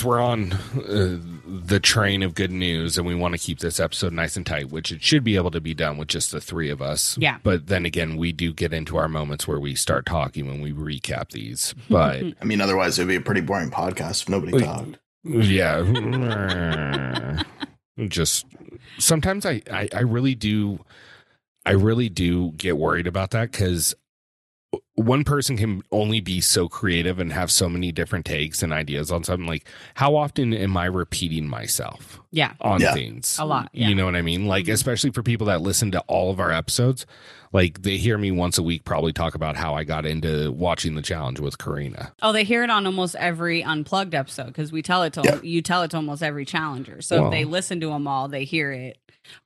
since we're on uh, the train of good news and we want to keep this episode nice and tight, which it should be able to be done with just the three of us. Yeah. But then again, we do get into our moments where we start talking when we recap these. But I mean, otherwise it'd be a pretty boring podcast if nobody Wait. talked. yeah, just sometimes I, I I really do I really do get worried about that because one person can only be so creative and have so many different takes and ideas on something like how often am i repeating myself Yeah. on Yeah. things A lot, yeah. you know what i mean like Mhm. especially for people that listen to all of our episodes like they hear me once a week probably talk about how i got into watching the challenge with Corrina Oh, they hear it on almost every unplugged episode because we tell it to Yeah. you tell it to almost every challenger. So Well- if they listen to them all, they hear it.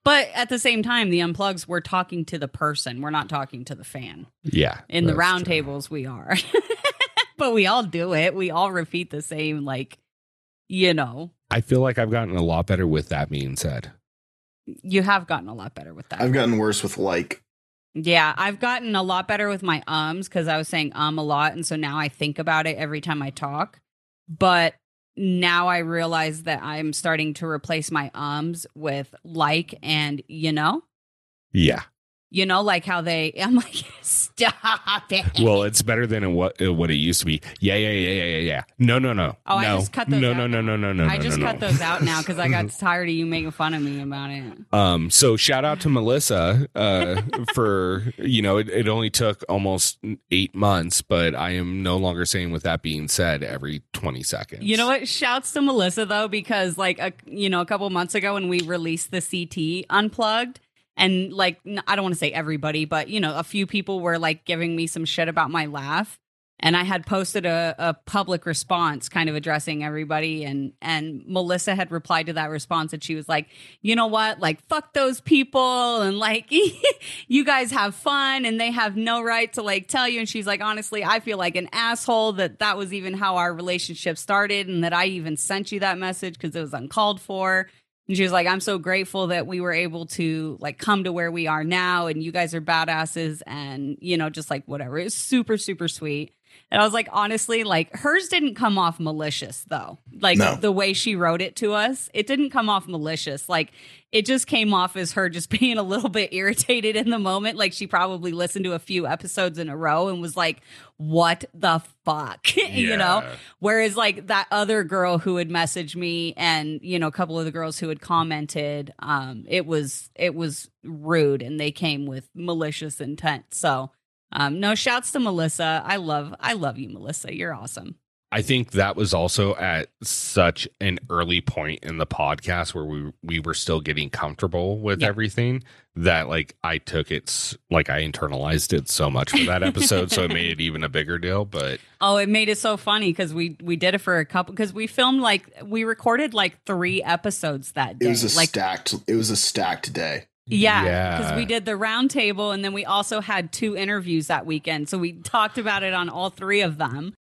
But at the same time, the unplugs we're talking to the person. We're not talking to the fan. yeah In the that's round true. tables, we are. but we all do it. We all repeat the same, like, you know, i feel like i've gotten a lot better with that being said you have gotten a lot better with that. I've gotten worse with like. Yeah, I've gotten a lot better with my ums because I was saying um a lot. And so now I think about it every time I talk. But now I realize that I'm starting to replace my ums with like and you know, yeah you know, like how they, I'm like, stop it. Well, it's better than what what it used to be. Yeah, yeah, yeah, yeah, yeah, yeah. No, no, no. Oh, I no. just cut those no, out no, no, no, no, no. I no, just no, cut no. those out now because I got tired of you making fun of me about it. Um, so shout out to Melissa uh, for you know it, it only took almost eight months, but I am no longer saying with that being said every twenty seconds. You know what? Shouts to Melissa though, because like a you know a couple months ago when we released the CT unplugged, and like I don't want to say everybody, but you know a few people were like giving me some shit about my laugh, and I had posted a, a public response, kind of addressing everybody, and and Melissa had replied to that response, and she was like, you know what, like fuck those people, and like you guys have fun, and they have no right to like tell you, and she's like, honestly, I feel like an asshole that that was even how our relationship started, and that I even sent you that message because it was uncalled for. And she was like, I'm so grateful that we were able to like come to where we are now and you guys are badasses and you know, just like whatever. It's super, super sweet. And I was like, honestly, like hers didn't come off malicious though. Like No. the way she wrote it to us, it didn't come off malicious. Like it just came off as her just being a little bit irritated in the moment. Like she probably listened to a few episodes in a row and was like, what the fuck? you know? Whereas like that other girl who had messaged me and you know a couple of the girls who had commented, um, it was it was rude and they came with malicious intent. So um, no shouts to Melissa. I love I love you, Melissa. You're awesome. I think that was also at such an early point in the podcast where we we were still getting comfortable with Yeah. everything that like I took it like I internalized it so much for that episode, so it made it even a bigger deal. But Oh, it made it so funny because we we did it for a couple because we filmed like we recorded like three episodes that day. It was a like stacked. It was a stacked day. Yeah, because Yeah. we did the round table and then we also had two interviews that weekend. So we talked about it on all three of them.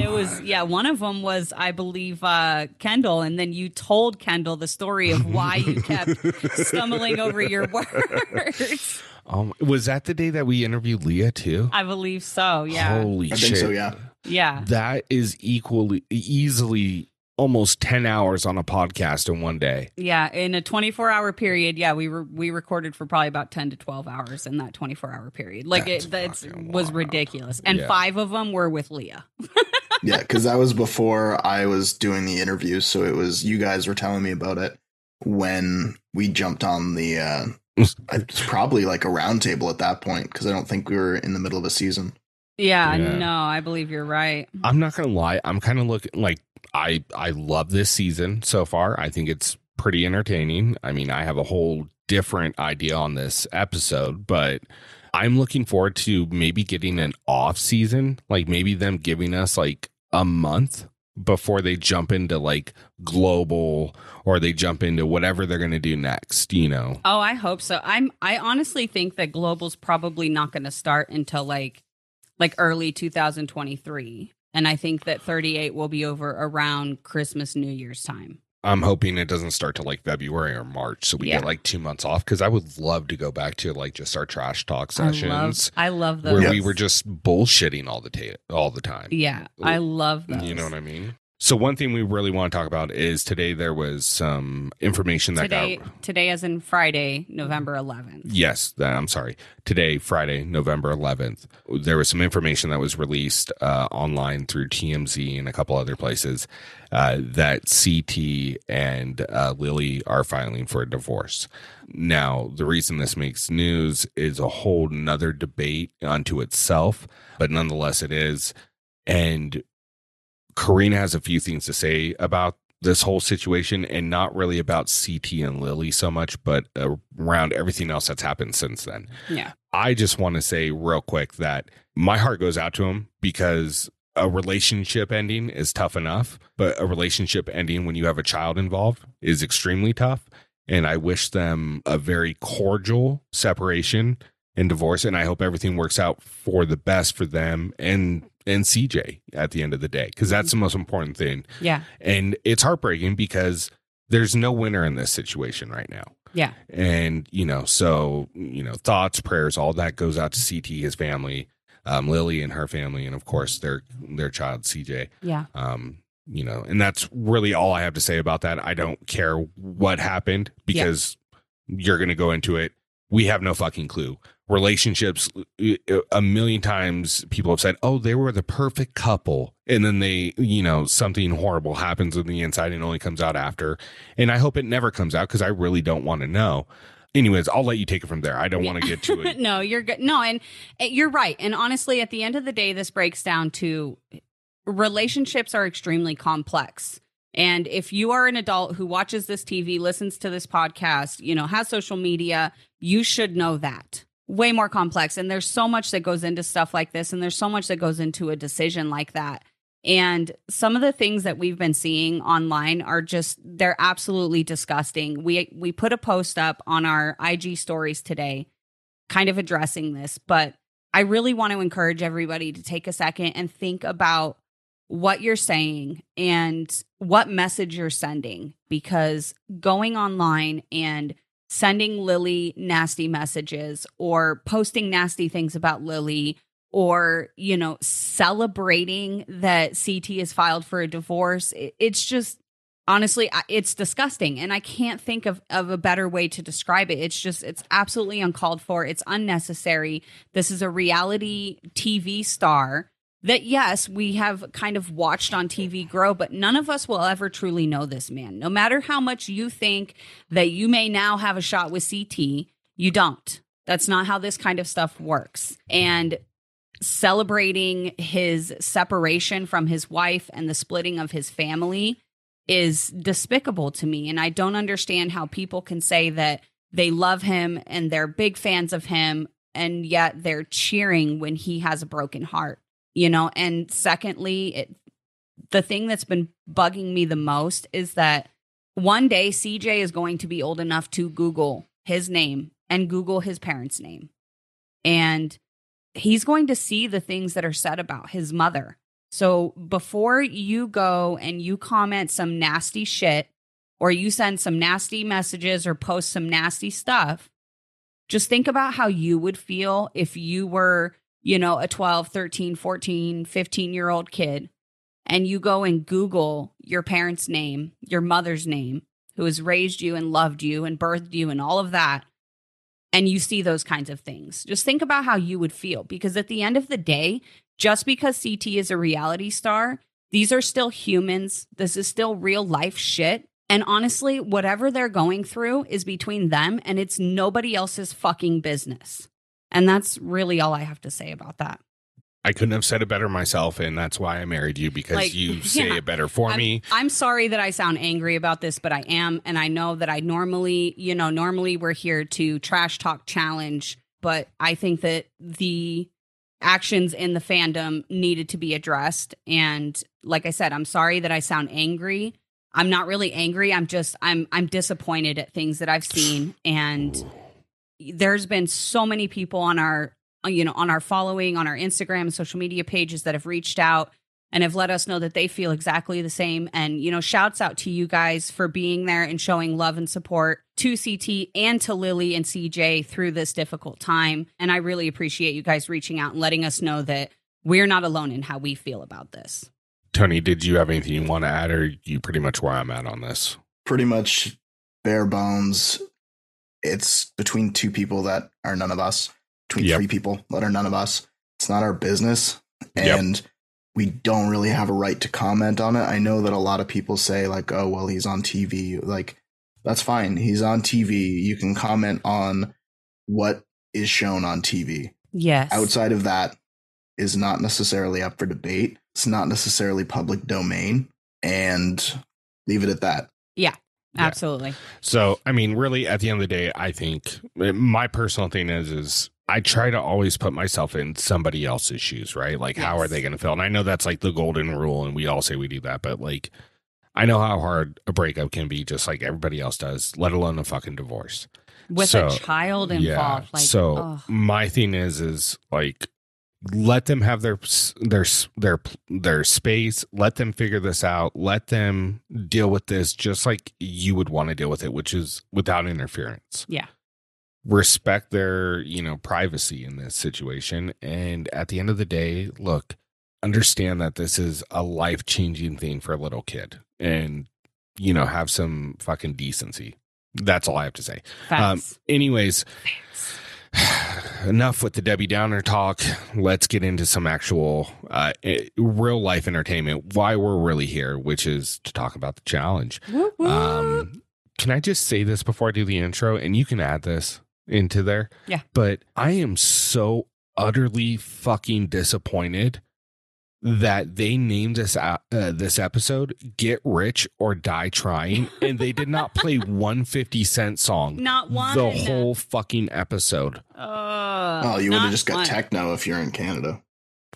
It was yeah, one of them was I believe uh Kendall and then you told Kendall the story of why you kept stumbling over your words. um, was that the day that we interviewed Leah too? I believe so. Yeah. Holy I shit! think so. Yeah. Yeah. That is equally easily almost ten hours on a podcast in one day. Yeah, in a 24-hour period, yeah, we were we recorded for probably about 10 to 12 hours in that 24-hour period. Like That's it that's was ridiculous. And Yeah. 5 of them were with Leah. Yeah, because that was before I was doing the interview, so it was you guys were telling me about it when we jumped on the. uh It's probably like a round table at that point because I don't think we were in the middle of a season. Yeah, Yeah. no, I believe you're right. I'm not gonna lie. I'm kind of looking like I I love this season so far. I think it's pretty entertaining. I mean, I have a whole different idea on this episode, but I'm looking forward to maybe getting an off season, like maybe them giving us like a month before they jump into like global or they jump into whatever they're going to do next, you know. Oh, I hope so. I'm I honestly think that Global's probably not going to start until like like early 2023. And I think that 38 will be over around Christmas New Year's time. I'm hoping it doesn't start to like February or March, so we Yeah. get like two months off. Because I would love to go back to like just our trash talk I love sessions I love those. where we were just bullshitting all the ta- all the time. Yeah, I love those. You know what I mean? So one thing we really want to talk about is today there was some information that today, got today, as in Friday, November 11th. Yes, I'm sorry. Today, Friday, November 11th, there was some information that was released uh, online through TMZ and a couple other places uh, that CT and uh, Lily are filing for a divorce. Now, the reason this makes news is a whole nother debate unto itself, but nonetheless, it is. And Corrina has a few things to say about this whole situation and not really about CT and Lily so much, but uh, around everything else that's happened since then. Yeah. I just want to say real quick that my heart goes out to him because a relationship ending is tough enough, but a relationship ending when you have a child involved is extremely tough. And I wish them a very cordial separation and divorce. And I hope everything works out for the best for them and and CJ at the end of the day because that's the most important thing. Yeah. And it's heartbreaking because there's no winner in this situation right now. Yeah. And you know, so you know, thoughts, prayers, all that goes out to CT, his family, um, Lily and her family, and of course their their child CJ. Yeah. Um, you know, and that's really all I have to say about that. I don't care what happened because you're going to go into it. We have no fucking clue relationships a million times people have said oh they were the perfect couple. And then they you know something horrible happens on the inside and only comes out after. And i hope it never comes out because i really don't want to know. Anyways i'll let you take it from there. I don't want to get to it. No you're good. No and eh, you're right. And honestly at the end of the day this breaks down to relationships are extremely complex. And if you are an adult who watches this tv listens to this podcast you know has social media you should know that way more complex. And there's so much that goes into stuff like this and there's so much that goes into a decision like that. And some of the things that we've been seeing online are just they're absolutely disgusting. We we put a post up on our IG stories today kind of addressing this but I really want to encourage everybody to take a second and think about what you're saying and what message you're sending because going online and sending Lily nasty messages or posting nasty things about Lily or, you know, celebrating that CT is filed for a divorce. It's just honestly it's disgusting. And i can't think of, of a better way to describe it. It's just it's absolutely uncalled for. It's unnecessary. This is a reality tv star that yes, we have kind of watched on TV grow, but none of us will ever truly know this man. No matter how much you think that you may now have a shot with CT, you don't. That's not how this kind of stuff works. And celebrating his separation from his wife and the splitting of his family is despicable to me. And I don't understand how people can say that they love him and they're big fans of him, and yet they're cheering when he has a broken heart you know and secondly it, the thing that's been bugging me the most is that one day CJ is going to be old enough to Google his name and Google his parents' name. And he's going to see the things that are said about his mother. So before you go and you comment some nasty shit or you send some nasty messages or post some nasty stuff, just think about how you would feel if you were you know, a 12, 13, 14, 15 year old kid, and you go and Google your parents' name, your mother's name, who has raised you and loved you and birthed you and all of that, and you see those kinds of things, just think about how you would feel. Because at the end of the day, just because CT is a reality star, these are still humans. This is still real life shit. And honestly, whatever they're going through is between them and it's nobody else's fucking business. And that's really all I have to say about that. I couldn't have said it better myself, and that's why I married you because like, you say yeah, it better for I'm, me. I'm sorry that I sound angry about this, but I am, and I know that I normally, you know, normally we're here to trash talk challenge, but I think that the actions in the fandom needed to be addressed. And like I said, I'm sorry that I sound angry. I'm not really angry. I'm just I'm I'm disappointed at things that I've seen and there's been so many people on our uh, you know on our following on our instagram and social media pages that have reached out and have let us know that they feel exactly the same and you know shouts out to you guys for being there and showing love and support to ct and to lily and cj through this difficult time and i really appreciate you guys reaching out and letting us know that we're not alone in how we feel about this Tony, did you have anything you want to add, or you pretty much where I'm at on this? Pretty much bare bones. It's between two people that are none of us, between Yep. three people that are none of us. It's not our business. Yep. And we don't really have a right to comment on it. I know that a lot of people say, like, oh, well, he's on TV. Like, that's fine. He's on TV. You can comment on what is shown on TV. Yes. outside of that is not necessarily up for debate. It's not necessarily public domain, and leave it at that. Yeah. Absolutely. So, I mean, really, at the end of the day, I think eh, my personal thing is, is I try to always put myself in somebody else's shoes, right? Like, how are they going to feel? And I know that's like the golden rule, and we all say we do that, but like, I know how hard a breakup can be, just like everybody else does, let alone a fucking divorce. With So, a child involved. Like, so my thing is is like let them have their their their their space. Let them figure this out. Let them deal with this just like you would want to deal with it which is without interference. Yeah. respect their you know privacy in this situation. And at the end of the day look understand that this is a life-changing thing for a little kid. And you know have some fucking decency. That's all i have to say. Um, anyways Facts. enough with the Debbie Downer talk. Let's get into some actual uh, eh, real life entertainment. Why we're really here, which is to talk about the challenge. Whoop, whoop. Um, can I just say this before I do the intro, and you can add this into there? Yeah. But I am so utterly fucking disappointed that they named this uh, uh, this episode "Get Rich or Die Trying," and they did not play one Fifty Cent song Not one. the whole fucking episode. Uh, oh, you would have just got one. techno if you're in Canada.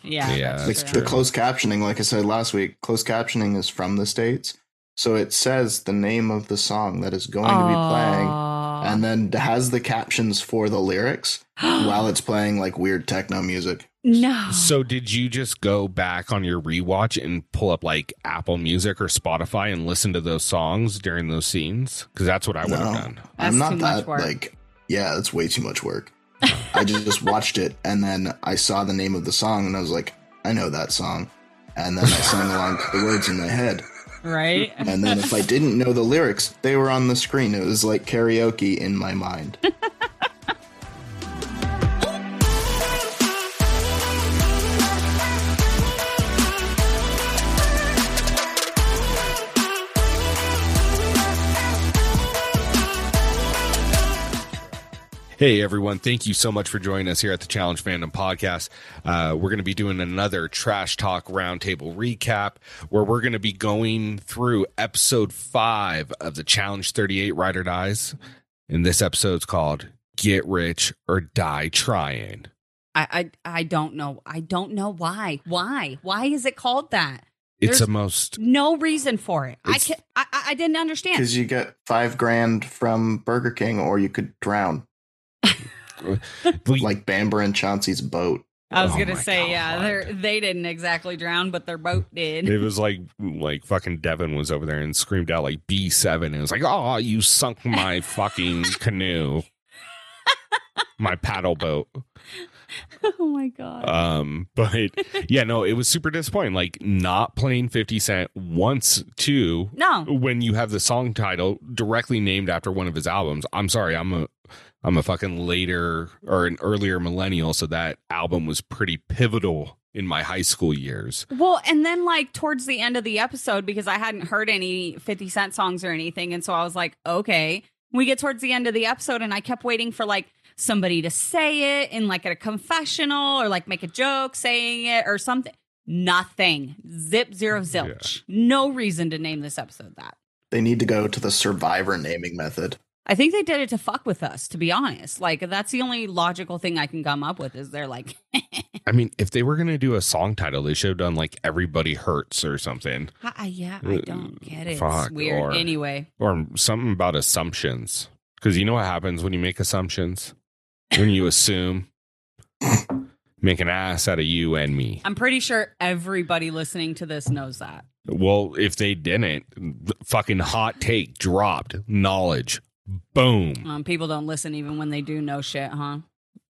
Yeah. Yeah, that's Like true. the closed captioning, like I said last week, closed captioning is from the states, so it says the name of the song that is going to be playing, and then has the captions for the lyrics while it's playing like weird techno music. No. So did you just go back on your rewatch and pull up like Apple Music or Spotify and listen to those songs during those scenes? Because that's what I would have No. done. I'm not too much that work. like yeah, that's way too much work. I just, just watched it and then I saw the name of the song and I was like, I know that song. And then I sang along to the words in my head. right? And then if I didn't know the lyrics, they were on the screen. It was like karaoke in my mind. Hey everyone, thank you so much for joining us here at the Challenge Fandom Podcast. Uh, we're going to be doing another Trash Talk Roundtable recap where we're going to be going through episode five of the Challenge 38 Ride or Dies. And this episode's called Get Rich or Die Trying. I, I I don't know. I don't know why. Why? Why is it called that? It's There's- a most No reason for it. I can I, I I didn't understand. Because you get five grand from Burger King or you could drown. Like Bamber and Chauncey's boat. I was Oh gonna my say, yeah, God. they they didn't exactly drown, but their boat did. It was like like fucking Devin was over there and screamed out like B seven. It was like, oh, you sunk my fucking canoe, my paddle boat. oh my god. Um, but yeah, no, it was super disappointing. Like not playing Fifty Cent once too. no. When you have the song title directly named after one of his albums, I'm sorry, I'm a I'm a fucking later or an earlier millennial, so that album was pretty pivotal in my high school years. Well, and then like towards the end of the episode, because I hadn't heard any 50 Cent songs or anything. And so I was like, okay. We get towards the end of the episode, and I kept waiting for like somebody to say it in like at a confessional or like make a joke saying it or something. Nothing. Zip zero zilch. No reason to name this episode that. They need to go to the survivor naming method. I think they did it to fuck with us, to be honest. Like, that's the only logical thing I can come up with is they're like, I mean, if they were gonna do a song title, they should have done like "Everybody Hurts" or something, "Ah, yeah, I don't get it. Fuck, it's weird. or- anyway, or something about assumptions. Because you know what happens when you make assumptions, when you assume, make an ass out of you and me. I'm pretty sure everybody listening to this knows that. Well, if they didn't, fucking hot take dropped. Knowledge, boom. Um, people don't listen even when they do know shit, huh?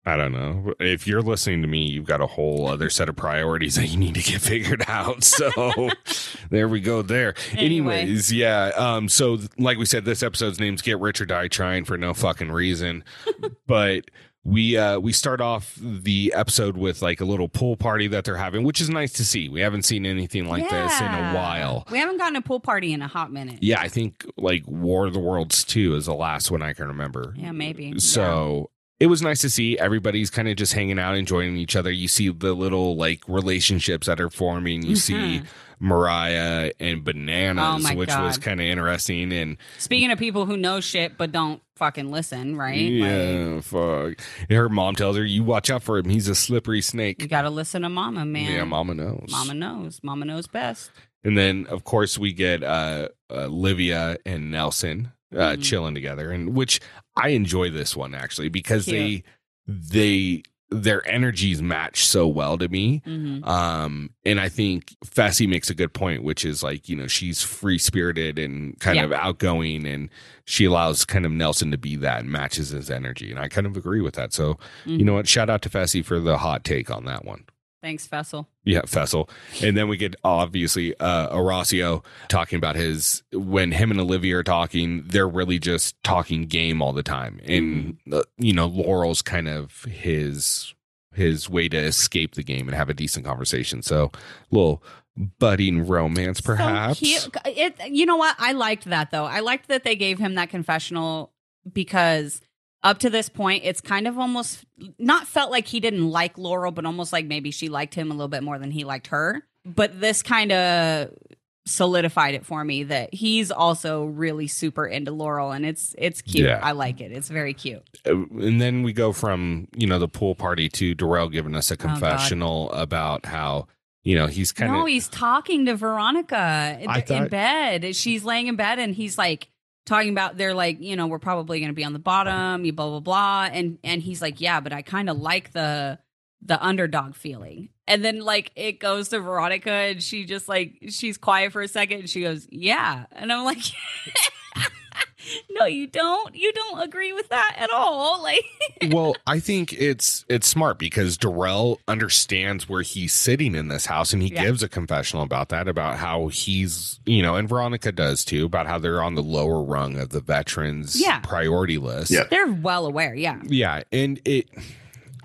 I don't know. If you're listening to me, you've got a whole other set of priorities that you need to get figured out. So there we go there. Anyway. Anyways, yeah. Um, so like we said, this episode's name's Get Rich or Die Trying for no fucking reason. but we uh we start off the episode with like a little pool party that they're having, which is nice to see. We haven't seen anything like this in a while. We haven't gotten a pool party in a hot minute. Yeah, I think like War of the Worlds 2 is the last one I can remember. Yeah, maybe. So it was nice to see everybody's kind of just hanging out, enjoying each other. You see the little like relationships that are forming. You see Mhm. Mariah and Bananas, Oh which was kind of interesting. And Speaking of people who know shit but don't fucking listen, right? Like, yeah, fuck. And her mom tells her, "You watch out for him. He's a slippery snake. you gotta listen to Mama, man. Yeah, Mama knows. Mama knows. Mama knows best. And then, of course, we get uh, uh, Livia and Nelson uh, Mhm. chilling together, and which I enjoy this one actually because Cute. they they their energies match so well to me. hmm Um, and I think Fessy makes a good point, which is like you know she's free spirited and kind Yeah. of outgoing, and she allows kind of Nelson to be that and matches his energy, and I kind of agree with that. So Mm-hmm. you know what? Shout out to Fessy for the hot take on that one. Thanks, Fessel. Yeah, Fessel. And then we get obviously uh Horacio talking about his when him and Olivia are talking, they're really just talking game all the time. And uh, you know, Laurel's kind of his his way to escape the game and have a decent conversation. So, little budding romance perhaps. So. It, you know what? I liked that though. I liked that they gave him that confessional because up to this point, it's kind of almost not felt like he didn't like Laurel, but almost like maybe she liked him a little bit more than he liked her. But this kind of solidified it for me that he's also really super into Laurel and it's it's cute. Yeah. I like it. It's very cute. Uh, and then we go from, you know, the pool party to Darrell giving us a Oh, confessional about how, you know, he's kind of no, he's talking to Veronica in, I in thought- bed. She's laying in bed and he's like talking about they're like, you know, we're probably going to be on the bottom, you blah blah blah and and he's like, "Yeah, but I kind of like the the underdog feeling." And then like it goes to Veronica and she just like she's quiet for a second and she goes, "Yeah." And I'm like, "No, you don't. You don't agree with that at all." Like well, I think it's it's smart because Darrell understands where he's sitting in this house, and he Yeah. gives a confessional about that, about how he's you know, and Veronica does too, about how they're on the lower rung of the veterans Yeah. priority list. Yeah. they're well aware, yeah. yeah, and it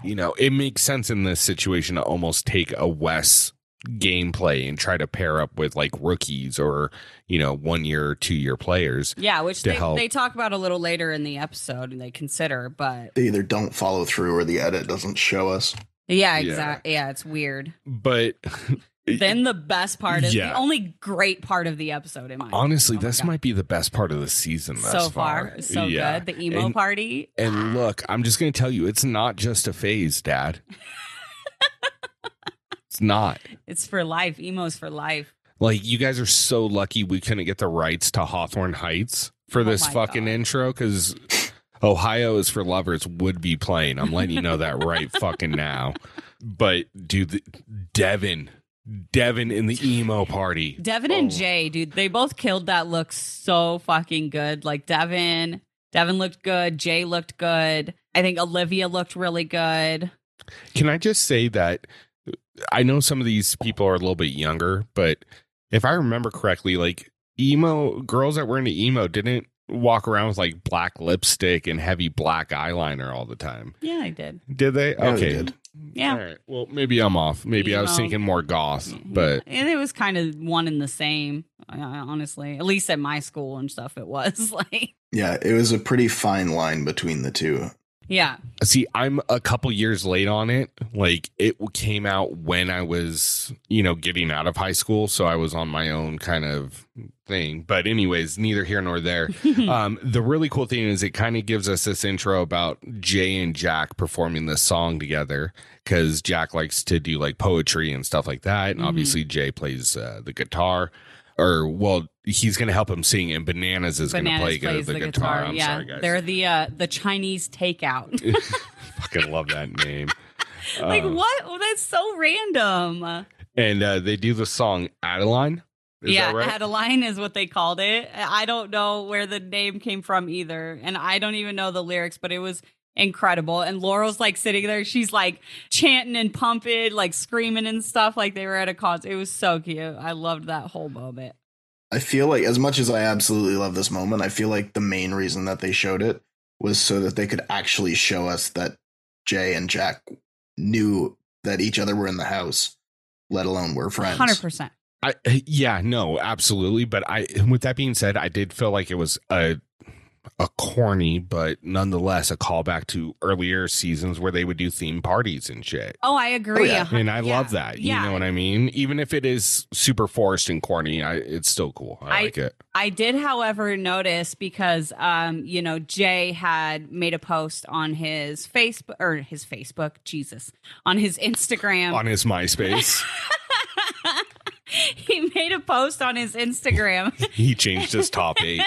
you know it makes sense in this situation to almost take a Wes gameplay and try to pair up with like rookies or you know one year or two year players. Yeah, which they, help. they talk about a little later in the episode and they consider, but They either don't follow through or the edit doesn't show us. yeah, Yeah. exactly. Yeah, it's weird. But Then the best part is Yeah. the only great part of the episode, in my honestly, Oh this God. might be the best part of the season thus so far. So Yeah. good. The emo And- party. And look, I'm just going to tell you, it's not just a phase, Dad. it's not. It's for life. Emo's for life. Like, you guys are so lucky we couldn't get the rights to Hawthorne Heights for Oh this my fucking God. intro because Ohio is for Lovers would be playing. I'm letting you know that right fucking now. But, dude, the- Devin, Devin in the emo party. Devin and Oh. Jay, dude, they both killed that look so fucking good. Like Devin, Devin looked good. Jay looked good. I think Olivia looked really good. Can I just say that I know some of these people are a little bit younger, but if I remember correctly, like emo girls that were into emo didn't walk around with like black lipstick and heavy black eyeliner all the time. Yeah, I did. Did they? Yeah, they okay. did. Yeah. All right. Well, maybe I'm off. Maybe I was Emo. thinking more goth, but and it was kind of one and the same, uh, honestly. At least at my school and stuff, it was like, Yeah, it was a pretty fine line between the two. Yeah, See, I'm a couple years late on it. Like it came out when I was, you know, getting out of high school, so I was on my own kind of thing. But anyways, neither here nor there. um, the really cool thing is it kind of gives us this intro about Jay and Jack performing this song together because Jack likes to do like poetry and stuff like that, and Mhm. obviously Jay plays uh, the guitar. Or well, he's gonna help him sing, and Bananas is gonna play Bananas the, the, guitar. I'm yeah, sorry, guys. they're the uh, the Chinese takeout. Fucking love that name. like Uh, what? Oh, that's so random. and uh, they do the song Adeline. Is yeah, right? Adeline is what they called it. I don't know where the name came from either, and I don't even know the lyrics. But it was incredible. And Laurel's like sitting there, she's like chanting and pumping, like screaming and stuff, like they were at a concert. It was so cute. I loved that whole moment. I feel like as much as I absolutely love this moment, I feel like the main reason that they showed it was so that they could actually show us that Jay and Jack knew that each other were in the house, let alone were friends. Hundred percent. I yeah, no, absolutely. But I with that being said, I did feel like it was a a corny, but nonetheless a callback to earlier seasons where they would do theme parties and shit. Oh, I agree. Oh, yeah. And I yeah. love that. You Yeah. know what I mean? Even if it is super forced and corny, I, it's still cool. I, I- like it. I did, however, notice because um, you know, Jay had made a post on his Facebook or his Facebook, Jesus, on his Instagram. On his MySpace, he made a post on his Instagram. he changed his top eight.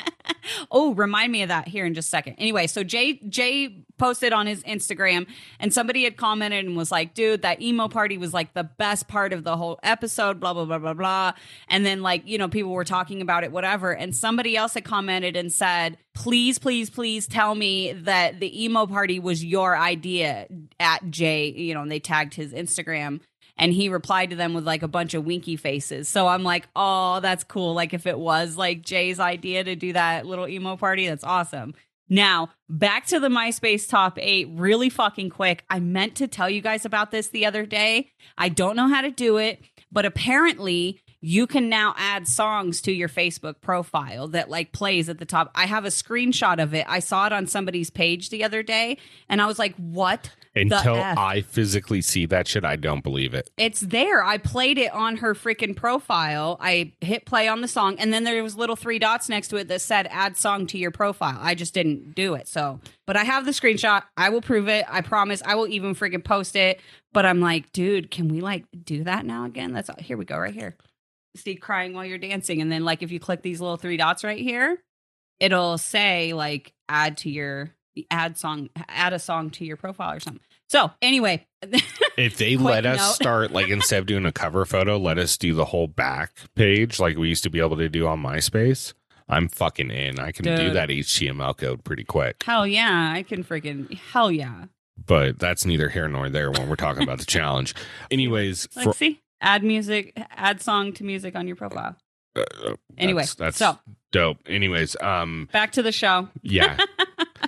oh, remind me of that here in just a second. Anyway, so Jay Jay posted on his Instagram and somebody had commented and was like, dude, that emo party was like the best part of the whole episode, blah, blah, blah, blah, blah. And then like, you know, people were talking about it, whatever. And somebody else had commented and said, please, please, please tell me that the emo party was your idea at Jay, you know, and they tagged his Instagram. And he replied to them with like a bunch of winky faces. So I'm like, oh, that's cool. Like if it was like Jay's idea to do that little emo party, that's awesome. Now, back to the MySpace top eight, really fucking quick. I meant to tell you guys about this the other day. I don't know how to do it, but apparently you can now add songs to your Facebook profile that like plays at the top. I have a screenshot of it. I saw it on somebody's page the other day and I was like, what? Until I physically see that shit, I don't believe it. It's there. I played it on her freaking profile. I hit play on the song, and then there was little three dots next to it that said "add song to your profile." I just didn't do it. So, but I have the screenshot. I will prove it. I promise. I will even freaking post it. But I'm like, dude, can we like do that now again? That's here we go right here. See crying while you're dancing, and then like if you click these little three dots right here, it'll say like add to your add song, add a song to your profile or something. So anyway, If they let us note. start, like instead of doing a cover photo, let us do the whole back page like we used to be able to do on MySpace. I'm fucking in. I can do that HTML code pretty quick. hell yeah, I can freaking hell yeah. But that's neither here nor there when we're talking about the challenge. Anyways, Like, for, see, add music, add song to music on your profile. uh, uh, Anyway, that's, that's so dope. Anyways, um, back to the show. yeah.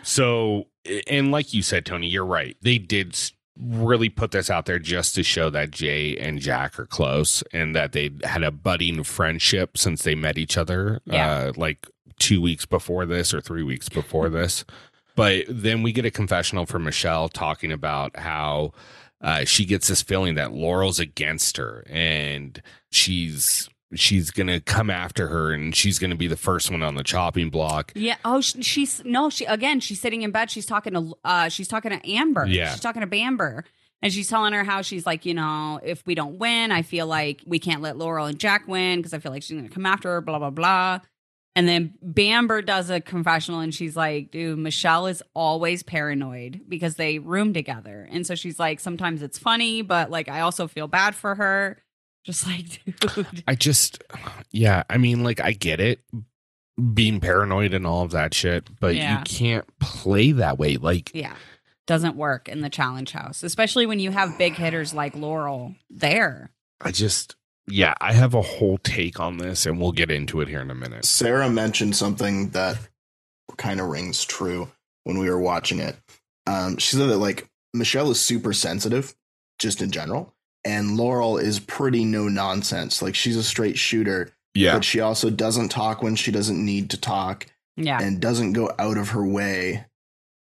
so, and like you said, Tony, you're right. They did really put this out there just to show that Jay and Jack are close and that they had a budding friendship since they met each other, Yeah. uh, like two weeks before this or three weeks before this. But then we get a confessional from Michelle talking about how uh, she gets this feeling that Laurel's against her and she's she's gonna come after her and she's gonna be the first one on the chopping block. Yeah. Oh, sh- she's no. She again. She's sitting in bed. She's talking to. Uh, she's talking to Amber. Yeah. She's talking to Bamber, and she's telling her how she's like, you know, if we don't win, I feel like we can't let Laurel and Jack win because I feel like she's gonna come after her. Blah blah blah. And then Bamber does a confessional and she's like, dude, Michelle is always paranoid because they room together. And so she's like, sometimes it's funny, but like, I also feel bad for her. Just like, dude. I just, yeah, I mean, like, I get it, being paranoid and all of that shit, but Yeah. you can't play that way. Like, Yeah. Doesn't work in the challenge house, especially when you have big hitters like Laurel there. I just, yeah, I have a whole take on this, and we'll get into it here in a minute. Sarah mentioned something that kind of rings true when we were watching it. Um, she said that like Michelle is super sensitive, just in general, and Laurel is pretty no nonsense. Like she's a straight shooter, Yeah, but she also doesn't talk when she doesn't need to talk, Yeah. and doesn't go out of her way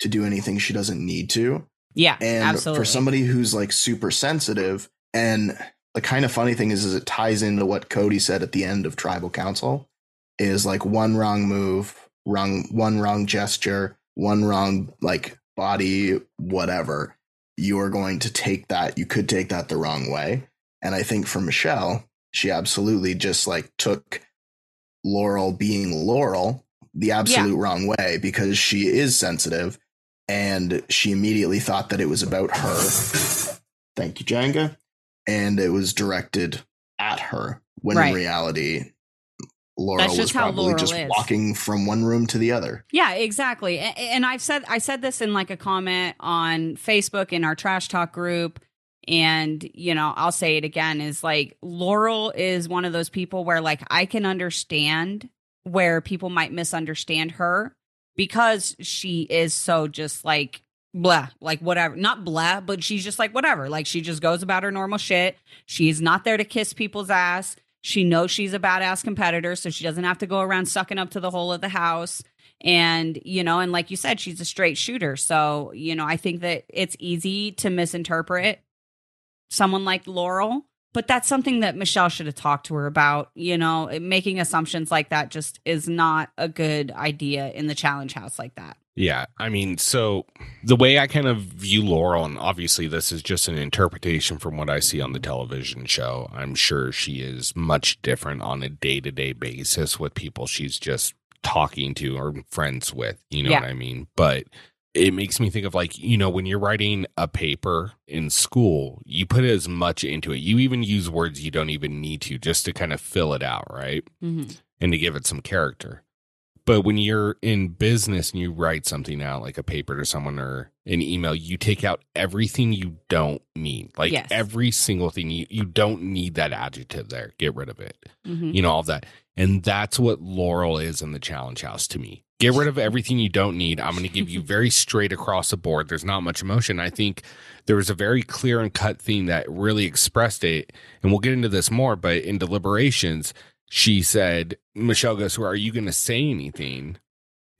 to do anything she doesn't need to. Yeah. And absolutely. for somebody who's like super sensitive, and the kind of funny thing is, is it ties into what Cody said at the end of Tribal Council, is like one wrong move, wrong one wrong gesture, one wrong like body, whatever. You are going to take that. You could take that the wrong way. And I think for Michelle, she absolutely just like took Laurel being Laurel the absolute wrong way because she is sensitive and she immediately thought that it was about her. Thank you, Jenga. And it was directed at her when Right. in reality, Laurel That's was just how probably Laurel just walking from one room to the other. Yeah, exactly. And I've said I said this in like a comment on Facebook in our trash talk group and you know, I'll say it again is like Laurel is one of those people where like I can understand where people might misunderstand her because she is so just like blah, like whatever. Not blah, but she's just like whatever. Like she just goes about her normal shit. She's not there to kiss people's ass. She knows she's a badass competitor, so she doesn't have to go around sucking up to the whole of the house. And, you know, and like you said, she's a straight shooter. So, you know, I think that it's easy to misinterpret someone like Laurel, but that's something that Michelle should have talked to her about. You know, making assumptions like that just is not a good idea in the challenge house like that. Yeah, I mean, so the way I kind of view Laurel, and obviously this is just an interpretation from what I see on the television show. I'm sure she is much different on a day to day basis with people she's just talking to or friends with. You know Yeah. what I mean? But it makes me think of like, you know, when you're writing a paper in school, you put as much into it. You even use words you don't even need to just to kind of fill it out, right? Mm-hmm. and to give it some character. But when you're in business and you write something out, like a paper to someone or an email, you take out everything you don't need. Like Yes. every single thing you, you don't need that adjective there. Get rid of it. Mm-hmm. You know, all that. And that's what Laurel is in the challenge house to me. Get rid of everything you don't need. I'm going to give you very straight across the board. There's not much emotion. I think there was a very clear and cut theme that really expressed it. And we'll get into this more, but in deliberations, she said, Michelle goes, Are you going to say anything?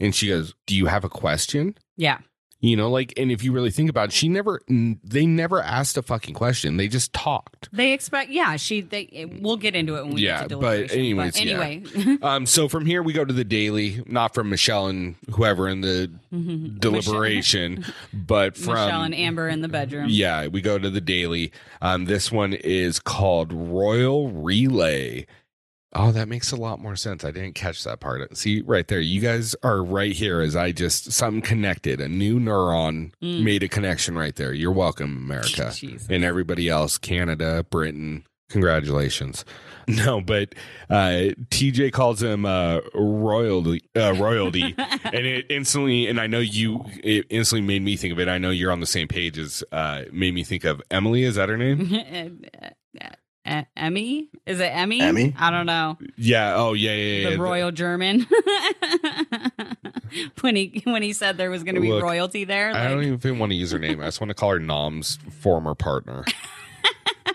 And she goes, Do you have a question? Yeah. You know, like, and if you really think about it, she never, they never asked a fucking question. They just talked. They expect, yeah, she, they, we'll get into it when we Yeah, get to but anyways, yeah. anyway. Um, so from here we go to the daily, not from Michelle and whoever in the deliberation, but from Michelle and Amber in the bedroom. Yeah, we go to the daily. Um, this one is called Royal Relay. Oh, that makes a lot more sense. I didn't catch that part. See, right there, you guys are right here as I just something connected. A new neuron Mm. made a connection right there. You're welcome, America, Jesus. and everybody else, Canada, Britain. Congratulations. No, but uh, TJ calls him uh, royalty, uh, royalty, and it instantly, and I know you, it instantly made me think of it. I know you're on the same page as, uh, made me think of Emily. Is that her name? E- Emmy? Is it Emmy? Emmy? I don't know. Yeah. Oh, yeah, yeah, yeah. The royal German. when he when he said there was going to be Look, royalty there, I don't even want to use her name. I just want to call her Nam's former partner.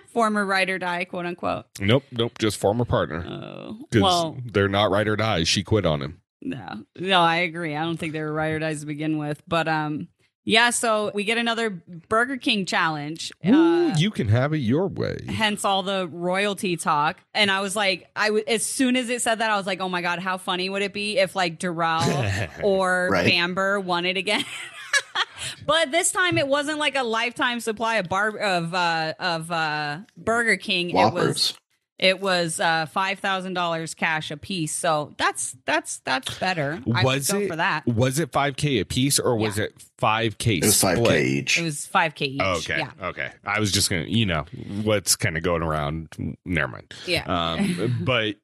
former ride or die, quote unquote. nope, nope, just former partner. Oh, well, they're not ride or die. She quit on him. no, no, I agree. I don't think they were ride or dies to begin with, but um, yeah. So we get another Burger King challenge. Ooh, Uh, you can have it your way. hence all the royalty talk. And I was like, I w- as soon as it said that, I was like, oh my god, how funny would it be if like Darrell or Right. Bamber won it again? but this time it wasn't like a lifetime supply of bar of uh of uh Burger King. It was Whoppers. It was uh five thousand dollars cash a piece. So that's that's that's better. I Was go it for that. Was it 5K a piece or was it 5K It was five k each. It was five K each. Oh, okay. Yeah. Okay. I was just going to, you know, what's kind of going around. Never mind. Yeah. Um, but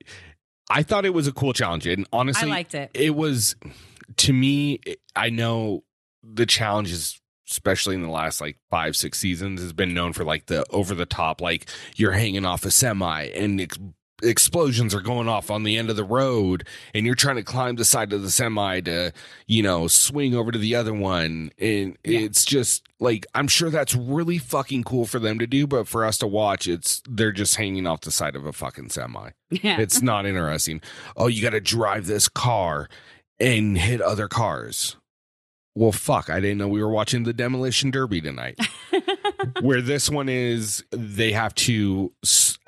I thought it was a cool challenge. And honestly, I liked it. it was, to me, I know the challenges, especially in the last like five, six seasons, has been known for like the over the top, like you're hanging off a semi and ex- explosions are going off on the end of the road and you're trying to climb the side of the semi to you know swing over to the other one and Yeah. it's just like i'm sure that's really fucking cool for them to do but for us to watch it's they're just hanging off the side of a fucking semi Yeah. it's not interesting oh you got to drive this car and hit other cars well fuck i didn't know we were watching the demolition derby tonight where this one is they have to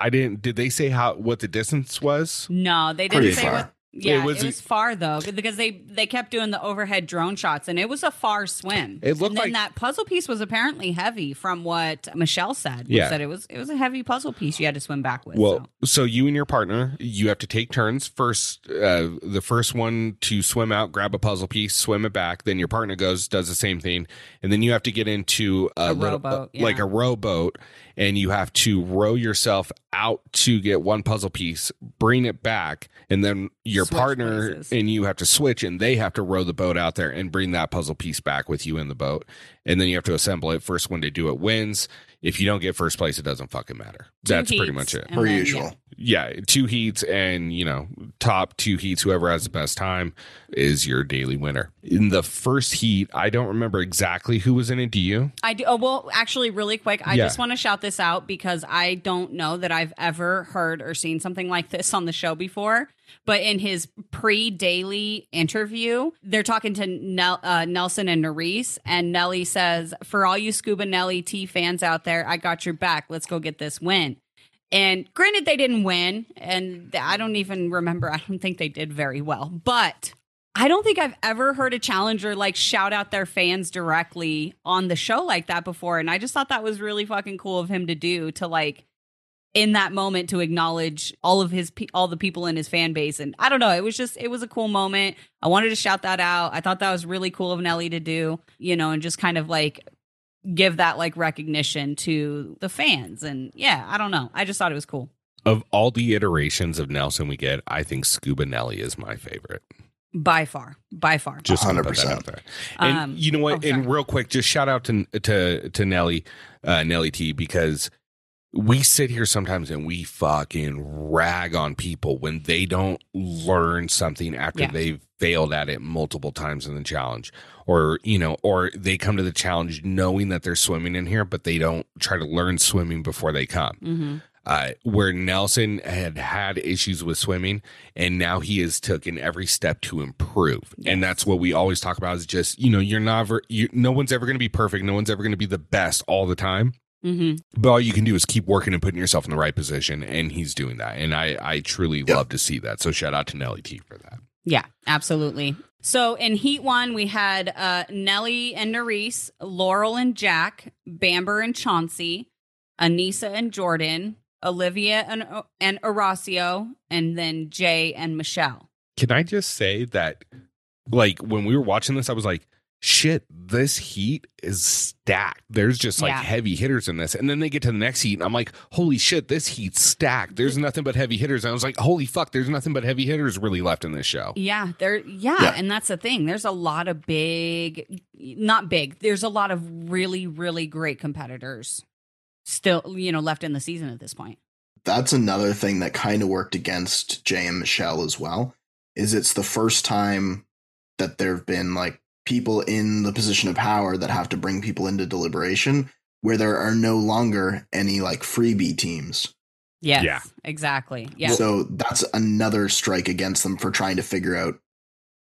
I didn't did they say how what the distance was No, they didn't say far. what. Yeah, It was- it was, far though because they they kept doing the overhead drone shots and it was a far swim. It looked and then like- that puzzle piece was apparently heavy from what Michelle said. Yeah. said it was it was a heavy puzzle piece you had to swim back with. well so. so you and your partner you have to take turns first uh the first one to swim out grab a puzzle piece swim it back then your partner goes does the same thing and then you have to get into a, A little, rowboat, uh, like yeah. a rowboat and you have to row yourself out to get one puzzle piece, bring it back, and then your Switch partner places. and you have to switch, and they have to row the boat out there and bring that puzzle piece back with you in the boat, and then you have to assemble it. First one to do it wins. If you don't get first place, it doesn't fucking matter. Two That's pretty much it. per usual. yeah. Yeah, two heats, and you know, top two heats. Whoever has the best time is your daily winner. In the first heat, I don't remember exactly who was in it. Do you? I do. Oh, well, actually, really quick, I Yeah. just want to shout this out because I don't know that I've ever heard or seen something like this on the show before. But in his pre daily interview, they're talking to Nel- uh, Nelson and Nurys, and Nelly says, For all you Scuba Nelly T fans out there, I got your back. Let's go get this win. And granted, they didn't win, and I don't even remember. I don't think they did very well, but I don't think I've ever heard a challenger like shout out their fans directly on the show like that before. And I just thought that was really fucking cool of him to do to like in that moment to acknowledge all of his all the people in his fan base and I don't know it was just it was a cool moment. I wanted to shout that out. I thought that was really cool of Nelly to do, you know, and just kind of like give that like recognition to the fans and yeah, I don't know. I just thought it was cool. Of all the iterations of Nelson we get, I think Scuba Nelly is my favorite. By far. By far. Just gonna put that 100%. out there. And Um, you know what? oh, and real quick, just shout out to to to Nelly, uh, Nelly T, because we sit here sometimes and we fucking rag on people when they don't learn something after Yeah. they've failed at it multiple times in the challenge, or you know, or they come to the challenge knowing that they're swimming in here, but they don't try to learn swimming before they come hmm uh, where Nelson had had issues with swimming, and now he has taken every step to improve. Yes. And that's what we always talk about is just you know you're never you, no one's ever going to be perfect, no one's ever going to be the best all the time. hmm But all you can do is keep working and putting yourself in the right position, and he's doing that. And I I truly Yeah. love to see that. So shout out to Nelly T for that. Yeah, absolutely. So in Heat One, we had uh, Nelly and Nurys, Laurel and Jack, Bamber and Chauncey, Aneesa and Jordan, Olivia and and Horacio, and then Jay and Michelle. Can I just say that, like, when we were watching this, I was like, shit, this heat is stacked. There's just like Yeah. heavy hitters in this. And then they get to the next heat, and I'm like, holy shit, this heat's stacked. There's nothing but heavy hitters. And I was like, holy fuck, there's nothing but heavy hitters really left in this show. Yeah, there. Yeah, Yeah. and that's the thing. There's a lot of big, not big. There's a lot of really, really great competitors still, you know, left in the season at this point. That's another thing that kind of worked against Jay and Michelle as well. Is it's the first time that there have been like people in the position of power that have to bring people into deliberation where there are no longer any like freebie teams. Yes, Yeah. exactly. Yeah, So that's another strike against them for trying to figure out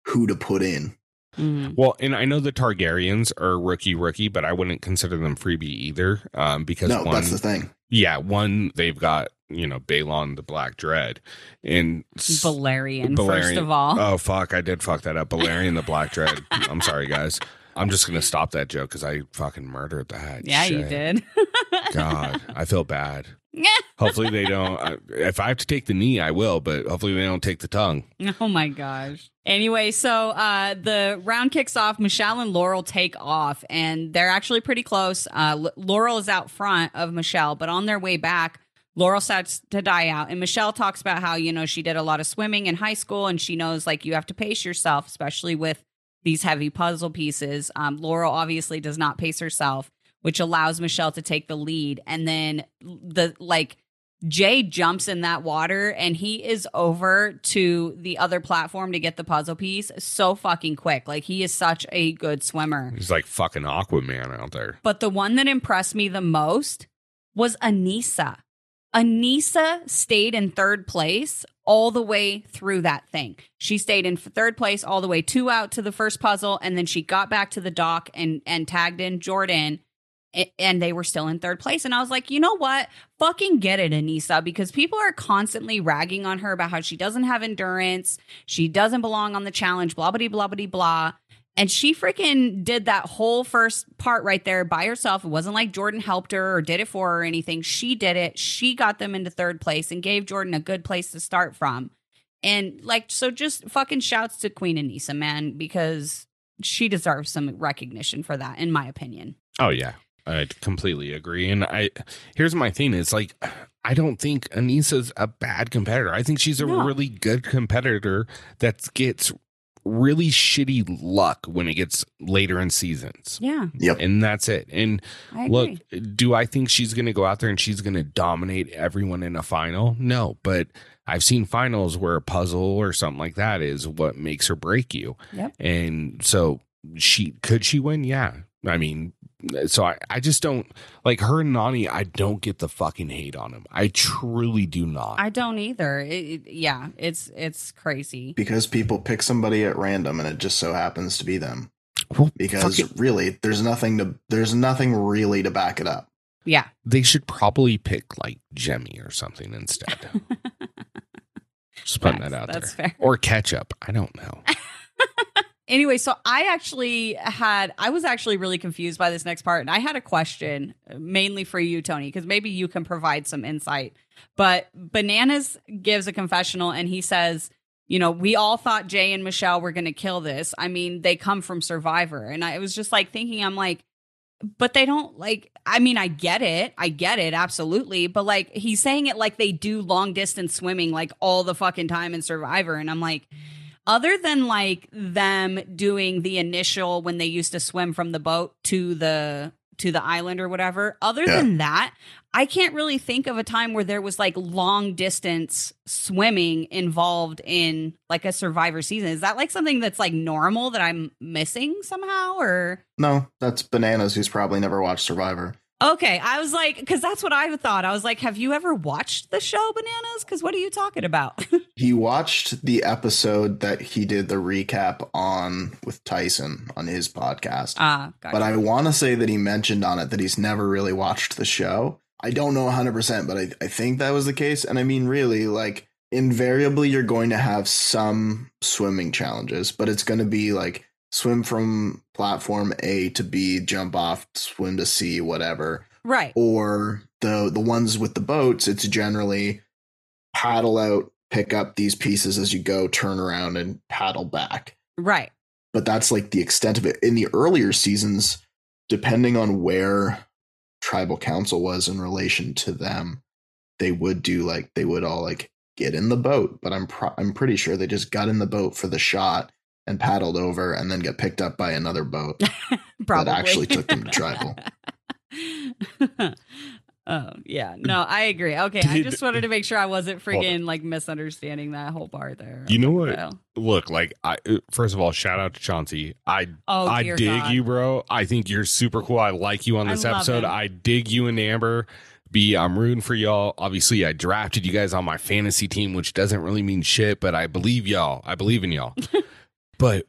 who to put in. Mhm. Well, and I know the Targaryens are rookie rookie, but I wouldn't consider them freebie either. Um, because No, one, that's the thing. yeah, one they've got you know Balon the Black Dread, and s- Valerian, first of all. Oh fuck, I did fuck that up. Balerion the Black Dread. I'm sorry, guys. I'm just gonna stop that joke because I fucking murdered that. yeah, you did. God, I feel bad. Hopefully they don't. If I have to take the knee, I will. But hopefully they don't take the tongue. Oh my gosh. Anyway, so uh, the round kicks off. Michelle and Laurel take off, and they're actually pretty close. Uh, Laurel is out front of Michelle, but on their way back, Laurel starts to die out. And Michelle talks about how, you know, she did a lot of swimming in high school, and she knows like you have to pace yourself, especially with these heavy puzzle pieces. Um, Laurel obviously does not pace herself, which allows Michelle to take the lead. And then the like, Jay jumps in that water and he is over to the other platform to get the puzzle piece so fucking quick. Like he is such a good swimmer. He's like fucking Aquaman out there. But the one that impressed me the most was Aneesa. Aneesa stayed in third place all the way through that thing. She stayed in third place all the way two out to the first puzzle, and then she got back to the dock and and tagged in Jordan, and they were still in third place. And I was like, you know what? Fucking get it, Aneesa, because people are constantly ragging on her about how she doesn't have endurance, she doesn't belong on the challenge, blah blah blah blah blah. And she freaking did that whole first part right there by herself. It wasn't like Jordan helped her or did it for her or anything. She did it. She got them into third place and gave Jordan a good place to start from. And like, so just fucking shouts to Queen Aneesa, man, because she deserves some recognition for that, in my opinion. Oh yeah. I completely agree. And I here's my thing: is like I don't think Aneesa's a bad competitor. I think she's a No. really good competitor that gets really shitty luck when it gets later in seasons. Yeah, Yep. And that's it. And look, do I think she's going to go out there and she's going to dominate everyone in a final? No, but I've seen finals where a puzzle or something like that is what makes or break you. Yep. And so she could she win? Yeah. I mean, so I, I just don't like her and Nany. I don't get the fucking hate on him. I truly do not. I don't either. It, it- yeah, it's it's crazy. Because people pick somebody at random and it just so happens to be them. Well, Because really, there's nothing to there's nothing really to back it up. Yeah. they should probably pick like Jemmy or something instead. just putting That's- that out that's there. fair. Or ketchup. I don't know. Anyway, so I actually had I was actually really confused by this next part and I had a question uh, mainly for you Tony because maybe you can provide some insight. But Bananas gives a confessional and he says, you know, we all thought Jay and Michelle were going to kill this. I mean, they come from Survivor and I was just like thinking I'm like but they don't like I mean, I get it. I get it absolutely, but like he's saying it like they do long distance swimming like all the fucking time in Survivor and I'm like other than like them doing the initial when they used to swim from the boat to the to the island or whatever other Yeah. than that i can't really think of a time where there was like long distance swimming involved in like a survivor season is that like something that's like normal that i'm missing somehow or No, that's bananas who's probably never watched Survivor. Okay i was like because that's what i thought i was like have you ever watched the show bananas because what are you talking about He watched the episode that he did the recap on with Tyson on his podcast. ah gotcha. But I want to say that he mentioned on it that he's never really watched the show. I don't know 100%, but I, I think that was the case. And I mean, really, like, invariably, you're going to have some swimming challenges, but it's going to be like swim from platform A to B, jump off, swim to C, whatever. right Or the the ones with the boats, it's generally paddle out, pick up these pieces as you go, turn around, and paddle back right but that's like the extent of it. In the earlier seasons, depending on where tribal council was in relation to them, they would do like they would all like get in the boat. But I'm pro- I'm pretty sure they just got in the boat for the shot and paddled over, and then get picked up by another boat. that actually took them to tribal. oh yeah, no, I agree. Okay, I just wanted to make sure I wasn't freaking like misunderstanding that whole part there. You know what? Well, Look, like I first of all, shout out to Chauncey. I Oh, I dig God. you, bro. I think you're super cool. I like you on this love episode. I dig you and Amber. B, I'm rooting for y'all. Obviously, I drafted you guys on my fantasy team, which doesn't really mean shit, but I believe y'all. I believe in y'all. but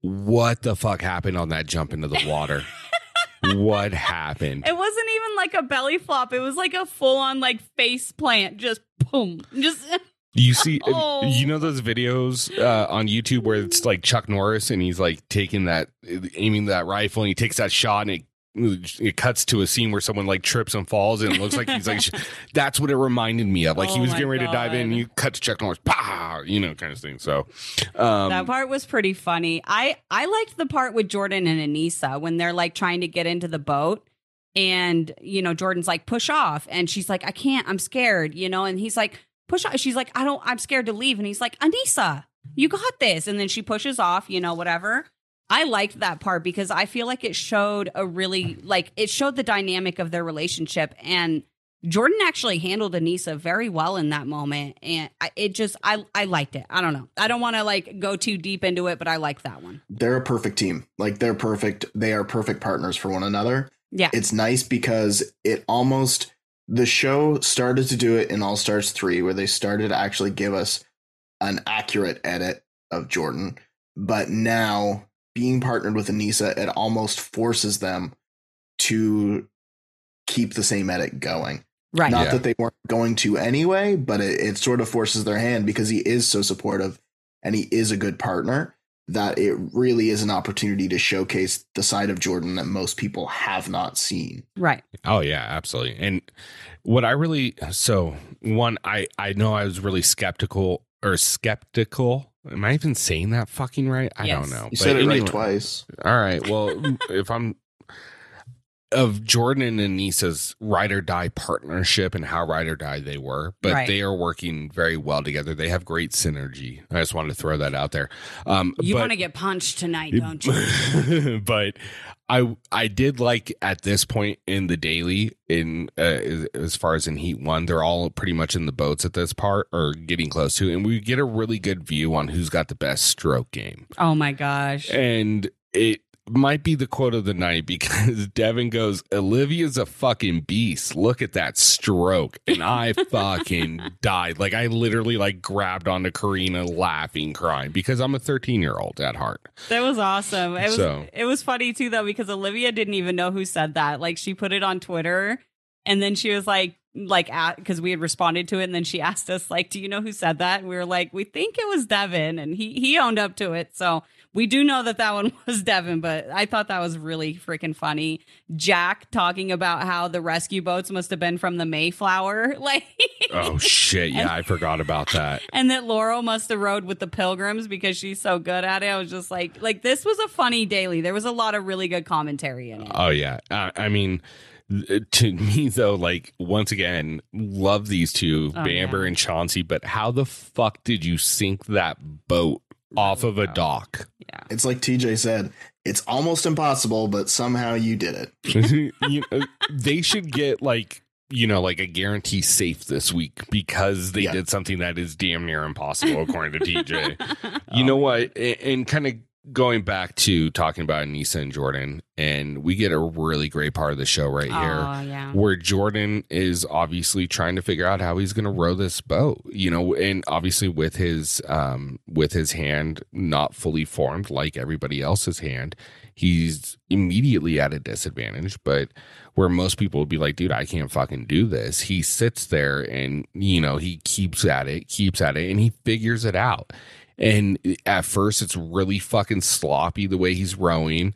what the fuck happened on that jump into the water? what happened? It wasn't even like a belly flop. It was like a full on like face plant. Just boom. Just You see, Oh. you know those videos uh, on YouTube where it's like Chuck Norris and he's like taking that, aiming that rifle, and he takes that shot, and it it cuts to a scene where someone like trips and falls, and it looks like he's like, that's what it reminded me of. Like he Oh was getting ready to dive in, and you cut to Chuck Norris, pow, you know, kind of thing. So, um, that part was pretty funny. I I liked the part with Jordan and Aneesa when they're like trying to get into the boat and you know Jordan's like push off and she's like I can't I'm scared you know and he's like push off she's like I don't I'm scared to leave and he's like Aneesa you got this and then she pushes off you know whatever I liked that part because I feel like it showed a really like it showed the dynamic of their relationship and Jordan actually handled Aneesa very well in that moment and I, it just I I liked it. I don't know. I don't want to like go too deep into it, but I like that one. They're a perfect team. Like they're perfect. They are perfect partners for one another. Yeah. it's nice because it almost the show started to do it in All Stars 3 where they started to actually give us an accurate edit of Jordan but now being partnered with Aneesa it almost forces them to keep the same edit going Right. not Yeah. that they weren't going to anyway but it, it sort of forces their hand because he is so supportive and he is a good partner that it really is an opportunity to showcase the side of Jordan that most people have not seen. Right. Oh yeah, absolutely. And what I really so one I I know I was really skeptical or skeptical. Am I even saying that fucking right? I Yes. don't know. You But said it anyway- right twice. All right. Well, if I'm of Jordan and Aneesa's ride or die partnership and how ride or die they were, but Right. they are working very well together. They have great synergy. I just wanted to throw that out there. Um, You want to get punched tonight, don't you? but I I did like at this point in the daily in uh, as- as far as in Heat One, they're all pretty much in the boats at this part or getting close to, and we get a really good view on who's got the best stroke game, Oh my gosh. and it might be the quote of the night because Devin goes, "Olivia's a fucking beast. Look at that stroke," and I fucking died. Like I literally like grabbed onto Corrina, laughing, crying because I'm a 13 year old at heart. That was awesome. It was So- it was funny too though because Olivia didn't even know who said that. Like she put it on Twitter and then she was like like at because we had responded to it and then she asked us like do you know who said that and we were like we think it was devin and he he owned up to it so we do know that that one was devin but i thought that was really freaking funny jack talking about how the rescue boats must have been from the mayflower like Oh shit! Yeah, I forgot about that. and that Laurel must have rode with the pilgrims because she's so good at it. I was just like, like this was a funny daily. There was a lot of really good commentary in it. Oh yeah. I, I mean, to me though, like once again, love these two, Oh, Bamber yeah. and Chauncey. But how the fuck did you sink that boat off of a dock? yeah. It's like TJ said, it's almost impossible, but somehow you did it. you know, they should get like you know like a guarantee safe this week because they Yeah. did something that is damn near impossible according to TJ. Oh, You know oh, what? A- And, kind of going back to talking about Aneesa and Jordan, and we get a really great part of the show right here Oh yeah. where Jordan is obviously trying to figure out how he's going to row this boat, you know, and obviously with his um with his hand not fully formed like everybody else's hand, he's immediately at a disadvantage, but where most people would be like, dude, I can't fucking do this. He sits there and, you know, he keeps at it, keeps at it, and he figures it out. And at first, it's really fucking sloppy the way he's rowing.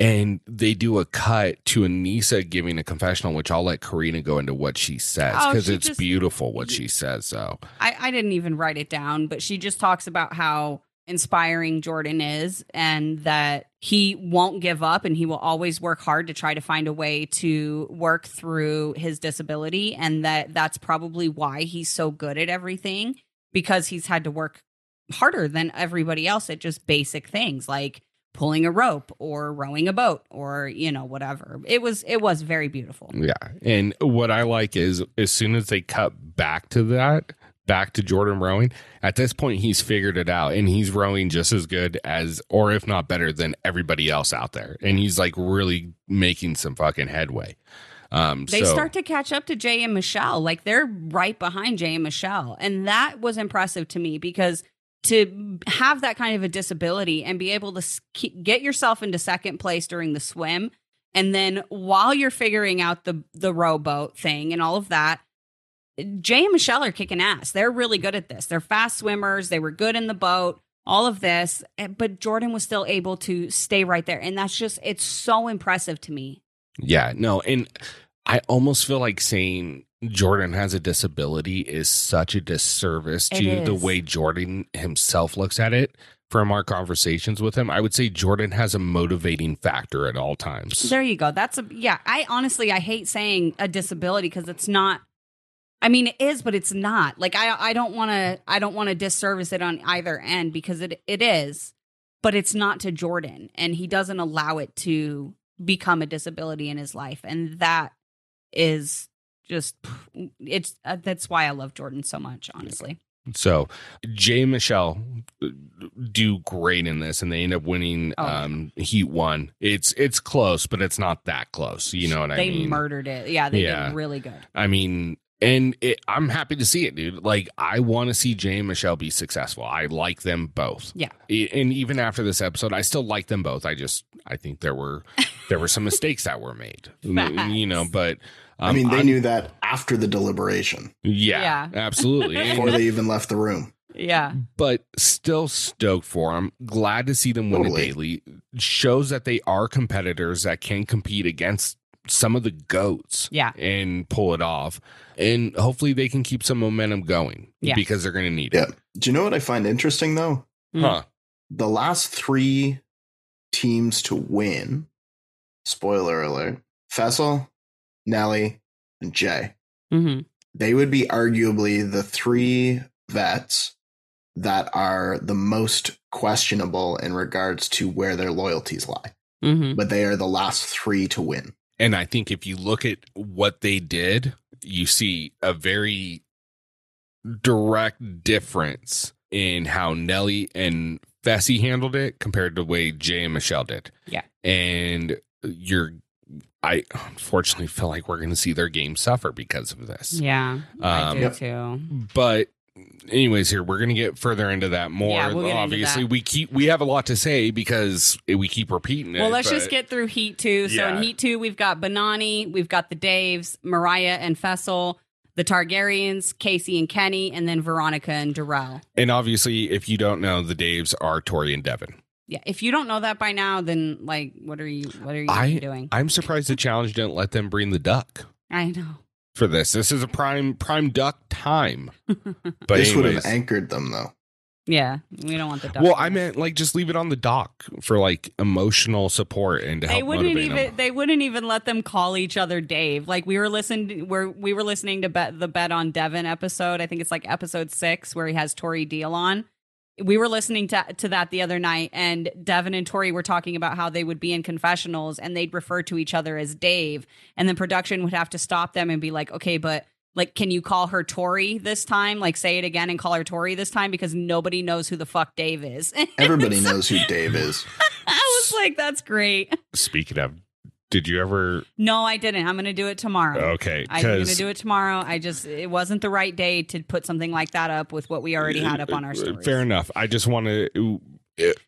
And they do a cut to Aneesa giving a confessional, which I'll let Corrina go into what she says Oh, because she it's just- beautiful what she says. So, I, I didn't even write it down, but she just talks about how inspiring Jordan is and that he won't give up and he will always work hard to try to find a way to work through his disability and that that's probably why he's so good at everything because he's had to work harder than everybody else at just basic things like pulling a rope or rowing a boat or you know whatever it was it was very beautiful yeah. And what I like is as soon as they cut back to that, back to Jordan rowing, at this point, he's figured it out and he's rowing just as good as, or if not better than everybody else out there. And he's like really making some fucking headway. Um, They so, start to catch up to Jay and Michelle. Like they're right behind Jay and Michelle. And that was impressive to me because to have that kind of a disability and be able to s- keep, get yourself into second place during the swim and then while you're figuring out the the rowboat thing and all of that Jay and Michelle are kicking ass. They're really good at this. They're fast swimmers. They were good in the boat. All of this, eh, but Jordan was still able to stay right there, and that's just it's so impressive to me. Yeah, no, and I almost feel like saying Jordan has a disability is such a disservice It to the way Jordan himself looks at it. From our conversations with him, I would say Jordan has a motivating factor at all times. There you go. That's a yeah. I honestly I hate saying a disability because it's not. I mean, it is, but it's not. Like I I don't want to I don't want to disservice it on either end because it it is, but it's not to Jordan, and he doesn't allow it to become a disability in his life, and that is just it's uh, that's why I love Jordan so much. Honestly, So Jay and Michelle uh, do great in this, and they end up winning Oh. um, Heat One. It's it's close, but it's not that close. You know what they I mean? They murdered it. Yeah, they Yeah. did really good. I mean, and it, I'm happy to see it, dude. Like, I want to see Jay and Michelle be successful. I like them both. Yeah. And even after this episode, I still like them both. I just, I think there were, there were some mistakes that were made, you know, but um, I mean, they I'm- knew that after the deliberation, yeah, Yeah. absolutely. Before they even left the room. Yeah, but still stoked for them. Glad to see them win Totally. a daily. Shows that they are competitors that can compete against some of the goats. Yeah. and pull it off. And hopefully they can keep some momentum going. Yeah. because they're going to need Yeah. it. Do you know what I find interesting though? Mm. Huh? The last three teams to win, spoiler alert, Fessel, Nelly, and Jay. Mm-hmm. They would be arguably the three vets that are the most questionable in regards to where their loyalties lie. Mm-hmm. But they are the last three to win. And I think if you look at what they did, you see a very direct difference in how Nelly and Fessy handled it compared to the way Jay and Michelle did. Yeah. And you're, I unfortunately feel like we're going to see their game suffer because of this. Yeah, I Um, do too. But anyways, here we're going to get further into that more. Yeah, we'll get into Obviously, that. we keep we have a lot to say because we keep repeating it. Well, let's just get through Heat 2. So Yeah. in Heat 2, we've got Banani, we've got the Daves, Mariah and Fessel, the Targaryens, Kaycee and Kenny, and then Veronica and Darrell. And obviously, if you don't know, the Daves are Tori and Devin. Yeah, if you don't know that by now, then like, what are you? What are you I- doing? I'm surprised the challenge didn't let them bring the duck I know. for this. This is a prime prime duck time. But this would have anchored them though. yeah, we don't want the. Duck well, I meant like just leave it on the dock for like emotional support and to they wouldn't motivate even. them. They wouldn't even let them call each other Dave. Like we were listening. Where we were listening to bet the bet on Devin episode. I think it's like episode six where he has Tori Deal on. We were listening to to that the other night, and Devin and Tori were talking about how they would be in confessionals and they'd refer to each other as Dave, and then production would have to stop them and be like, "Okay, but." Like, can you call her Tori this time? Like, say it again and call her Tori this time because nobody knows who the fuck Dave is. Everybody knows who Dave is. I was like, that's great. Speaking of, did you ever? No, I didn't. I'm going to do it tomorrow. Okay, I'm going to do it tomorrow. I just, it wasn't the right day to put something like that up with what we already had up on our stories. Uh, Fair enough. I just want to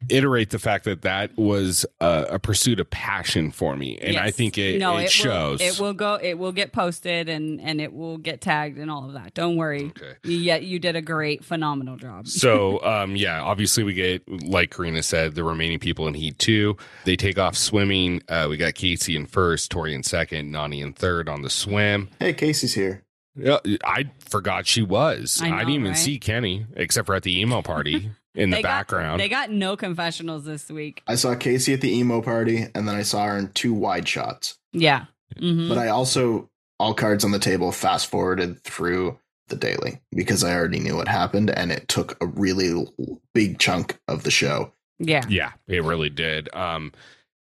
iterate the fact that that was a, a pursuit of passion for me, and I think it, no, it, will- shows. it will go. It will get posted and and it will get tagged and all of that. Don't worry. Okay. Yeah, you did a great, phenomenal job. So, um, yeah, obviously we get, like Corrina said, the remaining people in Heat 2. They take off swimming. Uh, we got Kaycee in first, Tori in second, Nany in third on the swim. Hey, Kaycee's here. Yeah, I forgot she was. I I, didn't even right? see Kenny except for at the emo party in the They got- background. They got no confessionals this week. I saw Kaycee at the emo party, and then I saw her in two wide shots. Yeah. hmm But I also, all cards on the table, fast forwarded through the daily because I already knew what happened, and it took a really big chunk of the show. yeah. yeah, it really did. Um,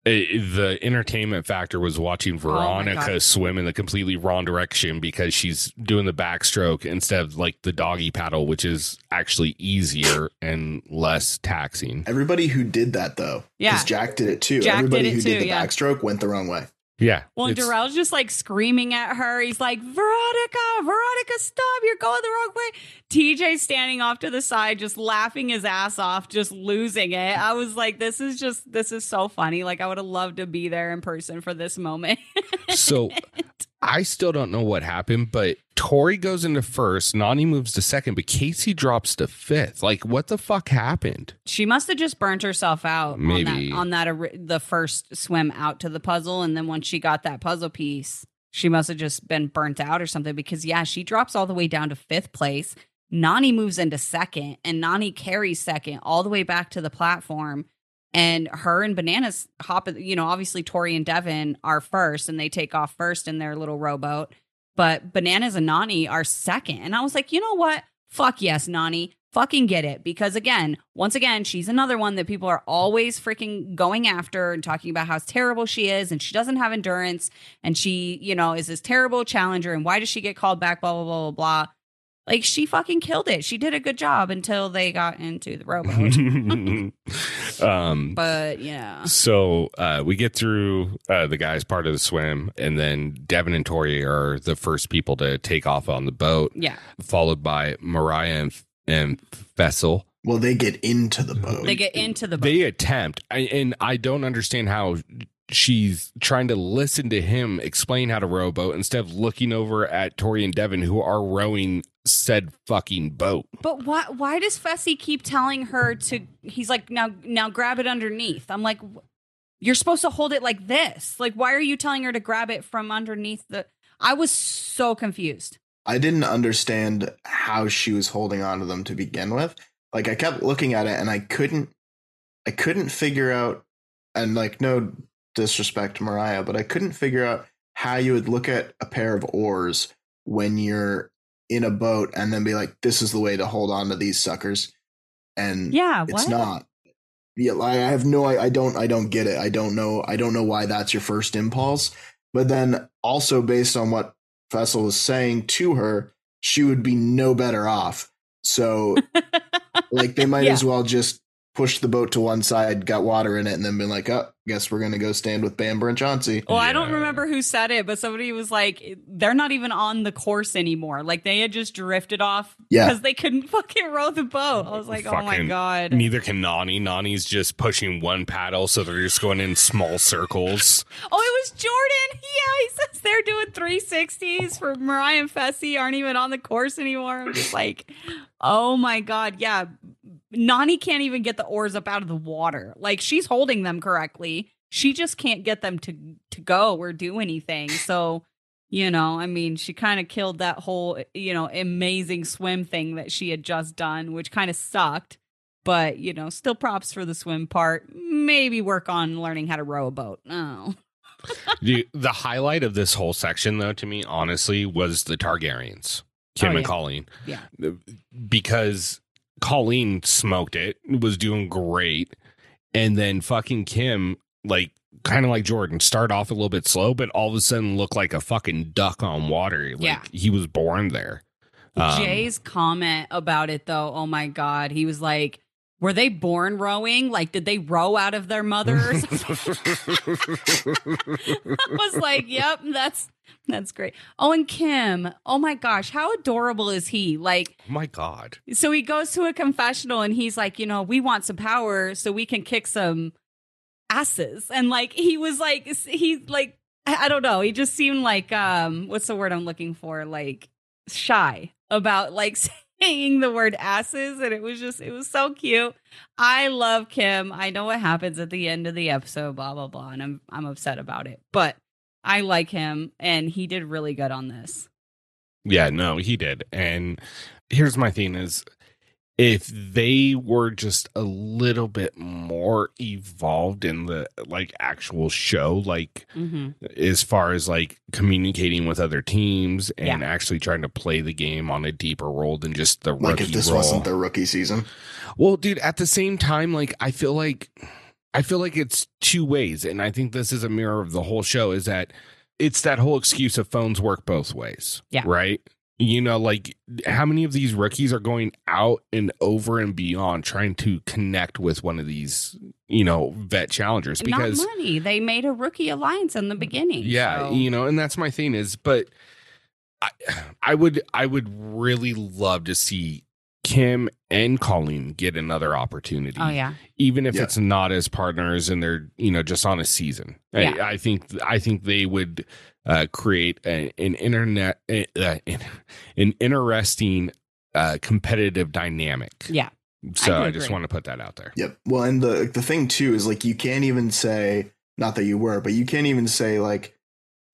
it- the entertainment factor was watching Oh Veronica God. swim in the completely wrong direction because she's doing the backstroke instead of like the doggy paddle, which is actually easier and less taxing. Everybody who did that, though, Yeah. because Jack did it too. Jack did Everybody it who too, did the yeah. backstroke went the wrong way. Yeah. Well, and Darrell's just like screaming at her. He's like, Veronica, Veronica, stop. You're going the wrong way. TJ standing off to the side, just laughing his ass off, just losing it. I was like, this is just, this is so funny. Like, I would have loved to be there in person for this moment. So I still don't know what happened, but Tori goes into first, Nany moves to second, but Kaycee drops to fifth. Like, what the fuck happened? she must have just burnt herself out Maybe. on that, on that the first swim out to the puzzle. And then once she got that puzzle piece, she must have just been burnt out or something because, yeah, she drops all the way down to fifth place. Nany moves into second, and Nany carries second all the way back to the platform. And her and Bananas hop, you know, obviously Tori and Devin are first, and they take off first in their little rowboat. But Bananas and Nany are second. And I was like, you know what? Fuck yes, Nany. Fucking get it. Because again, once again, she's another one that people are always freaking going after and talking about how terrible she is and she doesn't have endurance and she, you know, is this terrible challenger and why does she get called back, blah, blah, blah, blah, blah. Like she fucking killed it. She did a good job until they got into the rowboat. um, but yeah. so uh, we get through uh, the guys' part of the swim, and then Devin and Tori are the first people to take off on the boat, Yeah. followed by Mariah and, and Fessel. Well, they get into the boat. They get into the boat. They attempt, I, and I don't understand how she's trying to listen to him explain how to row a boat instead of looking over at Tori and Devin who are rowing said fucking boat. But why why does Fessy keep telling her to he's like now now grab it underneath. I'm like you're supposed to hold it like this. Like why are you telling her to grab it from underneath the I was so confused. I didn't understand how she was holding on to them to begin with. Like I kept looking at it and I couldn't I couldn't figure out and like no disrespect to Mariah, but I couldn't figure out how you would look at a pair of oars when you're in a boat and then be like, this is the way to hold on to these suckers. And Yeah, it's what? not. Yeah, I I have no I I don't I don't get it. I don't know I don't know why that's your first impulse. But then also based on what Fessel was saying to her, she would be no better off. So like they might Yeah. as well just push the boat to one side, got water in it, and then been like, oh, guess we're gonna go stand with Bamber and Chauncey. Well, I don't remember who said it, but somebody was like, they're not even on the course anymore. Like they had just drifted off Yeah. because they couldn't fucking row the boat. I was like, oh my God. Neither can Nany. Nany's just pushing one paddle, so they're just going in small circles. Oh, it was Jordan. Yeah, he says they're doing 360s for Mariah and Fessy aren't even on the course anymore. I'm just like, oh my God. Yeah. Nany can't even get the oars up out of the water. Like she's holding them correctly. She just can't get them to to go or do anything. So, you know, I mean, she kind of killed that whole, you know, amazing swim thing that she had just done, which kind of sucked. But, you know, still props for the swim part. Maybe work on learning how to row a boat. Oh. The, the highlight of this whole section, though, to me, honestly, was the Targaryens, Kim Oh, and. Colleen. Yeah. Because Colleen smoked it, was doing great. And then fucking Kim, like, kind of like Jordan, started off a little bit slow, but all of a sudden looked like a fucking duck on water. Like, Yeah. he was born there. Um, Jay's comment about it though, oh my god, he was like, were they born rowing? Like, did they row out of their mothers? I was like, yep, that's that's great. Oh, and Kim, oh my gosh, how adorable is he? Like, Oh my God. so he goes to a confessional and he's like, you know, we want some power so we can kick some asses. And like, he was like, he like, I I don't know, he just seemed like, um, what's the word I'm looking for? Like, shy about like saying the word asses. And it was just, it was so cute. I love Kim. I know what happens at the end of the episode, blah, blah, blah. And I'm, I'm upset about it, but I like him and he did really good on this. Yeah, no, he did. And here's my thing is if they were just a little bit more evolved in the like actual show, like hmm as far as like communicating with other teams and Yeah. actually trying to play the game on a deeper role than just the Like rookie if this role. wasn't their rookie season. Well, dude, at the same time, like I feel like I feel like it's two ways, and I think this is a mirror of the whole show. Is that it's that whole excuse of phones work both ways, Yeah. right? You know, like how many of these rookies are going out and over and beyond trying to connect with one of these, you know, vet challengers because not money. They made a rookie alliance in the beginning. yeah, so- you know, and that's my thing is, but I, I would, I would really love to see Kim and Colleen get another opportunity. Oh yeah. even if Yeah. it's not as partners and they're you know just on a season. Yeah. I, I think, I think they would uh, create a, an internet, uh, an interesting uh, competitive dynamic. Yeah. So I I, just want to put that out there. Yep. Well, and the the thing too is like you can't even say not that you were, but you can't even say like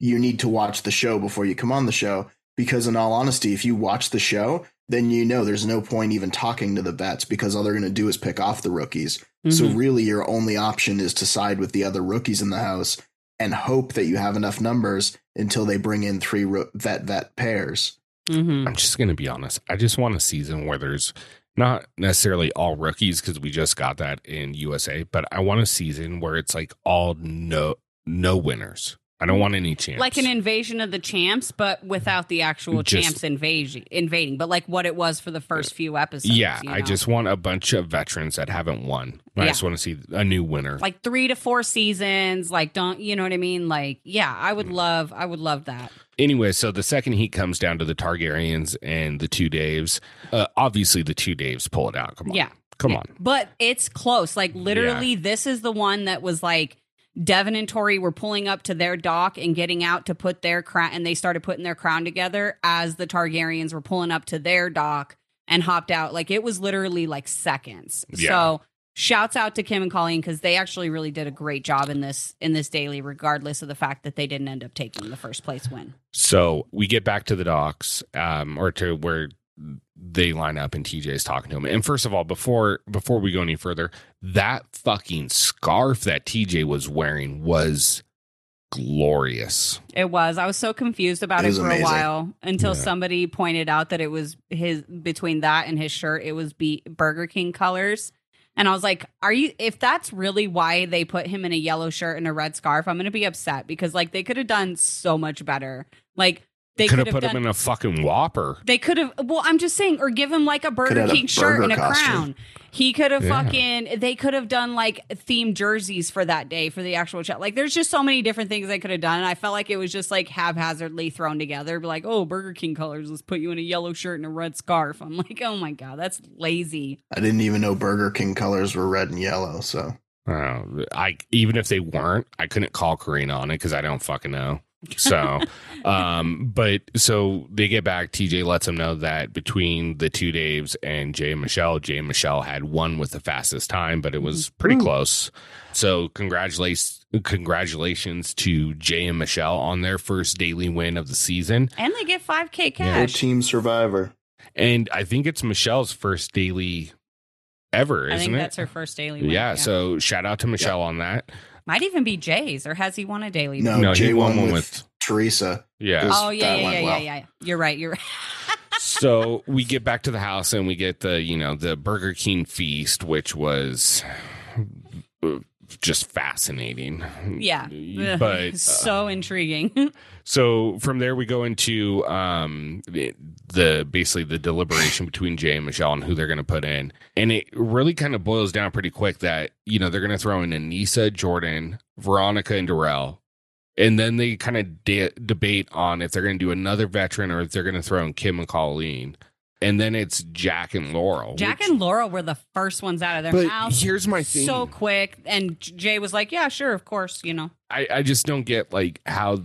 you need to watch the show before you come on the show because in all honesty, if you watch the show, then you know there's no point even talking to the vets because all they're going to do is pick off the rookies. So Mhm. really your only option is to side with the other rookies in the house and hope that you have enough numbers until they bring in three ro- vet vet pairs. Mhm. I'm just going to be honest. I just want a season where there's not necessarily all rookies because we just got that in USA, but I want a season where it's like all no no winners. I don't want any champs. Like an invasion of the champs, but without the actual Just- champs invasion invading, but like what it was for the first few episodes. yeah, you I just want a bunch of veterans that haven't won. I Yeah. just want to see a new winner. like three to four seasons. Like, don't you know what I mean? Like, yeah, I Mm. would love, I would love that. anyway, so the second heat comes down to the Targaryens and the two Daves. Uh, obviously, the two Daves pull it out. Come on, Yeah. come Yeah. on. But it's close. Like literally, this is the one that was like Devin and Tori were pulling up to their dock and getting out to put their crown, and they started putting their crown together as the Targaryens were pulling up to their dock and hopped out. Like it was literally like seconds. Yeah. So shouts out to Kim and Colleen because they actually really did a great job in this in this daily, regardless of the fact that they didn't end up taking the first place win. So we get back to the docks, um, or to where they line up and TJ's talking to him. And first of all, before before we go any further, that fucking scarf that TJ was wearing was glorious. It was. I was so confused about It it, for amazing. a while until Yeah. somebody pointed out that it was his between that and his shirt, it was be Burger King colors. And I was like, "Are you? If that's really why they put him in a yellow shirt and a red scarf, I'm going to be upset because like they could have done so much better. Like they Could could have put done, him in a fucking Whopper. They could have. Well, I'm just saying, or give him like a Burger had a King shirt burger and a costume. crown. He could have Yeah. fucking. They could have done like themed jerseys for that day for the actual chat. Like, there's just so many different things they could have done. And I felt like it was just like haphazardly thrown together. Be like, oh, Burger King colors. Let's put you in a yellow shirt and a red scarf. I'm like, oh my god, that's lazy. I didn't even know Burger King colors were red and yellow. So Uh, I even if they weren't, I couldn't call Corrina on it because I don't fucking know. So, um, but so they get back. TJ lets them know that between the two Daves and Jay and Michelle, Jay and Michelle had one with the fastest time, but it was pretty Ooh. close. So, congratulations, congratulations to Jay and Michelle on their first daily win of the season. And they get 5K no cash. team survivor. And I think it's Michelle's first daily ever, I isn't think it? that's her first daily win. yeah, So shout out to Michelle on that. Might even be Jay's, or has he won a daily? No. No, he Jay won won one with, with- Teresa. Yeah. Oh yeah, yeah, yeah, well. yeah, yeah. You're right. You're right. so we get back to the house and we get the you know the burger king feast which was uh, just fascinating Yeah. but uh, so intriguing. so from there we go into um the, the basically the deliberation between jay and michelle and who they're going to put in and it really kind of boils down pretty quick that you know they're going to throw in aneesa jordan veronica and darrell and then they kind of de- debate on if they're going to do another veteran or if they're going to throw in kim and colleen and then it's jack and laurel Jack which- and Laurel were the first ones out of their but house. here's my thing So quick, and Jay was like, "Yeah, sure, of course." You know, I, I just don't get like how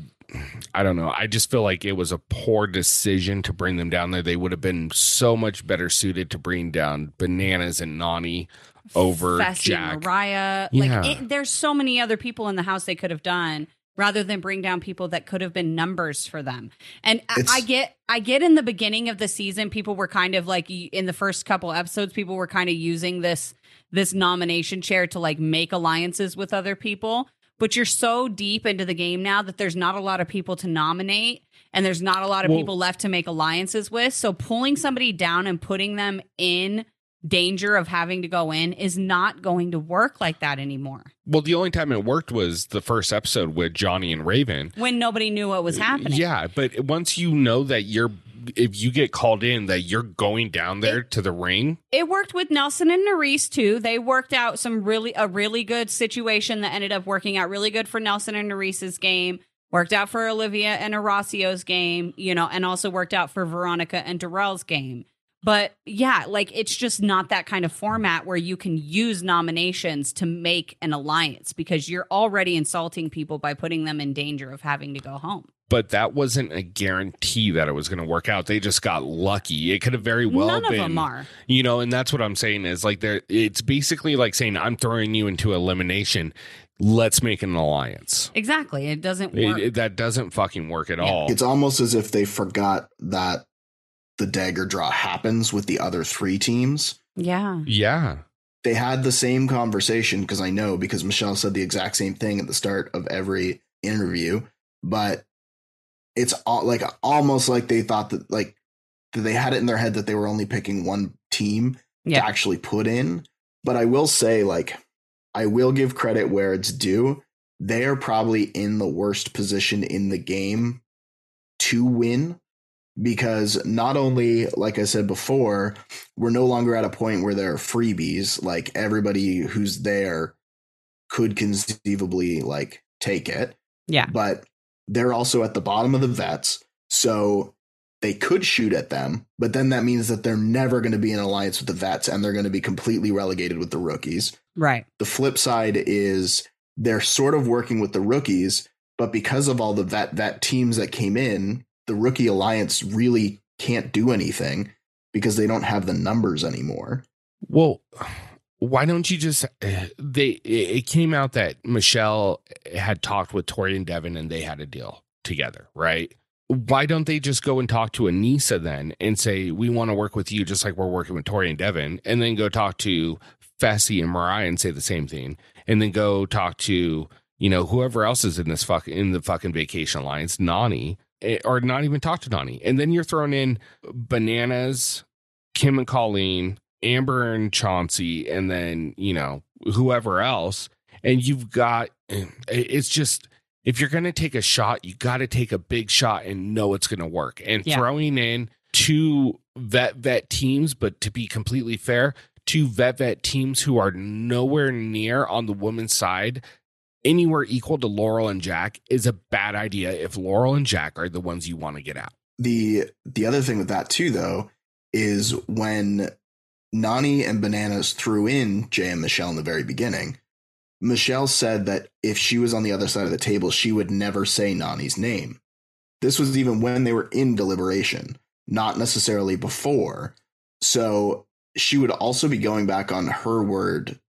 I don't know. I just feel like it was a poor decision to bring them down there. They would have been so much better suited to bring down bananas and Nany over Fessy, Jack. Mariah. Yeah. Like, it, there's so many other people in the house they could have done rather than bring down people that could have been numbers for them. And I, I get, I get in the beginning of the season, people were kind of like in the first couple episodes, people were kind of using this this nomination chair to like make alliances with other people. But you're so deep into the game now that there's not a lot of people to nominate and there's not a lot of Well- people left to make alliances with. So pulling somebody down and putting them in danger of having to go in is not going to work like that anymore Well, the only time it worked was the first episode with Johnny and Raven. when nobody knew what was uh, happening. Yeah, but once you know that you're if you get called in that you're going down there to the ring, It worked with Nelson and Nurys too. They worked out some really a really good situation that ended up working out really good for Nelson and Nurys's game. Worked out for Olivia and Horacio's game, you know, and also worked out for Veronica and Darrell's game. But yeah, like it's just not that kind of format where you can use nominations to make an alliance because you're already insulting people by putting them in danger of having to go home. but that wasn't a guarantee that it was going to work out. They just got lucky. It could have very well None been of them are. You know, and that's what I'm saying is like there it's basically like saying I'm throwing you into elimination. Let's make an alliance. Exactly. It doesn't It- it- that doesn't fucking work at Yeah. all. It's almost as if they forgot that the dagger draw happens with the other three teams. yeah. yeah. They had the same conversation because I know because Michelle said the exact same thing at the start of every interview, but it's all like almost like they thought that like that they had it in their head that they were only picking one team Yeah. to actually put in. But I will say, like, I will give credit where it's due. They are probably in the worst position in the game to win because not only, like I said before, we're no longer at a point where there are freebies. Like everybody who's there could conceivably like take it Yeah. but they're also at the bottom of the vets. So they could shoot at them, but then that means that they're never going to be in alliance with the vets and they're going to be completely relegated with the rookies. Right. The flip side is they're sort of working with the rookies, but because of all the vet vet teams that came in, the rookie alliance really can't do anything because they don't have the numbers anymore. Well, why don't you just they it came out that Michelle had talked with Tori and Devin and they had a deal together, right? Why don't they just go and talk to Aneesa then and say, We want to work with you just like we're working with Tori and Devin, and then go talk to Fessy and Mariah and say the same thing, and then go talk to, you know, whoever else is in this fuck in the fucking vacation alliance, Nany, eh, or not even talk to Donnie. And then you're throwing in bananas, Kim and Colleen, Amber and Chauncey, and then, you know, whoever else. And you've got eh, it's just if you're going to take a shot, you got to take a big shot and know it's going to work. And Yeah. throwing in two vet vet teams, but to be completely fair, two vet vet teams who are nowhere near on the women's side, anywhere equal to Laurel and Jack is a bad idea if Laurel and Jack are the ones you want to get out. the the other thing with that too though is when Nany and Bananas threw in Jay and Michelle in the very beginning, Michelle said that if she was on the other side of the table, she would never say Nany's name. This was even when they were in deliberation, not necessarily before. So she would also be going back on her word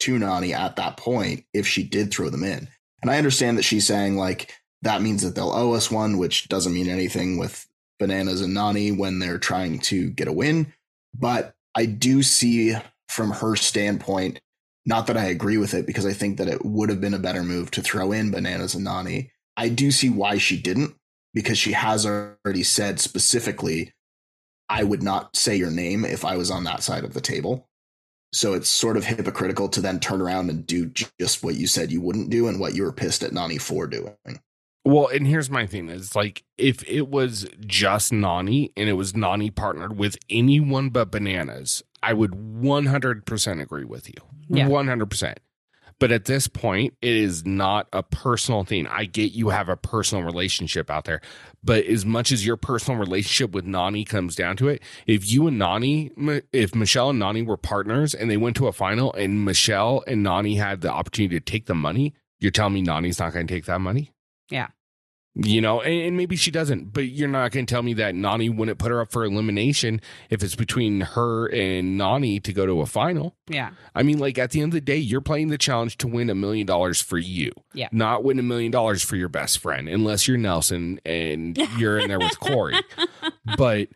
to Nany at that point if she did throw them in. And I understand that she's saying like that means that they'll owe us one, which doesn't mean anything with Bananas and Nany when they're trying to get a win. But I do see from her standpoint, not that I agree with it because I think that it would have been a better move to throw in Bananas and Nany. I do see why she didn't because she has already said specifically, I would not say your name if I was on that side of the table. So it's sort of hypocritical to then turn around and do just what you said you wouldn't do and what you were pissed at Nany for doing. Well, and here's my thing: is like if it was just Nany and it was Nany partnered with anyone but bananas, I would 100% agree with you. Yeah. 100%. But at this point, it is not a personal thing. I get you have a personal relationship out there, but as much as your personal relationship with Nany comes down to it, if you and Nany, if Michelle and Nany were partners and they went to a final and Michelle and Nany had the opportunity to take the money, you're telling me Nany's not going to take that money? Yeah. You know, and, and maybe she doesn't, but you're not going to tell me that Nany wouldn't put her up for elimination if it's between her and Nany to go to a final. Yeah. I mean, like at the end of the day, you're playing the challenge to win a million dollars for you, Yeah. not win a million dollars for your best friend, unless you're Nelson and you're in there with Corey. But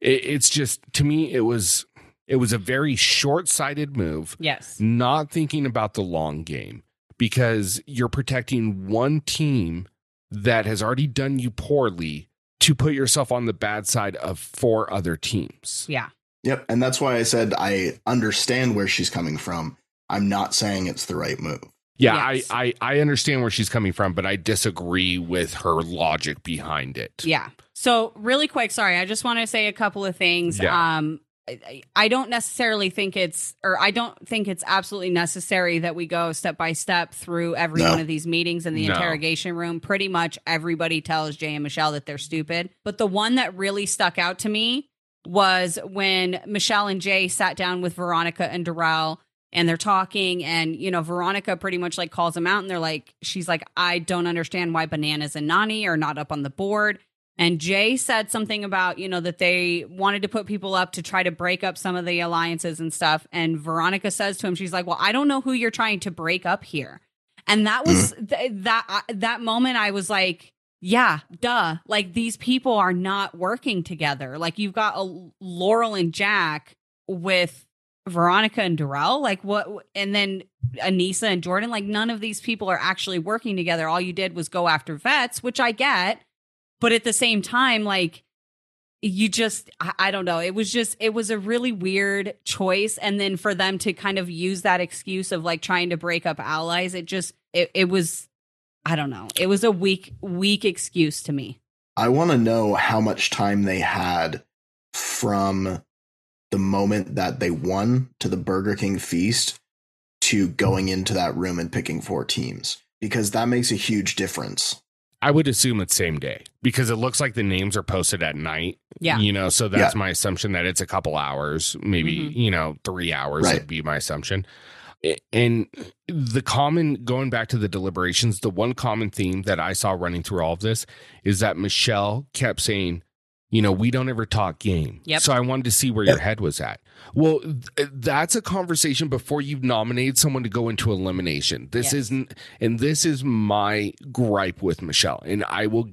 it, it's just to me, it was it was a very short sighted move Yes. not thinking about the long game because you're protecting one team that has already done you poorly to put yourself on the bad side of four other teams. Yeah. Yep. And that's why I said I understand where she's coming from. I'm not saying it's the right move. Yeah, Yes. I, I I understand where she's coming from, but I disagree with her logic behind it. Yeah. So really quick, sorry, I just want to say a couple of things. Yeah. Um I- I don't necessarily think it's or I don't think it's absolutely necessary that we go step by step through every No. one of these meetings in the No. interrogation room. Pretty much everybody tells Jay and Michelle that they're stupid. But the one that really stuck out to me was when Michelle and Jay sat down with Veronica and Darrell and they're talking and you know Veronica pretty much like calls them out and they're like she's like I don't understand why bananas and Nani are not up on the board and Jay said something about you know that they wanted to put people up to try to break up some of the alliances and stuff and Veronica says to him she's like well I don't know who you're trying to break up here and that was mm-hmm. th- that I that moment I was like yeah, duh. Like these people are not working together. Like you've got a Laurel and Jack with Veronica and Darrell. Like what? And then Aneesa and Jordan. Like none of these people are actually working together. All you did was go after vets, which I get. But at the same time, like you just, I, I don't know. It was just, it was a really weird choice. And then for them to kind of use that excuse of like trying to break up allies, it just, it, it was, I don't know. It was a weak, weak excuse to me. I want to know how much time they had from the moment that they won to the Burger King feast to going into that room and picking four teams because that makes a huge difference. I would assume it's same day because it looks like the names are posted at night. Yeah. You know, so that's Yeah. my assumption that it's a couple hours, maybe, Mhm. you know, three hours Right. would be my assumption. And the common, going back to the deliberations, the one common theme that I saw running through all of this is that Michelle kept saying, you know, we don't ever talk game. Yep. So I wanted to see where Yep. your head was at. Well, th- that's a conversation before you've nominated someone to go into elimination. This Yes. isn't, and this is my gripe with Michelle. And I will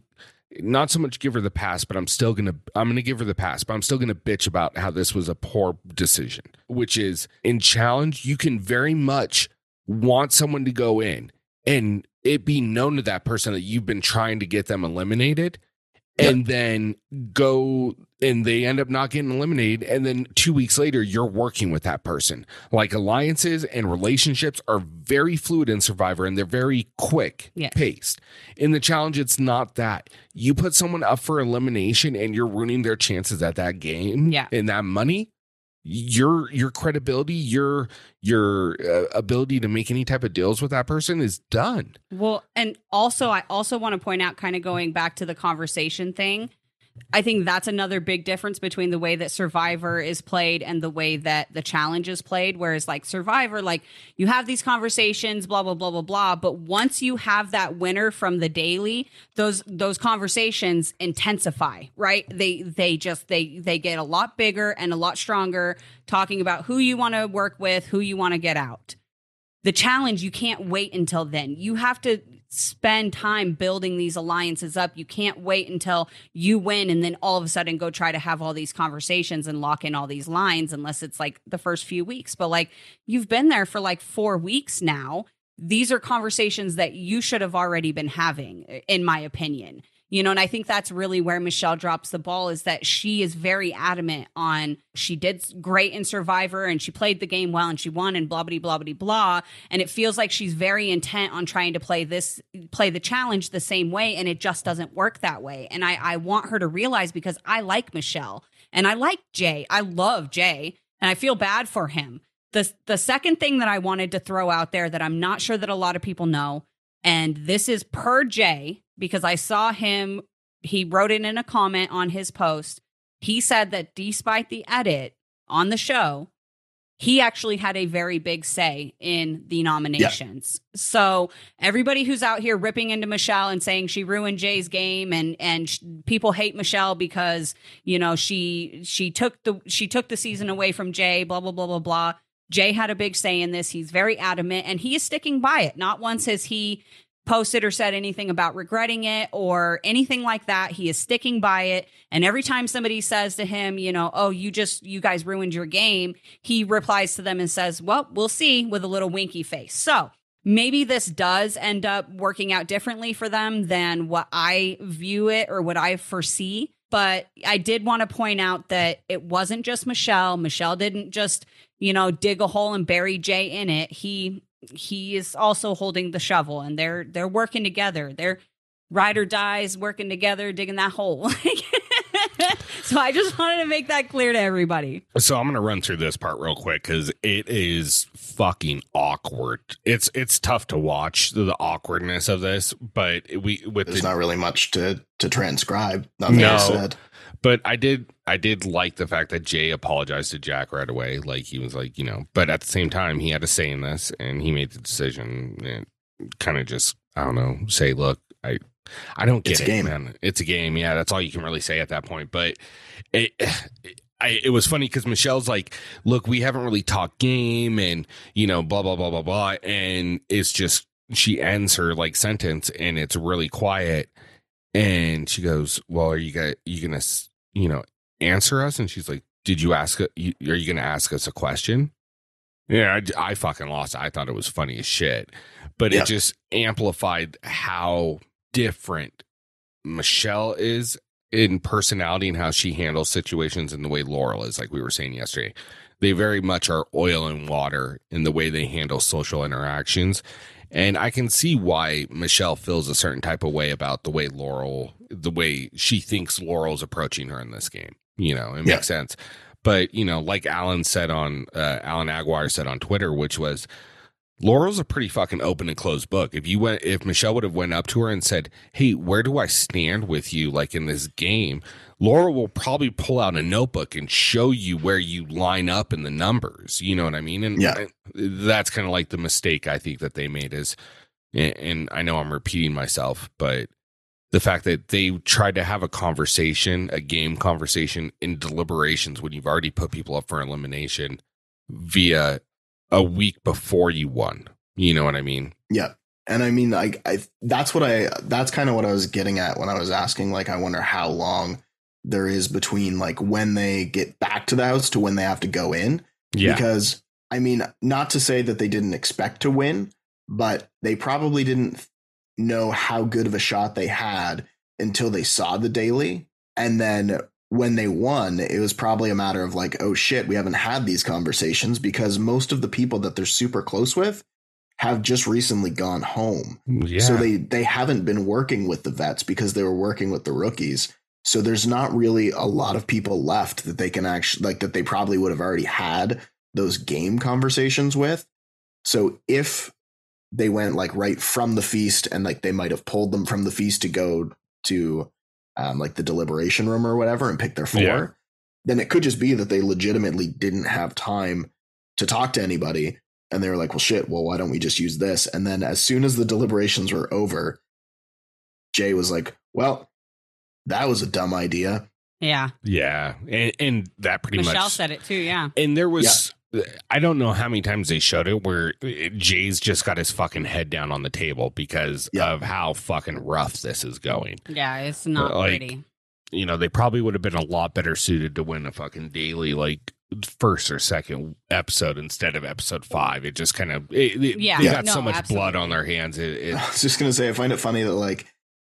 not so much give her the pass, but I'm still gonna I'm gonna give her the pass, but I'm still gonna bitch about how this was a poor decision. Which is in challenge, you can very much want someone to go in and it be known to that person that you've been trying to get them eliminated and then go and they end up not getting eliminated and then 2 weeks later you're working with that person. Like alliances and relationships are very fluid in survivor and they're very quick Yes. paced. In the challenge it's not that. You put someone up for elimination and you're ruining their chances at that game Yeah. and that money your your credibility your your uh, ability to make any type of deals with that person is done Well, and also, I also want to point out, kind of going back to the conversation thing. I think that's another big difference between the way that Survivor is played and the way that the challenge is played. Whereas, like Survivor, like you have these conversations, blah blah blah blah blah. But once you have that winner from the daily, those those conversations intensify, right? They they just they they get a lot bigger and a lot stronger, talking about who you want to work with, who you want to get out the challenge you can't wait until then. You have to spend time building these alliances up. You can't wait until you win and then all of a sudden go try to have all these conversations and lock in all these lines unless it's like the first few weeks. But like you've been there for like 4 weeks now. These are conversations that you should have already been having in my opinion you know and i think that's really where michelle drops the ball is that she is very adamant on she did great in survivor and she played the game well and she won and blah blah blah blah blah. And it feels like she's very intent on trying to play this play the challenge the same way and it just doesn't work that way. And i i want her to realize because i like michelle and i like jay. I love jay and i feel bad for him. The the second thing that i wanted to throw out there that i'm not sure that a lot of people know and this is per Jay because I saw him. He wrote it in a comment on his post. He said that despite the edit on the show, he actually had a very big say in the nominations. So everybody who's out here ripping into Michelle and saying she ruined Jay's game and and sh- people hate Michelle because you know she she took the she took the season away from Jay. Blah blah blah blah blah. Jay had a big say in this. He's very adamant and he is sticking by it. Not once has he posted or said anything about regretting it or anything like that. He is sticking by it. And every time somebody says to him, you know, oh, you just, you guys ruined your game, he replies to them and says, well, we'll see with a little winky face. So maybe this does end up working out differently for them than what I view it or what I foresee. But I did want to point out that it wasn't just Michelle. Michelle didn't just, you know, dig a hole and bury Jay in it. He he is also holding the shovel and they're they're working together. They're ride or dies working together, digging that hole. so I just wanted to make that clear to everybody. so i'm gonna run through this part real quick because it is fucking awkward it's it's tough to watch the, the awkwardness of this but we with There's the not really much to to transcribe. Nothing No. said. But I did I did like the fact that Jay apologized to Jack right away. Like he was like, you know, but at the same time he had a say in this and he made the decision and kind of just I don't know, say, look, I I don't get It's a it, game. man. It's a game. Yeah, that's all you can really say at that point. But it I, it was funny because Michelle's like, look, we haven't really talked game and, you know, blah, blah, blah, blah, blah. And it's just, she ends her like sentence and it's really quiet. And she goes, well, are you gonna, you gonna, s- you know, answer us? And she's like, did you ask, a, you, are you gonna ask us a question? Yeah, I, I fucking lost. I thought it was funny as shit, but Yeah. it just amplified how different Michelle is in personality and how she handles situations and the way Laurel is, like we were saying yesterday. They very much are oil and water in the way they handle social interactions. And I can see why Michelle feels a certain type of way about the way Laurel, the way she thinks Laurel's approaching her in this game. You know, it Yeah. makes sense. But, you know, like Alan said on, uh, Alan Aguirre said on Twitter, which was, Laurel's a pretty fucking open and closed book. If you went, if Michelle would have went up to her and said, "Hey, where do I stand with you, like in this game?" Laurel will probably pull out a notebook and show you where you line up in the numbers. You know what I mean? And Yeah. that's kind of like the mistake I think that they made is, and, and I know I'm repeating myself, but the fact that they tried to have a conversation, a game conversation in deliberations when you've already put people up for elimination via a week before you won. You know what I mean? Yeah. And I mean, like, I that's what I that's kind of what I was getting at when I was asking. Like, I wonder how long there is between like when they get back to the house to when they have to go in. Because I mean, not to say that they didn't expect to win, but they probably didn't know how good of a shot they had until they saw the daily. And then when they won, it was probably a matter of like, oh shit, we haven't had these conversations because most of the people that they're super close with have just recently gone home. Mm, yeah. So they they haven't been working with the vets because they were working with the rookies. So there's not really a lot of people left that they can actually like that they probably would have already had those game conversations with. So if they went like right from the feast and like they might have pulled them from the feast to go to um, like the deliberation room or whatever and pick their four, Yeah. then it could just be that they legitimately didn't have time to talk to anybody. And they were like, well, shit, well, why don't we just use this? And then as soon as the deliberations were over, Jay was like, well, that was a dumb idea. Yeah. yeah. And, and that pretty Michelle much Michelle said it too. Yeah. And there was, I don't know how many times they showed it where Jay's just got his fucking head down on the table because Yeah. of how fucking rough this is going. Yeah. It's not Like, pretty. You know, they probably would have been a lot better suited to win a fucking daily, like first or second episode instead of episode five. It just kind of, it, it- Yeah. they Yeah. got so No, much blood on their hands. It, it, I was just gonna say, I find it funny that like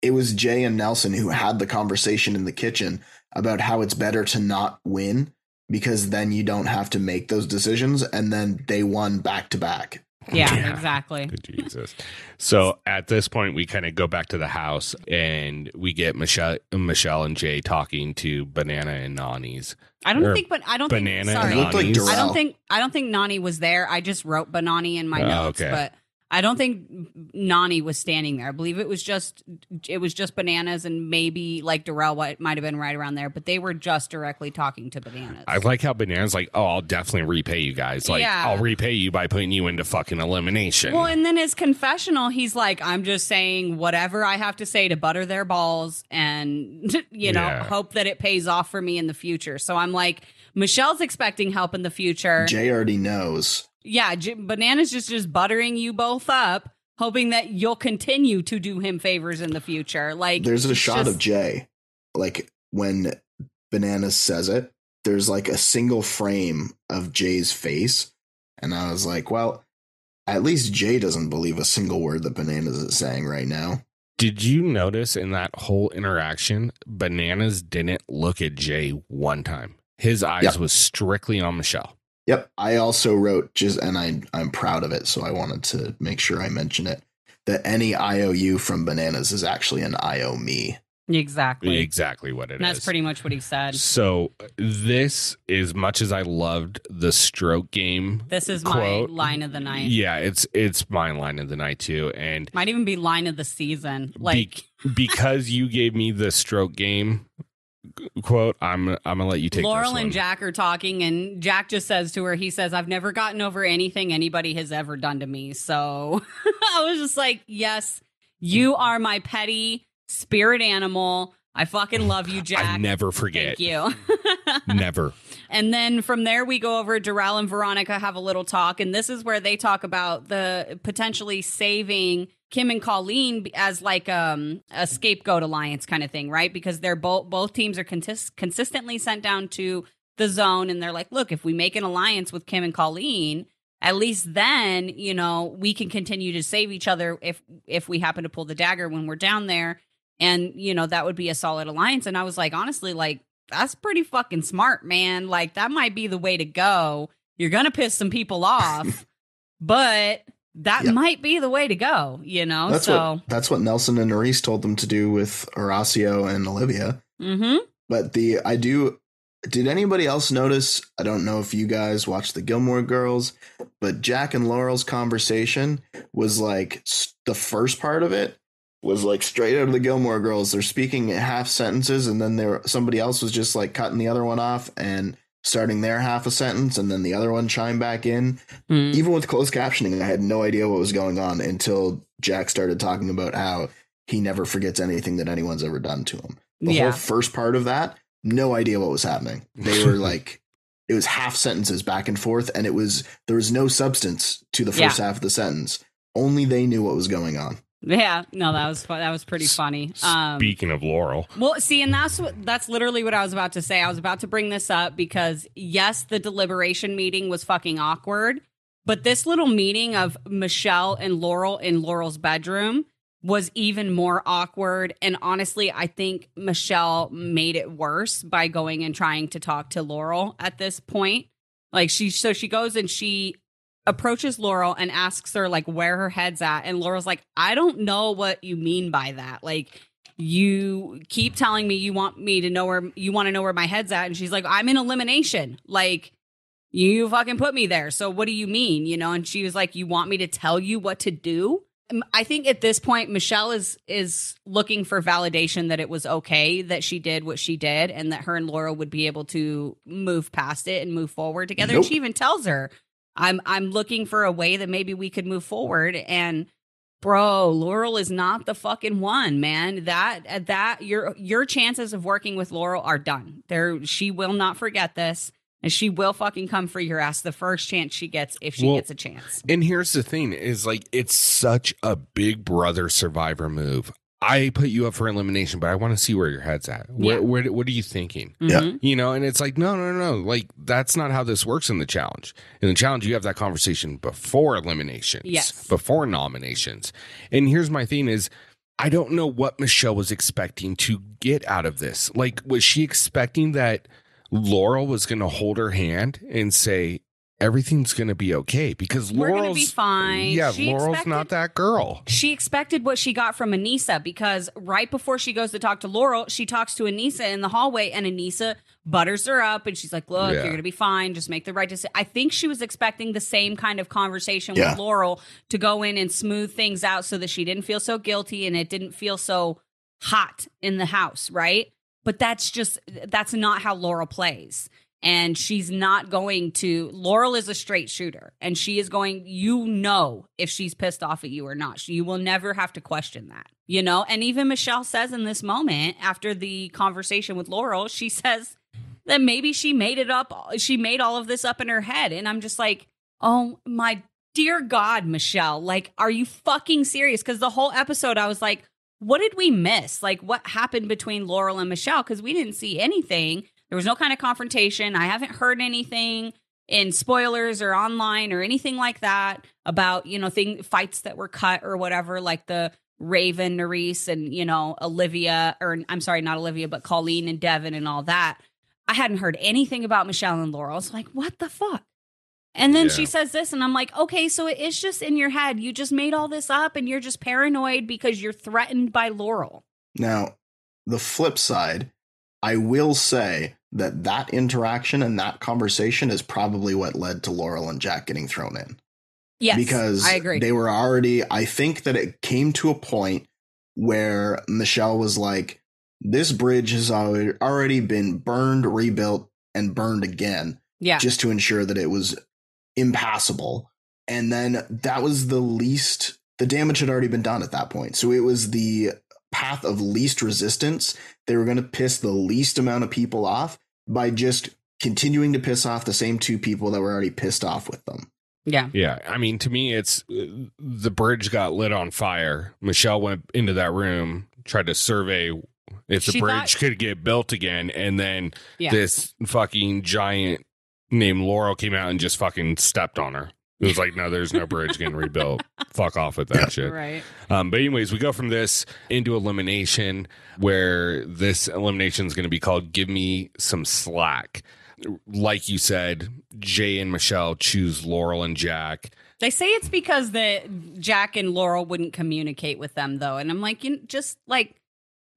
it was Jay and Nelson who had the conversation in the kitchen about how it's better to not win because then you don't have to make those decisions, and then they won back to back. Yeah, Yeah. exactly. Jesus. So at this point, we kind of go back to the house and we get Michelle, Michelle and Jay talking to Banana and Nany's. I don't Or think, but I don't Banana think. and Sorry, like I don't think I don't think Nany was there. I just wrote Banani in my Oh, notes, okay. but I don't think Nany was standing there. I believe it was just it was just bananas and maybe like Darrell what might have been right around there, but they were just directly talking to bananas. I like how Banana's like, oh, I'll definitely repay you guys. Like, Yeah. I'll repay you by putting you into fucking elimination. well, and then his confessional, he's like, I'm just saying whatever I have to say to butter their balls and, you know, Yeah. hope that it pays off for me in the future. So I'm like, Michelle's expecting help in the future. Jay already knows. Yeah, J- Banana's just just buttering you both up, hoping that you'll continue to do him favors in the future. Like There's a shot just- of Jay, like when Bananas says it. There's like a single frame of Jay's face, and I was like, well, at least Jay doesn't believe a single word that Bananas is saying right now. Did you notice in that whole interaction, Bananas didn't look at Jay one time? His eyes Yep. was strictly on Michelle. Yep. I also wrote just, and I I'm proud of it, so I wanted to make sure I mention it. That any IOU from Bananas is actually an IO me. exactly. Exactly what it is. And that's pretty much what he said. So this, as much as I loved the stroke game, This is my quote, line of the night. Yeah, it's it's my line of the night too, and Might even be line of the season. Like be- because you gave me the stroke game quote, I'm I'm gonna let you take Laurel and. Jack are talking, and Jack just says to her, he says, I've never gotten over anything anybody has ever done to me. So I was just like, yes, you are my petty spirit animal. I fucking love you, Jack. I never forget. Thank you. Never. And then from there, we go over Darrell and Veronica have a little talk. And this is where they talk about the potentially saving Kim and Colleen as like um, a scapegoat alliance kind of thing, right? Because they're both both teams are contis- consistently sent down to the zone, and they're like, look, if we make an alliance with Kim and Colleen, at least then you know we can continue to save each other if if we happen to pull the dagger when we're down there, and you know that would be a solid alliance. And I was like, honestly, like that's pretty fucking smart, man. Like that might be the way to go. You're gonna piss some people off, but that Yep. might be the way to go. You know, That's so what that's what Nelson and Maurice told them to do with Horacio and Olivia. hmm But the I do did anybody else notice? I don't know if you guys watched the Gilmore Girls, but Jack and Laurel's conversation was like the first part of it was like straight out of the Gilmore Girls. They're speaking half sentences, and then there somebody else was just like cutting the other one off and starting their half a sentence, and then the other one chime back in. Hmm. Even with closed captioning, I had no idea what was going on until Jack started talking about how he never forgets anything that anyone's ever done to him. The Yeah. whole first part of that, no idea what was happening. They were like, it was half sentences back and forth, and it was there was no substance to the first half of the sentence. Only they knew what was going on. Yeah, no, that was that was pretty funny. Um, Speaking of Laurel, Well, see, and that's what that's literally what I was about to say. I was about to bring this up because yes, the deliberation meeting was fucking awkward, but this little meeting of Michelle and Laurel in Laurel's bedroom was even more awkward. And honestly, I think Michelle made it worse by going and trying to talk to Laurel at this point. Like she, so she goes and she approaches Laurel and asks her like where her head's at. And Laurel's like, I don't know what you mean by that. Like, you keep telling me you want me to know where you want to know where my head's at. And she's like, I'm in elimination. Like, you fucking put me there. So what do you mean? You know, and she was like, You want me to tell you what to do? I think at this point, Michelle is is looking for validation that it was okay that she did what she did, and that her and Laurel would be able to move past it and move forward together. Nope. And she even tells her, "I'm I'm looking for a way that maybe we could move forward." And bro, Laurel is not the fucking one, man. That uh, that your your chances of working with Laurel are done. There, she will not forget this. And she will fucking come for your ass the first chance she gets if she Well, gets a chance. And here's the thing is like it's such a big brother survivor move. I put you up for elimination, but I want to see where your head's at. Where, Yeah. where what are you thinking? Yeah. Mhm. You know, and it's like, no, no, no, no. Like, that's not how this works in the challenge. In the challenge, you have that conversation before eliminations, Yes. before nominations. And here's my thing is, I don't know what Michelle was expecting to get out of this. Like, was she expecting that Laurel was going to hold her hand and say, everything's going to be okay? Because We're gonna Laurel's be fine. Yeah, She Laurel's expected- not that girl. She expected what she got from Aneesa because right before she goes to talk to Laurel, she talks to Aneesa in the hallway and Aneesa butters her up and she's like, Look, Yeah. you're going to be fine. Just make the right decision. I think she was expecting the same kind of conversation Yeah. with Laurel to go in and smooth things out so that she didn't feel so guilty and it didn't feel so hot in the house, right? But that's just, that's not how Laurel plays. And she's not going to. Laurel is a straight shooter, and she is going. You know if she's pissed off at you or not. You will never have to question that, you know. And even Michelle says in this moment, after the conversation with Laurel, she says that maybe she made it up. She made all of this up in her head, and I'm just like, oh my dear God, Michelle, like, are you fucking serious? Because the whole episode, I was like, what did we miss? Like, what happened between Laurel and Michelle? Because we didn't see anything. There was no kind of confrontation. I haven't heard anything in spoilers or online or anything like that about, you know, thing fights that were cut or whatever, like the Raven, Nurys, and, you know, Olivia, or I'm sorry, not Olivia, but Colleen and Devin and all that. I hadn't heard anything about Michelle and Laurel. I was like, what the fuck? And then Yeah. she says this, and I'm like, okay, so it's just in your head. You just made all this up and you're just paranoid because you're threatened by Laurel. Now, the flip side, I will say that that interaction and that conversation is probably what led to Laurel and Jack getting thrown in. Yes. because I agree. they were already i think that it came to a point where michelle was like this bridge has already been burned rebuilt and burned again yeah. just to ensure that it was impassable and then that was the least the damage had already been done at that point so it was the path of least resistance they were going to piss the least amount of people off by just continuing to piss off the same two people that were already pissed off with them yeah. Yeah, I mean, to me, it's uh, the bridge got lit on fire. Michelle went into that room, tried to survey if the She bridge thought- could get built again, and then Yeah. this fucking giant named Laurel came out and just fucking stepped on her. It was like, no, there's no bridge getting rebuilt. Fuck off with that shit. Right. Um, but anyways, we go from this into elimination, where this elimination is going to be called "Give Me Some Slack." Like you said, Jay and Michelle choose Laurel and Jack. They say it's because the Jack and Laurel wouldn't communicate with them though, and I'm like, you just like,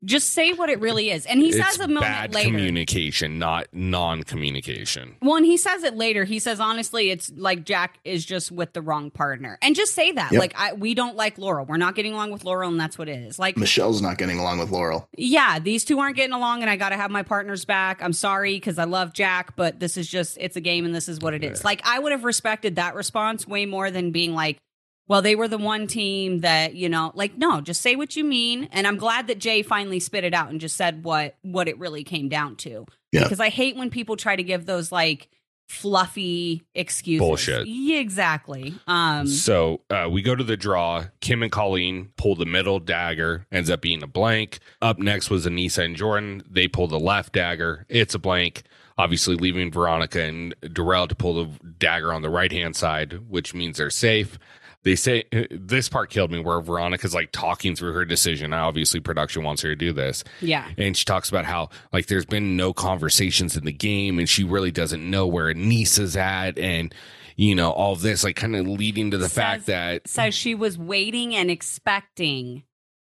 just say what it really is. And he it's says a moment bad later. communication, not non-communication. Well, and he says it later. He says, honestly, it's like Jack is just with the wrong partner. And just say that. Yep. Like, I, we don't like Laurel. We're not getting along with Laurel, and that's what it is. Like, michelle's not getting along with laurel yeah, these two aren't getting along, and I got to have my partners back. I'm sorry because I love Jack, but this is just, it's a game, and this is what it is. Like, I would have respected that response way more than being like, well, they were the one team that, you know, like, no, just say what you mean. And I'm glad that Jay finally spit it out and just said what what it really came down to. Yeah. Because I hate when people try to give those like fluffy excuses. Bullshit. Yeah, exactly. Um So uh, we go to the draw. Kim and Colleen pull the middle dagger, ends up being a blank. Up next was Aneesa and Jordan. They pull the left dagger. It's a blank. Obviously, leaving Veronica and Darrell to pull the dagger on the right hand side, which means they're safe. They say uh, this part killed me where Veronica's like talking through her decision. Obviously, production wants her to do this. Yeah. And she talks about how like there's been no conversations in the game and she really doesn't know where Aneesa's at and you know, all of this, like kind of leading to the Says- fact that Says she was waiting and expecting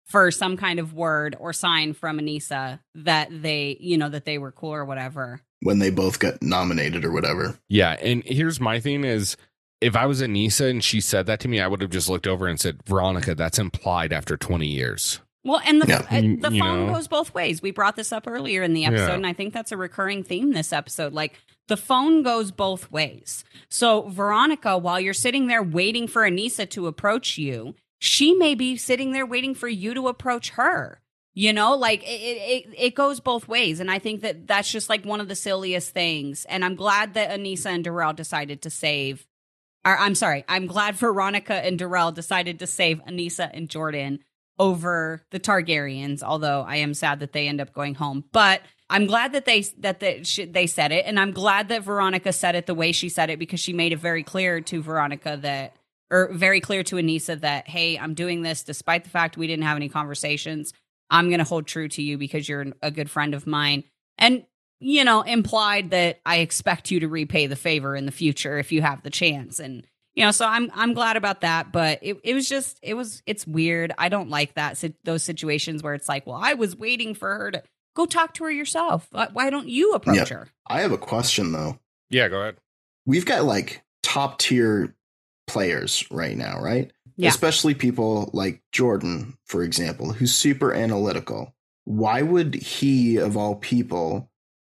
for some kind of word or sign from Aneesa that they, you know, that they were cool or whatever. when they both got nominated or whatever. Yeah, and here's my thing is if I was Aneesa and she said that to me, I would have just looked over and said, Veronica, that's implied after 20 years. Well, and the Yeah. uh, the phone know? goes both ways. We brought this up earlier in the episode, Yeah. and I think that's a recurring theme this episode. Like the phone goes both ways. So Veronica, while you're sitting there waiting for Aneesa to approach you, she may be sitting there waiting for you to approach her. You know, like it, it, it goes both ways, and I think that that's just like one of the silliest things. And I'm glad that Aneesa and Darrell decided to save. Or I'm sorry, I'm glad Veronica and Darrell decided to save Aneesa and Jordan over the Targaryens. Although I am sad that they end up going home, but I'm glad that they that they, they said it, and I'm glad that Veronica said it the way she said it because she made it very clear to Veronica that, or very clear to Aneesa that, hey, I'm doing this despite the fact we didn't have any conversations. I'm going to hold true to you because you're a good friend of mine, and you know, implied that I expect you to repay the favor in the future if you have the chance, and you know, so I'm I'm glad about that. But it it was just it was it's weird. I don't like that si- those situations where it's like, well, I was waiting for her to go talk to her yourself. Why- Why don't you approach Yeah. her? I have a question though. Yeah, go ahead. We've got like top tier players right now, right? Yeah. Especially people like Jordan, for example, who's super analytical. Why would he, of all people,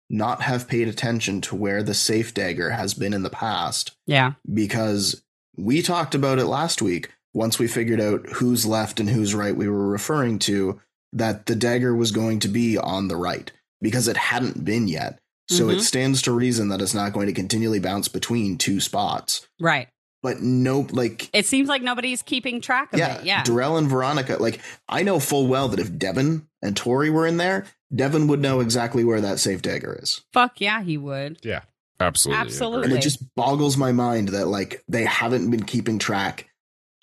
not have paid attention to where the safe dagger has been in the past? Yeah, Because we talked about it last week. Once we figured out who's left and who's right, we were referring to that the dagger was going to be on the right because it hadn't been yet. So it Mhm. stands to reason that it's not going to continually bounce between two spots. right. But no, like, It seems like nobody's keeping track of yeah, it. Yeah, Darrell and Veronica, like, I know full well that if Devin and Tori were in there, Devin would know exactly where that safe dagger is. fuck yeah, he would. Yeah absolutely. Absolutely. And it just boggles my mind that, like, they haven't been keeping track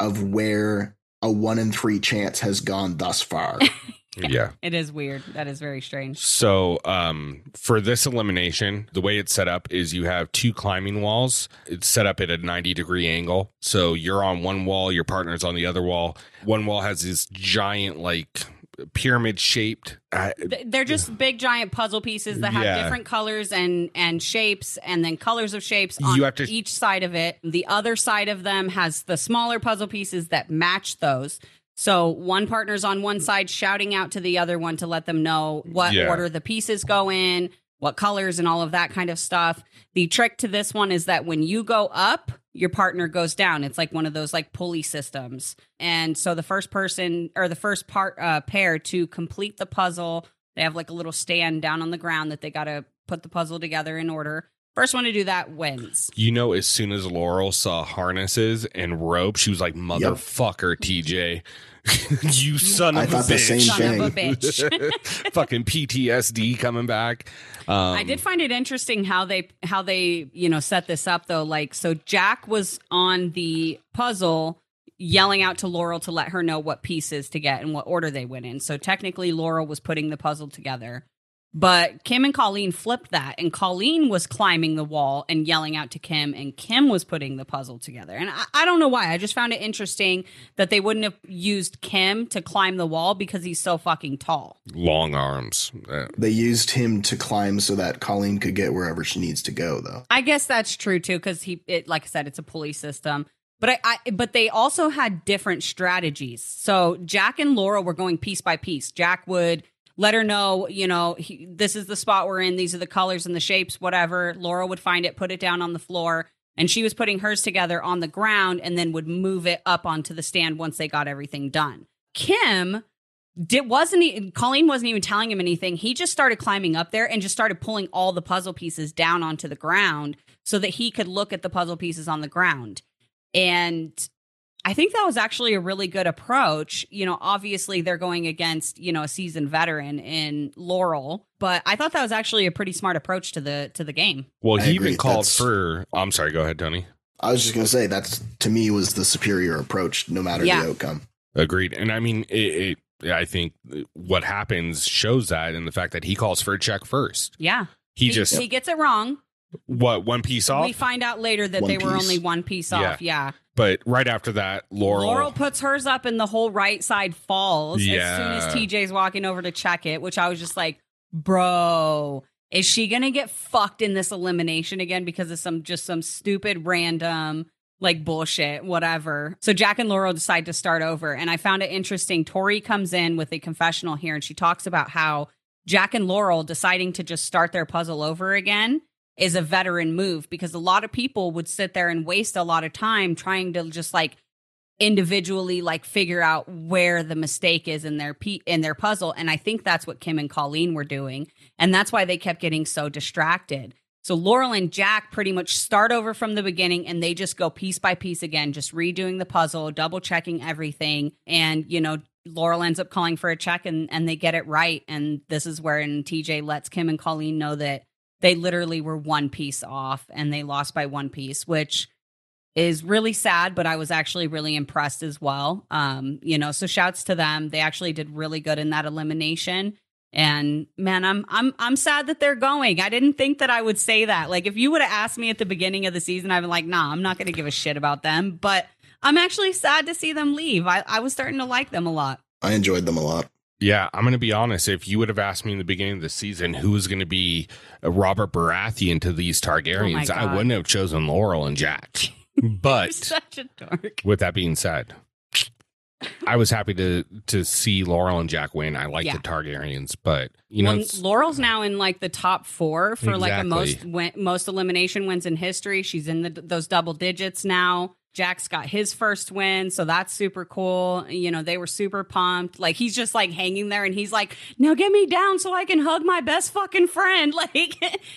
of where a one in three chance has gone thus far. Yeah. It is weird. That is very strange. So, um, for this elimination, the way it's set up is you have two climbing walls. It's set up at a 90 degree angle. So you're on one wall, your partner's on the other wall. One wall has this giant, like, pyramid shaped. Uh, They're just big giant puzzle pieces that have Yeah. different colors and and shapes and then colors of shapes on You have to- each side of it. The other side of them has the smaller puzzle pieces that match those. So one partner's on one side shouting out to the other one to let them know what Yeah. order the pieces go in, what colors and all of that kind of stuff. The trick to this one is that when you go up, your partner goes down. It's like one of those like pulley systems. And so the first person or the first part uh, pair to complete the puzzle, they have like a little stand down on the ground that they got to put the puzzle together in order. First one to do that wins. you know, as soon as Laurel saw harnesses and rope, she was like, motherfucker, TJ. you son of a thought the bitch. Son of a bitch. Fucking PTSD coming back. Um, I did find it interesting how they how they you know set this up though. Like so, Jack was on the puzzle yelling out to Laurel to let her know what pieces to get and what order they went in. So technically, Laurel was putting the puzzle together. But Kim and Colleen flipped that, and Colleen was climbing the wall and yelling out to Kim, and Kim was putting the puzzle together. And I, I don't know why. I just found it interesting that they wouldn't have used Kim to climb the wall because he's so fucking tall. long arms. Uh, they used him to climb so that Colleen could get wherever she needs to go, though. I guess that's true too, because he, it, like I said, it's a pulley system. But I, I, but they also had different strategies. So Jack and Laura were going piece by piece. Jack would let her know, you know, he, this is the spot we're in. These are the colors and the shapes, whatever. Laura would find it, put it down on the floor, and she was putting hers together on the ground, and then would move it up onto the stand once they got everything done. Kim did wasn't he, Colleen wasn't even telling him anything. He just started climbing up there and just started pulling all the puzzle pieces down onto the ground so that he could look at the puzzle pieces on the ground. And I think that was actually a really good approach. You know, obviously they're going against, you know, a seasoned veteran in Laurel, but I thought that was actually a pretty smart approach to the to the game. well, I he agree. even called That's- for. I'm sorry. Go ahead, Tony. I was just gonna say that's to me was the superior approach, no matter Yeah. the outcome. Agreed. And I mean, it, it, I think what happens shows that in the fact that he calls for a check first. Yeah. He, just, he gets it wrong. what, one piece off? We find out later that One they were only one piece off. Yeah. But right after that, Laurel. Laurel puts hers up and the whole right side falls as soon as TJ's walking over to check it, which I was just like, bro, is she gonna get fucked in this elimination again because of some just some stupid random like bullshit, whatever. So Jack and Laurel decide to start over. And I found it interesting. Tori comes in with a confessional here and she talks about how Jack and Laurel deciding to just start their puzzle over again is a veteran move because a lot of people would sit there and waste a lot of time trying to just like individually like figure out where the mistake is in their pe- in their puzzle. And I think that's what Kim and Colleen were doing. And that's why they kept getting so distracted. So Laurel and Jack pretty much start over from the beginning and they just go piece by piece again just redoing the puzzle, double checking everything. And you know Laurel ends up calling for a check and and they get it right. And this is where and TJ lets Kim and Colleen know that they literally were one piece off and they lost by one piece which is really sad, but I was actually really impressed as well. Um, you know, so shouts to them. They actually did really good in that elimination. And man, I'm I'm I'm sad that they're going. I didn't think that I would say that. Like if you would have asked me at the beginning of the season, I'd be like, nah, I'm not gonna give a shit about them. But I'm actually sad to see them leave. I, I was starting to like them a lot. I enjoyed them a lot. Yeah, I'm going to be honest. If you would have asked me in the beginning of the season who was going to be uh, Robert Baratheon to these Targaryens, oh I Oh God. wouldn't have chosen Laurel and Jack. But such a dork. with that being said, I was happy to to see Laurel and Jack win. I like Yeah. the Targaryens, but you know, Well, Laurel's now in like the top four for like the most win, most elimination wins in history. She's in the, those double digits now. Jack's got his first win, so that's super cool. You know, they were super pumped. Like he's just like hanging there, and he's like, "Now get me down so I can hug my best fucking friend." Like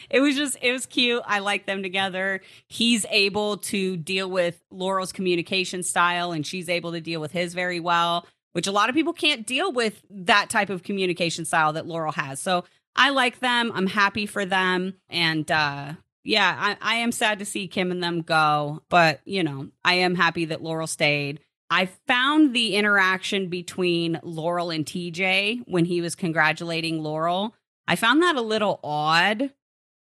it was just, it was cute. I like them together. He's able to deal with Laurel's communication style, and she's able to deal with his very well which a lot of people can't deal with that type of communication style that Laurel has. So I like them. I'm happy for them. And uh yeah, I, I am sad to see Kim and them go, but you know, I am happy that Laurel stayed. I found the interaction between Laurel and TJ when he was congratulating Laurel. I found that a little odd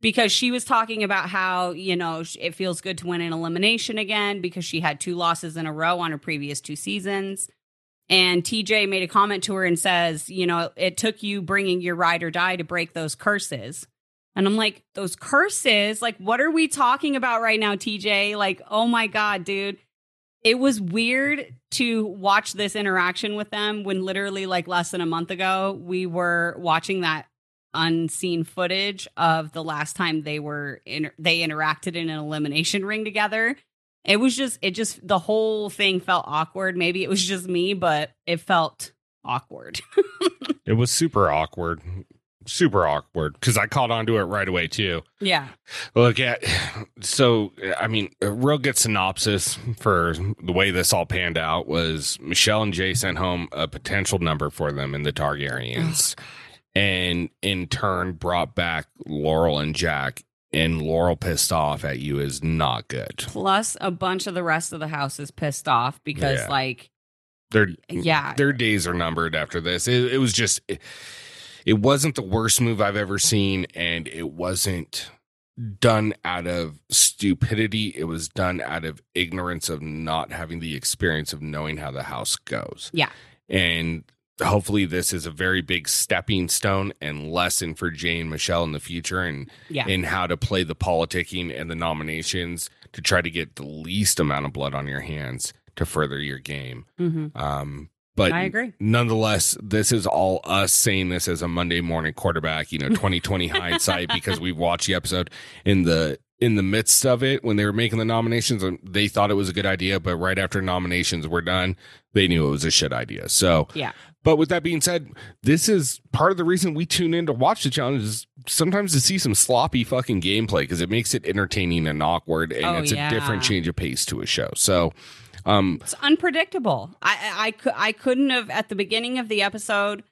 because she was talking about how, you know, it feels good to win an elimination again because she had two losses in a row on her previous two seasons. And TJ made a comment to her and says, you know, it took you bringing your ride or die to break those curses. And I'm like, those curses? Like, what are we talking about right now, TJ? Like, oh my God, dude. It was weird to watch this interaction with them when literally, like, less than a month ago, we were watching that unseen footage of the last time they were in, they interacted in an elimination ring together it was just it just the whole thing felt awkward maybe it was just me but it felt awkward it was super awkward, super awkward because I caught on to it right away too. yeah Look at so I mean a real good synopsis for the way this all panned out was Michelle and Jay sent home a potential number for them in the Targaryens, oh, and in turn brought back Laurel and Jack. And Laurel pissed off at you is not good. plus a bunch of the rest of the house is pissed off because Yeah. like Their yeah their days are numbered after this. It, it was just it, it wasn't the worst move I've ever seen, and it wasn't done out of stupidity. It was done out of ignorance of not having the experience of knowing how the house goes. Yeah. And hopefully this is a very big stepping stone and lesson for Jay and Michelle in the future and yeah in how to play the politicking and the nominations to try to get the least amount of blood on your hands to further your game. hmm Um, but i agree nonetheless, this is all us saying this as a Monday morning quarterback, you know, 2020 hindsight because we've watched the episode in the in the midst of it when they were making the nominations and they thought it was a good idea, but right after nominations were done, they knew it was a shit idea. So Yeah. But with that being said, this is part of the reason we tune in to watch the challenge is sometimes to see some sloppy fucking gameplay because it makes it entertaining and awkward and Oh, it's yeah. a different change of pace to a show. So um it's unpredictable I, I i couldn't have at the beginning of the episode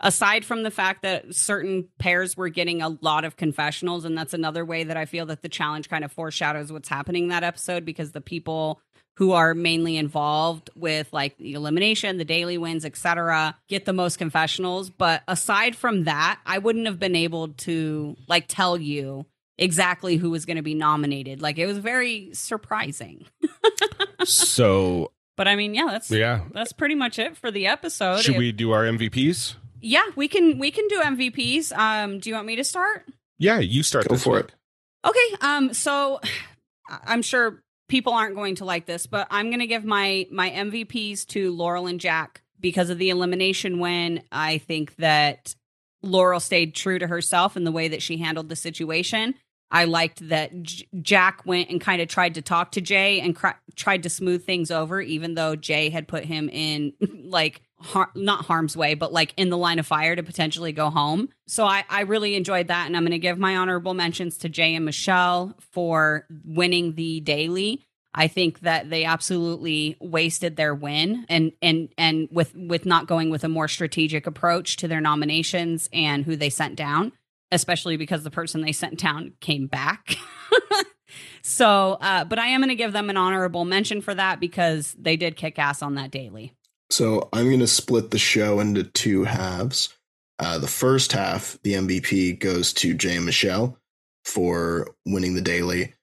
aside from the fact that certain pairs were getting a lot of confessionals, and that's another way that I feel that the challenge kind of foreshadows what's happening in that episode because the people who are mainly involved with like the elimination, the daily wins, etc., get the most confessionals. But aside from that, I wouldn't have been able to like tell you exactly who was going to be nominated. Like it was very surprising. so, but I mean, yeah, that's yeah, that's pretty much it for the episode. Should If- we do our MVPs? Yeah, we can we can do MVPs. Um, do you want me to start? Yeah, you start. Go for week. it. Okay. Um. So, I'm sure people aren't going to like this, but I'm going to give my my MVPs to Laurel and Jack because of the elimination win. I think that Laurel stayed true to herself in the way that she handled the situation. I liked that J- Jack went and kind of tried to talk to Jay and cr- tried to smooth things over, even though Jay had put him in like har- not harm's way, but like in the line of fire to potentially go home. So I, I really enjoyed that, and I'm going to give my honorable mentions to Jay and Michelle for winning the daily. I think that they absolutely wasted their win and and and with with not going with a more strategic approach to their nominations and who they sent down, especially because the person they sent down came back. so, uh, but I am going to give them an honorable mention for that because they did kick ass on that daily. So I'm going to split the show into two halves. Uh, the first half, the MVP goes to Jay and Michelle for winning the daily.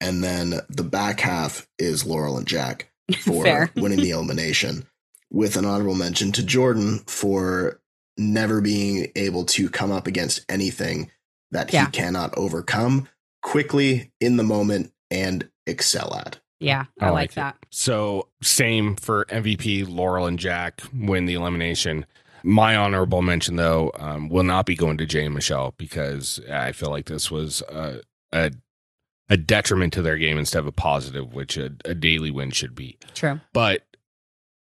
And then the back half is Laurel and Jack for winning the elimination, with an honorable mention to Jordan for never being able to come up against anything that he cannot overcome quickly in the moment and excel at. Yeah, I, I like, like it. that. So same for MVP. Laurel and Jack win the elimination. My honorable mention, though, um, will not be going to Jay and Michelle because I feel like this was a a, a detriment to their game instead of a positive, which a, a daily win should be. True. But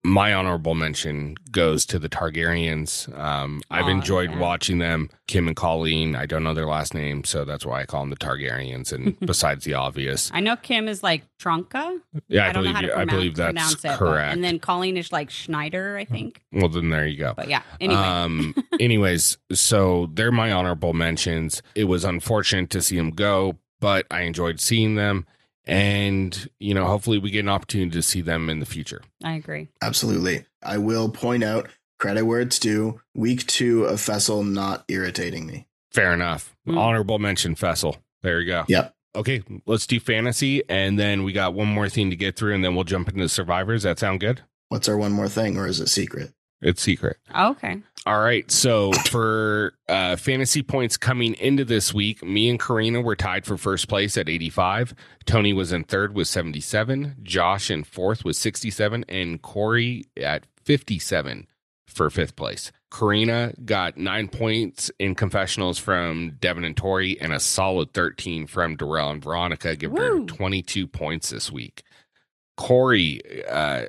my honorable mention goes to the Targaryens. Um, I've Aw, enjoyed yeah. watching them. Kim and Colleen. I don't know their last name, so that's why I call them the Targaryens. And besides the obvious, I know Kim is like Tronka. yeah, I, I believe you, I believe that's it. but- correct. and then Colleen is like Schneider, I think. well, then there you go. But yeah, anyway. Um, anyways, so they're my honorable mentions. It was unfortunate to see them go, but I enjoyed seeing them. And, you know, hopefully we get an opportunity to see them in the future. I agree. Absolutely. I will point out credit where it's due. Week two of Fessel not irritating me. Fair enough. Mm. Honorable mention, Fessel. There you go. Yep. Okay, let's do fantasy. And then we got one more thing to get through, and then we'll jump into survivors. That sound good? What's our one more thing, or is it secret? It's secret. Okay. All right. So for uh, fantasy points coming into this week, me and Corrina were tied for first place at 85. Tony was in third with 77. Josh in fourth with 67. And Corey at 57 for fifth place. Corrina got nine points in confessionals from Devin and Tori and a solid 13 from Darrell and Veronica, giving her 22 points this week. Corey, uh,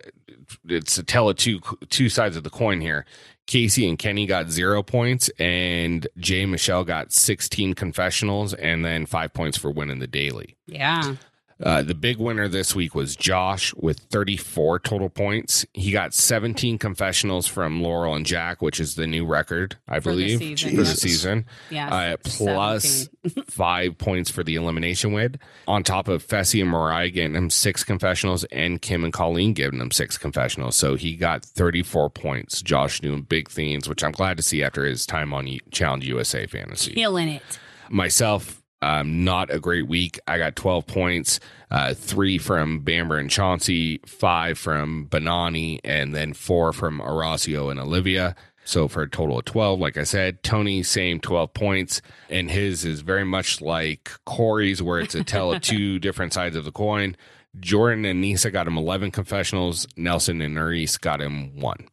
it's a tell of two two sides of the coin here. Kaycee and Kenny got zero points, and Jay Michelle got 16 confessionals and then five points for winning the daily. Yeah. Uh, the big winner this week was Josh with 34 total points. He got 17 confessionals from Laurel and Jack, which is the new record, I For the believe, season, for the season. Yeah. Uh, plus five points for the elimination win. On top of Fessy and Mariah getting him six confessionals and Kim and Colleen giving him six confessionals. So he got 34 points. Josh doing big things, which I'm glad to see after his time on Challenge USA Fantasy. killing it. Myself, um, not a great week. I got 12 points, uh, three from Bamber and Chauncey, five from Banani, and then four from Horacio and Olivia. So for a total of 12, like I said, Tony, same 12 points. And his is very much like Corey's, where it's a tell of two different sides of the coin. Jordan and Nisa got him 11 confessionals. Nelson and Nurys got him one.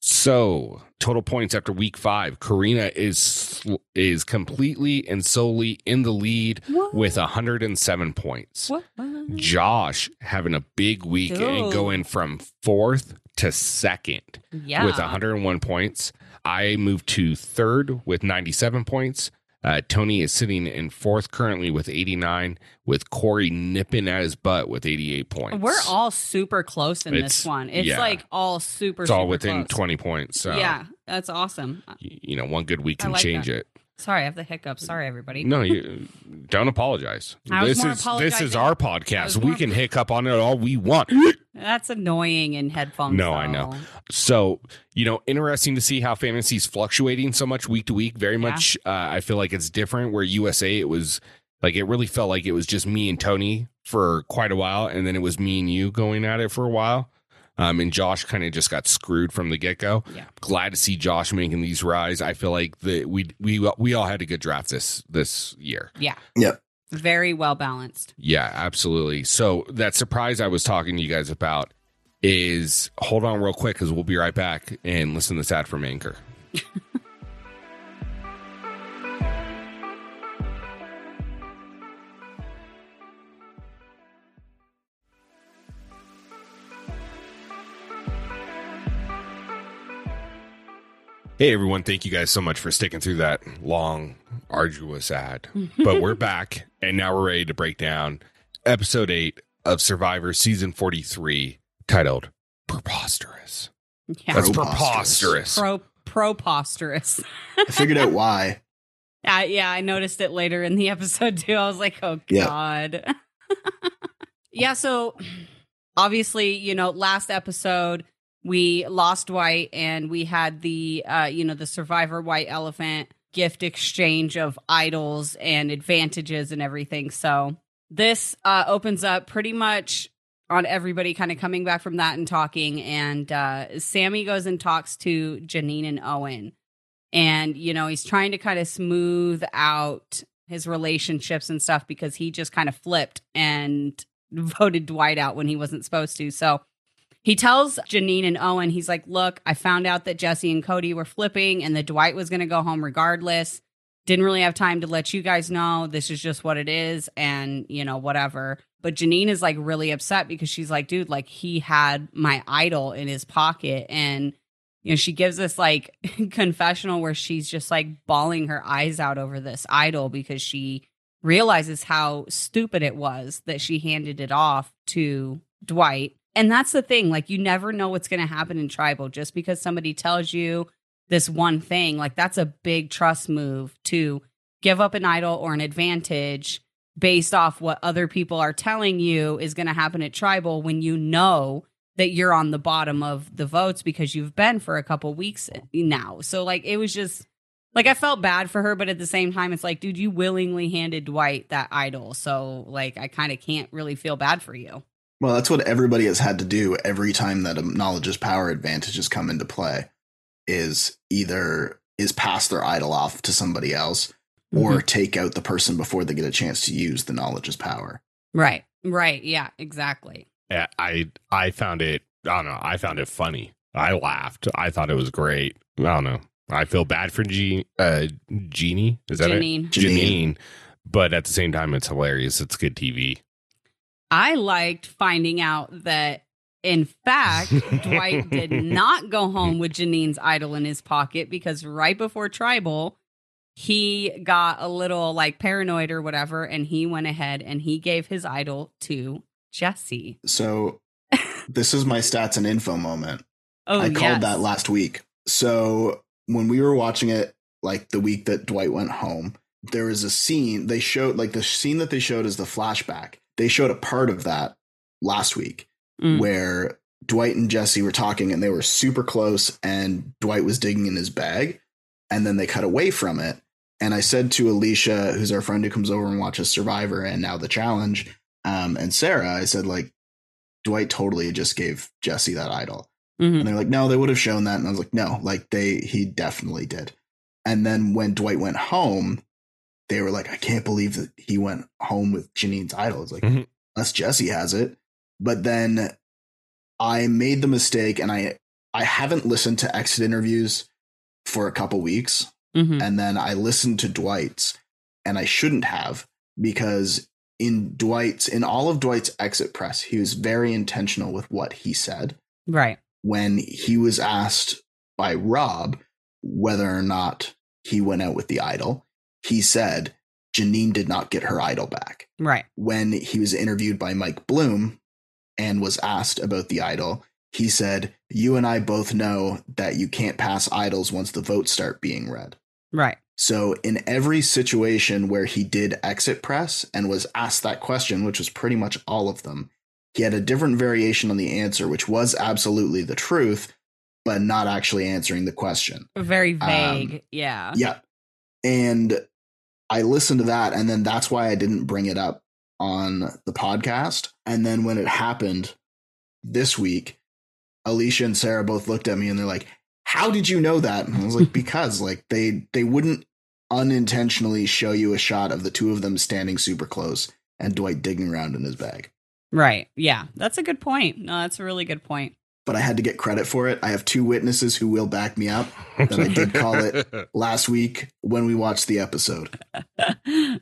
So total points after week five, Corrina is is completely and solely in the lead What? with 107 points. What? Josh having a big week and going from fourth to second Yeah. with 101 points. I moved to third with 97 points. Uh, Tony is sitting in fourth currently with 89, with Corey nipping at his butt with 88 points. We're all super close in It's- this one. It's yeah. like all super. it's all super within close. 20 points. So, Yeah, that's awesome. you know, one good week can like change that. it. Sorry, I have the hiccups. Sorry, everybody. No, you don't apologize. I was this more is this is our podcast. We more- can hiccup on it all we want. That's annoying in headphones. No, I know. So, you know, interesting to see how fantasy's fluctuating so much week to week. Very Yeah. much, uh, I feel like it's different. Where USA, it was like it really felt like it was just me and Tony for quite a while, and then it was me and you going at it for a while. Um, and Josh kind of just got screwed from the get go. Yeah. Glad to see Josh making these rise. I feel like the we we we all had a good draft this this year. Yeah. Yep. Very well balanced. Yeah, absolutely. So that surprise I was talking to you guys about is hold on real quick because we'll be right back and listen to this ad from Anchor. Hey everyone, thank you guys so much for sticking through that long, arduous ad. but we're back and now we're ready to break down episode 8 of Survivor season 43 titled Preposterous. Yeah. That's Preposterous. preposterous. Pro preposterous. I figured out why. Uh, yeah, I noticed it later in the episode too. I was like, oh Yeah. god. yeah, so obviously, you know, last episode we lost Dwight and we had the uh, you know, the survivor white elephant gift exchange of idols and advantages and everything. So this uh opens up pretty much on everybody kind of coming back from that and talking and uh Sami goes and talks to Jeanine and Owen and you know he's trying to kind of smooth out his relationships and stuff because he just kind of flipped and voted Dwight out when he wasn't supposed to. So he tells Jeanine and Owen, he's like, "Look, I found out that Jesse and Cody were flipping and that Dwight was going to go home regardless. Didn't really have time to let you guys know. This is just what it is and, you know, whatever." But Jeanine is like really upset because she's like, "Dude, like he had my idol in his pocket and you know, she gives this like confessional where she's just like bawling her eyes out over this idol because she realizes how stupid it was that she handed it off to Dwight. And that's the thing, like you never know what's going to happen in tribal just because somebody tells you this one thing, like that's a big trust move to give up an idol or an advantage based off what other people are telling you is going to happen at tribal when you know that you're on the bottom of the votes because you've been for a couple weeks now. So like it was just like I felt bad for her, but at the same time, it's like, dude, you willingly handed Dwight that idol. So like I kind of can't really feel bad for you. Well, that's what everybody has had to do every time that a knowledge is power advantage has come into play is either is pass their idol off to somebody else or take out the person before they get a chance to use the knowledge is power. Right. Right. Yeah, exactly. Yeah, I I found it. I don't know. I found it funny. I laughed. I thought it was great. I don't know. I feel bad for G, uh, Jeannie. Is that it? Jeanine. Jeanine. But at the same time, it's hilarious. It's good TV. I liked finding out that in fact, Dwight did not go home with Jeanine's idol in his pocket because right before tribal, he got a little like paranoid or whatever, and he went ahead and he gave his idol to Jesse. So this is my stats and info moment. Oh, I called yes. that last week. So when we were watching it, like the week that Dwight went home, there was a scene they showed, like the scene that they showed is the flashback. They showed a part of that last week Mm. where Dwight and Jesse were talking and they were super close, and Dwight was digging in his bag, and then they cut away from it. And I said to Alicia, who's our friend who comes over and watches Survivor and now the challenge, um, and Sarah, I said, like, Dwight totally just gave Jesse that idol. Mhm. And they're like, no, they would have shown that. And I was like, no, like they he definitely did. And then when Dwight went home, they were like, I can't believe that he went home with Jeanine's idol. It's like, Mhm. unless Jesse has it. But then I made the mistake and I I haven't listened to exit interviews for a couple weeks. Mhm. And then I listened to Dwight's, and I shouldn't have because in Dwight's, in all of Dwight's exit press, he was very intentional with what he said Right. when he was asked by Rob whether or not he went out with the idol. He said Jeanine did not get her idol back. Right. When he was interviewed by Mike Bloom and was asked about the idol, he said, You and I both know that you can't pass idols once the votes start being read. Right. So, in every situation where he did exit press and was asked that question, which was pretty much all of them, he had a different variation on the answer, which was absolutely the truth, but not actually answering the question. Very vague. Um, yeah. Yeah. And I listened to that, and then that's why I didn't bring it up on the podcast. And then when it happened this week, Alicia and Sarah both looked at me and they're like, how did you know that? And I was like, because like they they wouldn't unintentionally show you a shot of the two of them standing super close and Dwight digging around in his bag. Right. Yeah. That's a good point. No, that's a really good point. But I had to get credit for it. I have two witnesses who will back me up that I did call it last week when we watched the episode.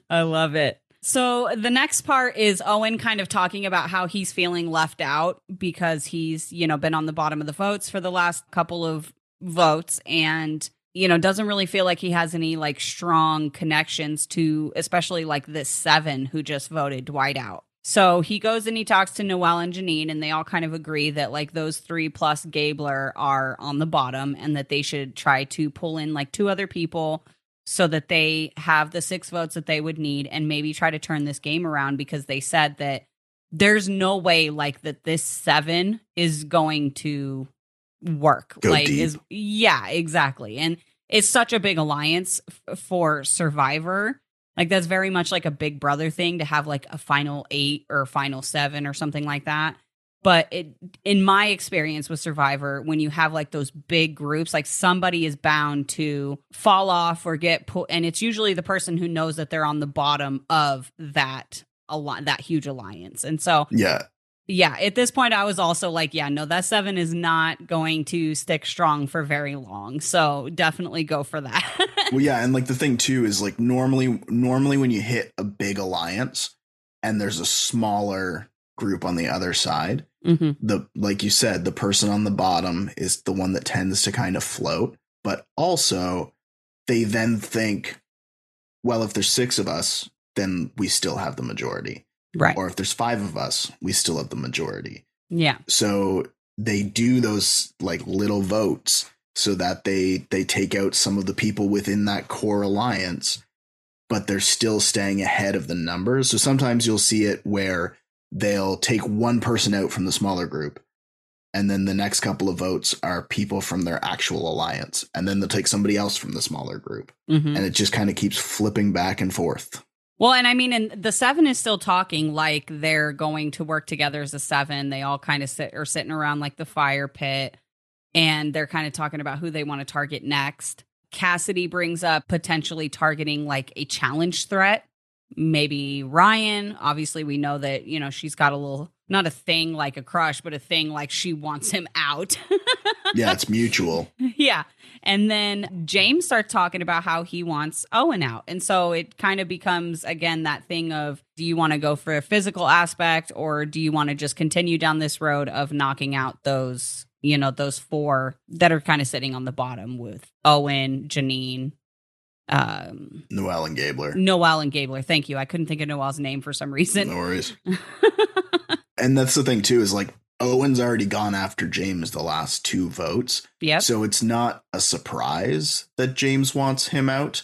I love it. So the next part is Owen kind of talking about how he's feeling left out because he's, you know, been on the bottom of the votes for the last couple of votes and you know doesn't really feel like he has any like strong connections to especially like this seven who just voted dwight out so he goes and he talks to noelle and jeanine and they all kind of agree that like those three plus gabler are on the bottom and that they should try to pull in like two other people so that they have the six votes that they would need and maybe try to turn this game around because they said that there's no way like that this seven is going to work. Go like deep. is yeah, exactly. And it's such a big alliance f- for Survivor. Like that's very much like a Big Brother thing to have like a final 8 or final 7 or something like that. But it in my experience with Survivor when you have like those big groups like somebody is bound to fall off or get put and it's usually the person who knows that they're on the bottom of that a that huge alliance. And so Yeah. Yeah, at this point, I was also like, yeah, no, that seven is not going to stick strong for very long. So definitely go for that. well, yeah, and like the thing too is like normally, normally when you hit a big alliance and there's a smaller group on the other side, mm-hmm. the like you said, the person on the bottom is the one that tends to kind of float. But also, they then think, well, if there's six of us, then we still have the majority. Right. Or if there's five of us, we still have the majority. Yeah. So they do those like little votes so that they they take out some of the people within that core alliance, but they're still staying ahead of the numbers. So sometimes you'll see it where they'll take one person out from the smaller group and then the next couple of votes are people from their actual alliance and then they'll take somebody else from the smaller group mm-hmm. and it just kind of keeps flipping back and forth well, and I mean, and the seven is still talking like they're going to work together as a seven. They all kind of sit or sitting around like the fire pit, and they're kind of talking about who they want to target next. Cassidy brings up potentially targeting like a challenge threat, maybe Ryan. Obviously, we know that you know she's got a little not a thing like a crush, but a thing like she wants him out. yeah, it's mutual. yeah. And then James starts talking about how he wants Owen out. And so it kind of becomes, again, that thing of do you want to go for a physical aspect or do you want to just continue down this road of knocking out those, you know, those four that are kind of sitting on the bottom with Owen, Jeanine, um, Noelle and Gabler. Noelle and Gabler. Thank you. I couldn't think of Noelle's name for some reason. No worries. and that's the thing, too, is like Owen's already gone after James the last two votes. Yep. So it's not a surprise that James wants him out.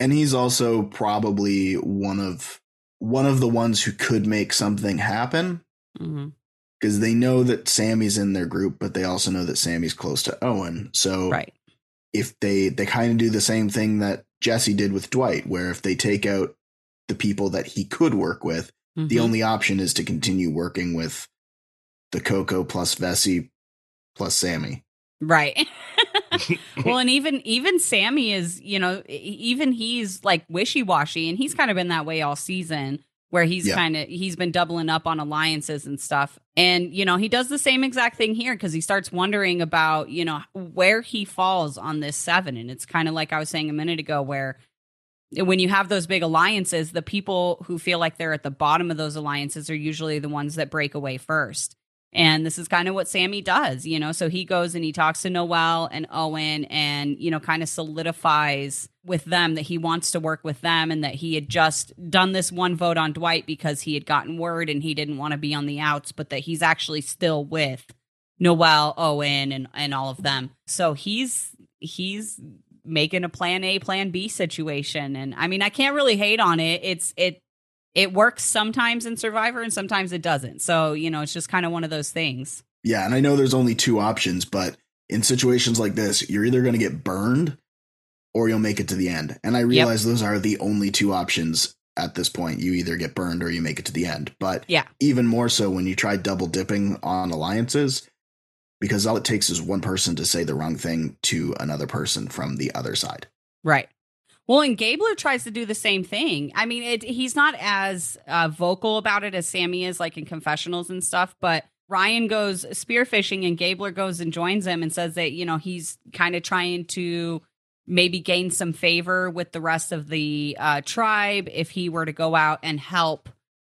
And he's also probably one of one of the ones who could make something happen. Mhm. Because they know that Sami's in their group, but they also know that Sami's close to Owen. So Right. if they they kind of do the same thing that Jesse did with Dwight, where if they take out the people that he could work with, the Mhm. only option is to continue working with the Coco plus Vesi plus Sami. Right. well, and even even Sami is, you know, even he's like wishy washy, and he's kind of been that way all season, where he's Yeah. kind of he's been doubling up on alliances and stuff, and you know he does the same exact thing here because he starts wondering about you know where he falls on this seven, and it's kind of like I was saying a minute ago, where when you have those big alliances, the people who feel like they're at the bottom of those alliances are usually the ones that break away first. And this is kind of what Sami does, you know. So he goes and he talks to Noelle and Owen and, you know, kind of solidifies with them that he wants to work with them and that he had just done this one vote on Dwight because he had gotten word and he didn't want to be on the outs, but that he's actually still with Noelle, Owen, and, and all of them. So he's he's making a plan A, plan B situation. And I mean, I can't really hate on it. It's it it works sometimes in Survivor and sometimes it doesn't. So, you know, it's just kind of one of those things. Yeah, and I know there's only two options, but in situations like this, you're either going to get burned or you'll make it to the end. And I realize yep. those are the only two options at this point. You either get burned or you make it to the end. But yeah, even more so when you try double dipping on alliances, because all it takes is one person to say the wrong thing to another person from the other side. Right. Well, and Gabler tries to do the same thing. I mean, it, he's not as uh, vocal about it as Sami is, like in confessionals and stuff. But Ryan goes spearfishing, and Gabler goes and joins him and says that you know he's kind of trying to maybe gain some favor with the rest of the uh, tribe if he were to go out and help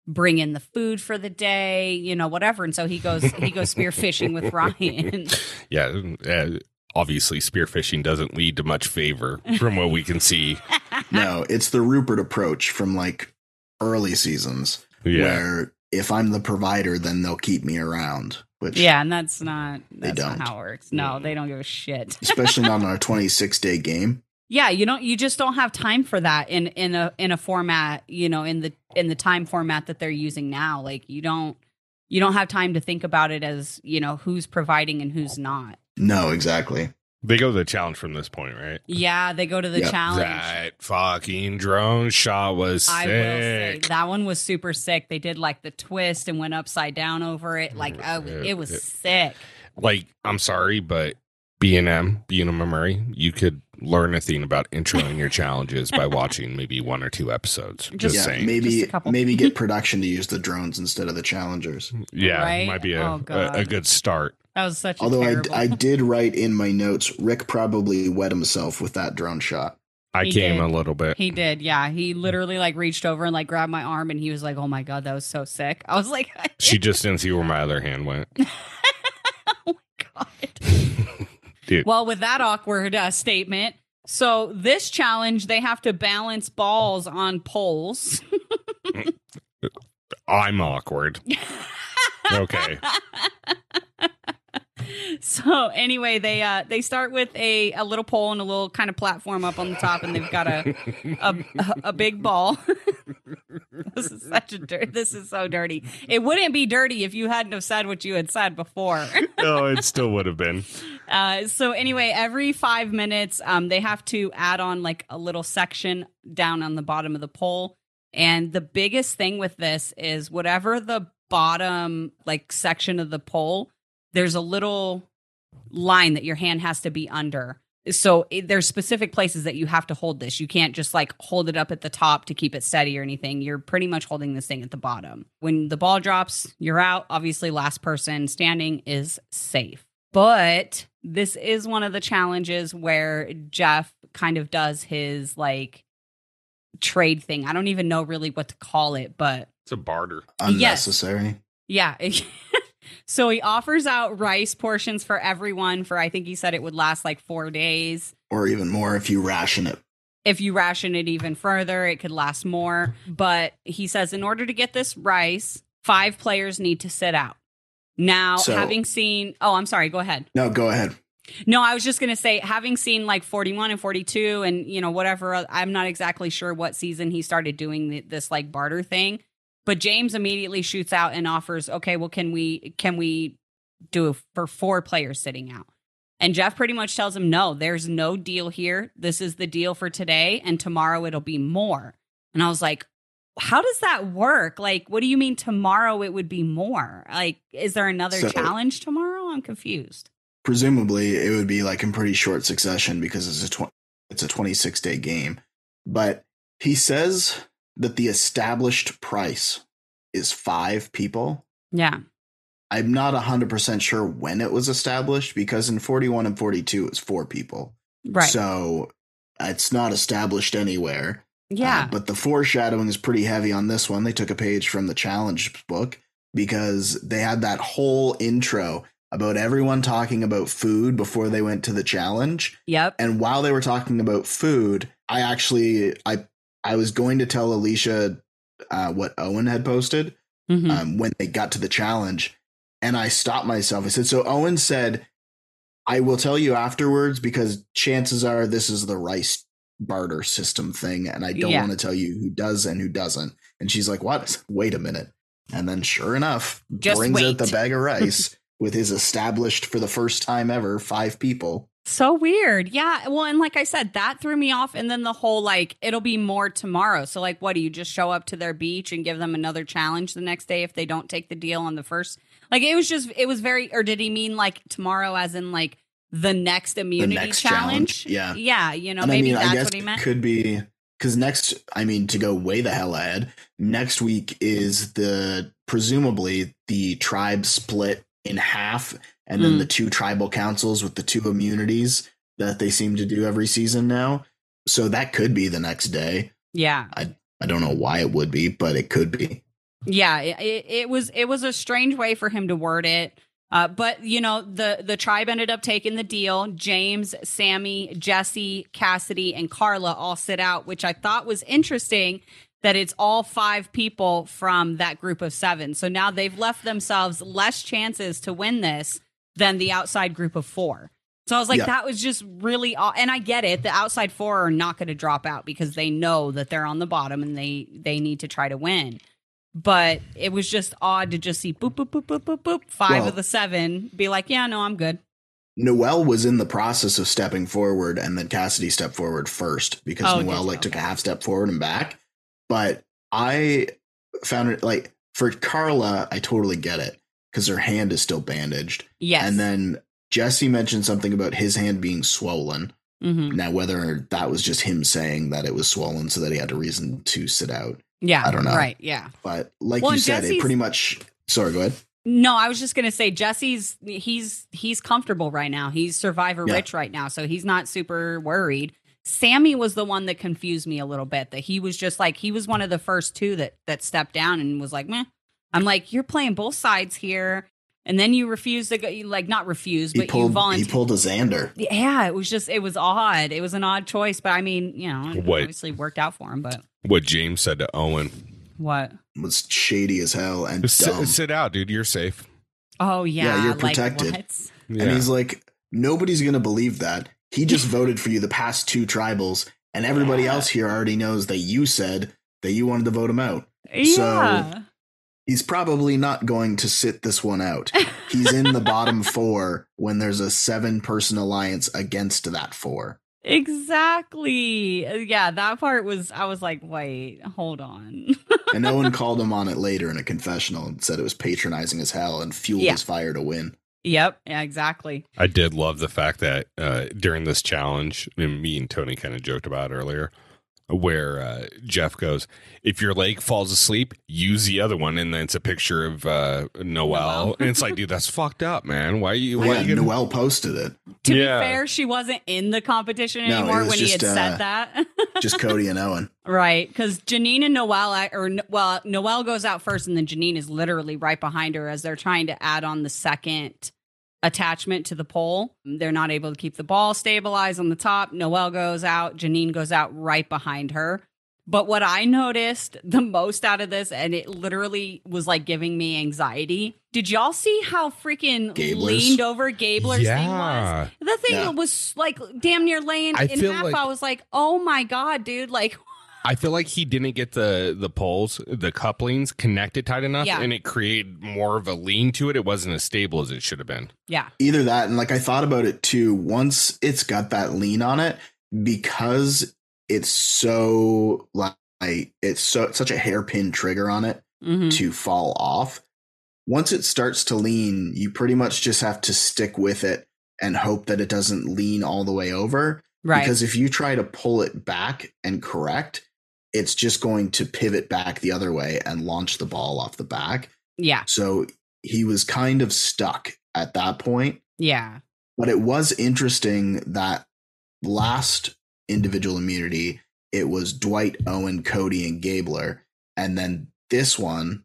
bring in the food for the day, you know, whatever. And so he goes he goes spearfishing with Ryan. Yeah, uh, obviously spearfishing doesn't lead to much favor from what we can see. no, it's the Rupert approach from like early seasons yeah. where if I'm the provider, then they'll keep me around. Which yeah, and that's not that's they don't. not how it works. No, they don't give a shit. Especially not on a 26 day game. Yeah, you don't you just don't have time for that in in a in a format, you know, in the in the time format that they're using now. Like you don't you don't have time to think about it as, you know, who's providing and who's not. No, exactly. They go to the challenge from this point, right? Yeah, they go to the yep. challenge. That fucking drone shot was sick. I will say that one was super sick. They did like the twist and went upside down over it. Like oh, it was it, sick. Like I'm sorry, but B and M, Bunim/Murray, you could learn a thing about introing your challenges by watching maybe one or two episodes. Just yeah, saying. Maybe maybe get production to use the drones instead of the challengers. Yeah, right? might be a, oh, a, a, good start. That was such. A terrible Although I, I did write in my notes, Rick probably wet himself with that drone shot. I he came did. a little bit. He did, yeah. He literally like reached over and like grabbed my arm, and he was like, "Oh my god, that was so sick." I was like, "She just didn't see where my other hand went." oh my god, dude. Well, with that awkward uh, statement, so this challenge, they have to balance balls on poles. I'm awkward. okay. so anyway, they uh they start with a a little pole and a little kind of platform up on the top, and they've got a a, a big ball. this is such a dirt. This is so dirty. It wouldn't be dirty if you hadn't have said what you had said before. no, it still would have been. Uh, so anyway, every five minutes, um, they have to add on like a little section down on the bottom of the pole. And the biggest thing with this is whatever the bottom like section of the pole there's a little line that your hand has to be under. So it, there's specific places that you have to hold this. You can't just like hold it up at the top to keep it steady or anything. You're pretty much holding this thing at the bottom. When the ball drops, you're out. Obviously, last person standing is safe. But this is one of the challenges where Jeff kind of does his like trade thing. I don't even know really what to call it, but it's a barter. Unnecessary. Yes. Yeah. So he offers out rice portions for everyone for I think he said it would last like 4 days or even more if you ration it. If you ration it even further, it could last more, but he says in order to get this rice, 5 players need to sit out. Now, so, having seen Oh, I'm sorry, go ahead. No, go ahead. No, I was just going to say, having seen like 41 and 42 and, you know, whatever, I'm not exactly sure what season he started doing this like barter thing. But James immediately shoots out and offers, okay, well, can we can we do it for four players sitting out? And Jeff pretty much tells him, no, there's no deal here. This is the deal for today, and tomorrow it'll be more. And I was like, how does that work? Like, what do you mean tomorrow it would be more? Like, is there another so, challenge tomorrow? I'm confused. Presumably, it would be like in pretty short succession because it's a tw- it's a 26 day game. But he says that the established price is five people. Yeah. I'm not 100% sure when it was established because in 41 and 42 it's four people. Right. So it's not established anywhere. Yeah. Uh, but the foreshadowing is pretty heavy on this one. They took a page from the challenge book. because they had that whole intro about everyone talking about food before they went to the challenge. Yep. And while they were talking about food, I actually I I was going to tell Alicia uh, what Owen had posted Mhm. um, when they got to the challenge, and I stopped myself. I said, "So Owen said, I will tell you afterwards because chances are this is the rice barter system thing, and I don't Yeah. want to tell you who does and who doesn't." And she's like, "What? Wait a minute." And then, sure enough, Just brings wait. out the bag of rice with his established for the first time ever five people. So weird. Yeah. Well, and like I said, that threw me off. And then the whole like, it'll be more tomorrow. So, like, what do you just show up to their beach and give them another challenge the next day if they don't take the deal on the first? Like, it was just, it was very, or did he mean like tomorrow as in like the next immunity next challenge? challenge, yeah. Yeah. You know, and maybe I mean, that's I guess what he meant. could be because next, I mean, to go way the hell ahead, next week is the presumably the tribe split in half, and then Mm. the two tribal councils with the two immunities that they seem to do every season now. So that could be the next day. yeah. I I don't know why it would be, but it could be. Yeah, it, it, was it was a strange way for him to word it. Uh, but you know the the tribe ended up taking the deal. James, Sami, Jesse, Cassidy, and Carla all sit out, which I thought was interesting. That it's all five people from that group of seven. So now they've left themselves less chances to win this than the outside group of four. So I was like, Yeah. that was just really, aw- and I get it. The outside four are not going to drop out because they know that they're on the bottom and they they need to try to win but it was just odd to just see boop boop boop boop boop boop five Well- of the seven be like yeah no i'm good Noelle was in the process of stepping forward, and then Cassidy stepped forward first because Oh, Noelle like took a half step forward and back. But I found it like for Carla, I totally get it because her hand is still bandaged, yes and then Jesse mentioned something about his hand being swollen. Mhm. Now, whether that was just him saying that it was swollen so that he had a reason to sit out, yeah I don't know. right yeah but like Well, you said, it pretty much. Sorry, go ahead. no i was just gonna say jesse's he's he's comfortable right now he's survivor Yeah. rich right now so he's not super worried sami was the one that confused me a little bit that he was just like he was one of the first two that that stepped down and was like meh i'm like you're playing both sides here and then you refuse to go you like not refuse He but you pulled. He pulled a Xander. Yeah, it was just it was odd. It was an odd choice, but I mean, you know, it What? obviously worked out for him. But What James said to Owen. what? Was shady as hell and dumb. Sit, sit out, dude. You're safe. Oh yeah, yeah, you're like, protected. what? Yeah. And he's like, nobody's going to believe that. He just voted for you the past two tribals, and everybody Yeah. else here already knows that you said that you wanted to vote him out. Yeah, He's probably not going to sit this one out. He's in the bottom four when there's a seven person alliance against that four. exactly. Uh, Yeah, that part was. I was like, wait, hold on. And no one called him on it later in a confessional and said it was patronizing as hell and fueled Yeah. his fire to win. Yep. Exactly. I did love the fact that uh, during this challenge, and me and Tony kind of joked about earlier, where uh, Jeff goes, "If your leg falls asleep, use the other one," and then it's a picture of uh, Noelle, Noelle. and it's like, dude, that's fucked up, man. Why you? Why Yeah, you gonna- Noelle posted it. To Yeah. be fair, she wasn't in the competition No, anymore was when he had uh, said that. Just Cody and Owen. Right, because Jeanine and Noelle, or well, Noelle goes out first, and then Jeanine is literally right behind her as they're trying to add on the second attachment to the pole. They're not able to keep the ball stabilized on the top. Noelle goes out, Jeanine goes out right behind her. But what I noticed the most out of this, and it literally was like giving me anxiety. Did y'all see how freaking Gabler's? leaned over Gabler's thing was? yeah, The thing Yeah. was like damn near laying I in half. like- I was like, oh my god, dude! Like, I feel like he didn't get the the poles, the couplings connected tight enough, Yeah. and it created more of a lean to it. It wasn't as stable as it should have been. yeah, either that and like I thought about it too. Once it's got that lean on it, because it's so like it's so such a hairpin trigger on it hmm to fall off. Once it starts to lean, you pretty much just have to stick with it and hope that it doesn't lean all the way over. right. Because if you try to pull it back and correct, it's just going to pivot back the other way and launch the ball off the back. yeah, So he was kind of stuck at that point. yeah, But it was interesting that last individual immunity, it was Dwight, Owen, Cody, and Gabler. And then this one,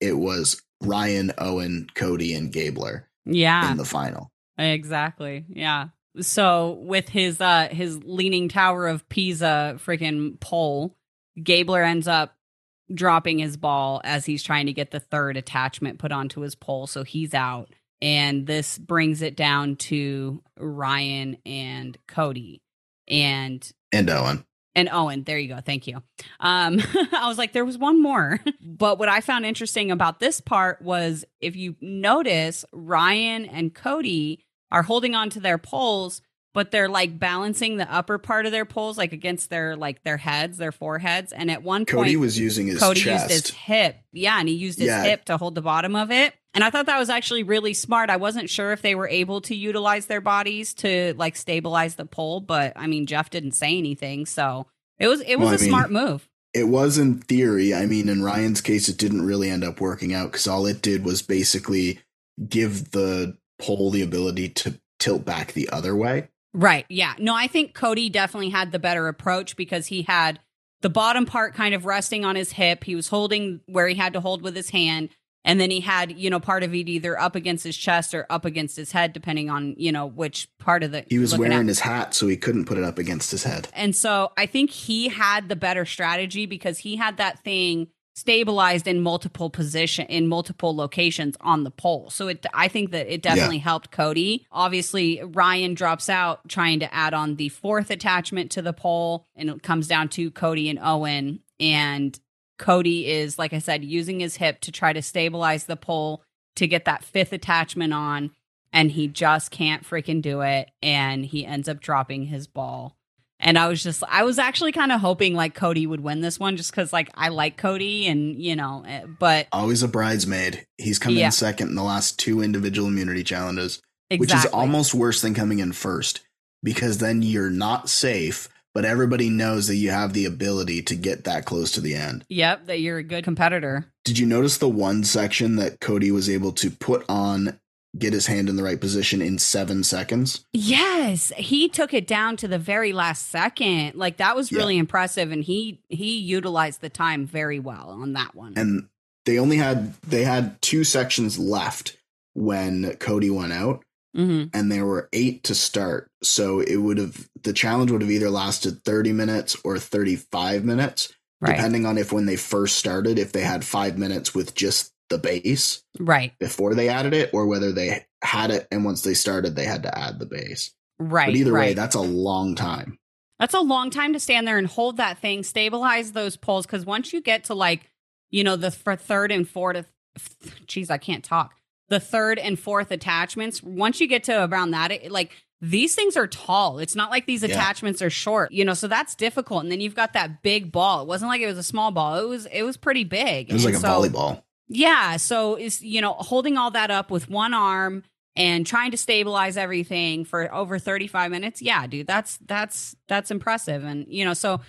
it was Ryan, Owen, Cody, and Gabler Yeah. in the final. Exactly. Yeah. So with his uh his leaning tower of Pisa freaking pole, Gabler ends up dropping his ball as he's trying to get the third attachment put onto his pole, so he's out. And this brings it down to Ryan and Cody. And And Owen. and Owen. There you go. Thank you. Um, I was like, there was one more. But what I found interesting about this part was if you notice, Ryan and Cody are holding on to their poles, but they're like balancing the upper part of their poles, like against their like their heads, their foreheads. And at one Cody point, Cody was using his Cody chest. used his hip. Yeah, and he used his Yeah. hip to hold the bottom of it. And I thought that was actually really smart. I wasn't sure if they were able to utilize their bodies to like stabilize the pole, but I mean Jeff didn't say anything, so it was it was Well, a I mean- smart move. it was in theory. I mean, in Ryan's case, it didn't really end up working out because all it did was basically give the pole the ability to tilt back the other way. Right. Yeah. No, I think Cody definitely had the better approach because he had the bottom part kind of resting on his hip. He was holding where he had to hold with his hand. And then he had, you know, part of it either up against his chest or up against his head, depending on, you know, which part of the He was wearing at. his hat, so he couldn't put it up against his head. And so I think he had the better strategy because he had that thing stabilized in multiple position in multiple locations on the pole. So it I think that it definitely helped Cody. Obviously Ryan drops out trying to add on the fourth attachment to the pole and it comes down to Cody and Owen and Cody is like I said using his hip to try to stabilize the pole to get that fifth attachment on and he just can't freaking do it and he ends up dropping his ball and i was just i was actually kind of hoping like cody would win this one just because like i like cody and you know eh, but Always a bridesmaid. He's coming Yeah. in second in the last two individual immunity challenges, exactly which is almost worse than coming in first because then you're not safe, but everybody knows that you have the ability to get that close to the end. yep that you're a good competitor Did you notice the one section that Cody was able to put on, get his hand in the right position in seven seconds? yes he took it down to the very last second like that was Yeah. really impressive and he he utilized the time very well on that one And they only had they had two sections left when Cody went out, hmm and there were eight to start. So it would have the challenge would have either lasted 30 minutes or 35 minutes, right depending on if when they first started, if they had five minutes with just the base right before they added it, or whether they had it and once they started they had to add the base. right but either way, that's a long time. That's a long time to stand there and hold that thing, stabilize those poles. Because once you get to like, you know, the for third and fourth, geez, I can't talk. The third and fourth attachments. Once you get to around that, it, like these things are tall. It's not like these Yeah. attachments are short. You know, so that's difficult. And then you've got that big ball. It wasn't like it was a small ball. It was it was pretty big. It was like And a volleyball. Yeah. So is you know holding all that up with one arm and trying to stabilize everything for over 35 minutes. Yeah, dude, that's that's that's impressive. And you know, so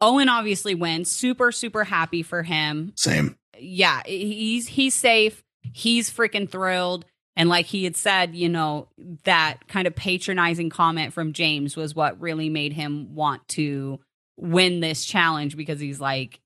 Owen obviously wins. Super super happy for him. Same. Yeah, he's he's safe. He's freaking thrilled. And like he had said, you know, that kind of patronizing comment from James was what really made him want to win this challenge because he's like,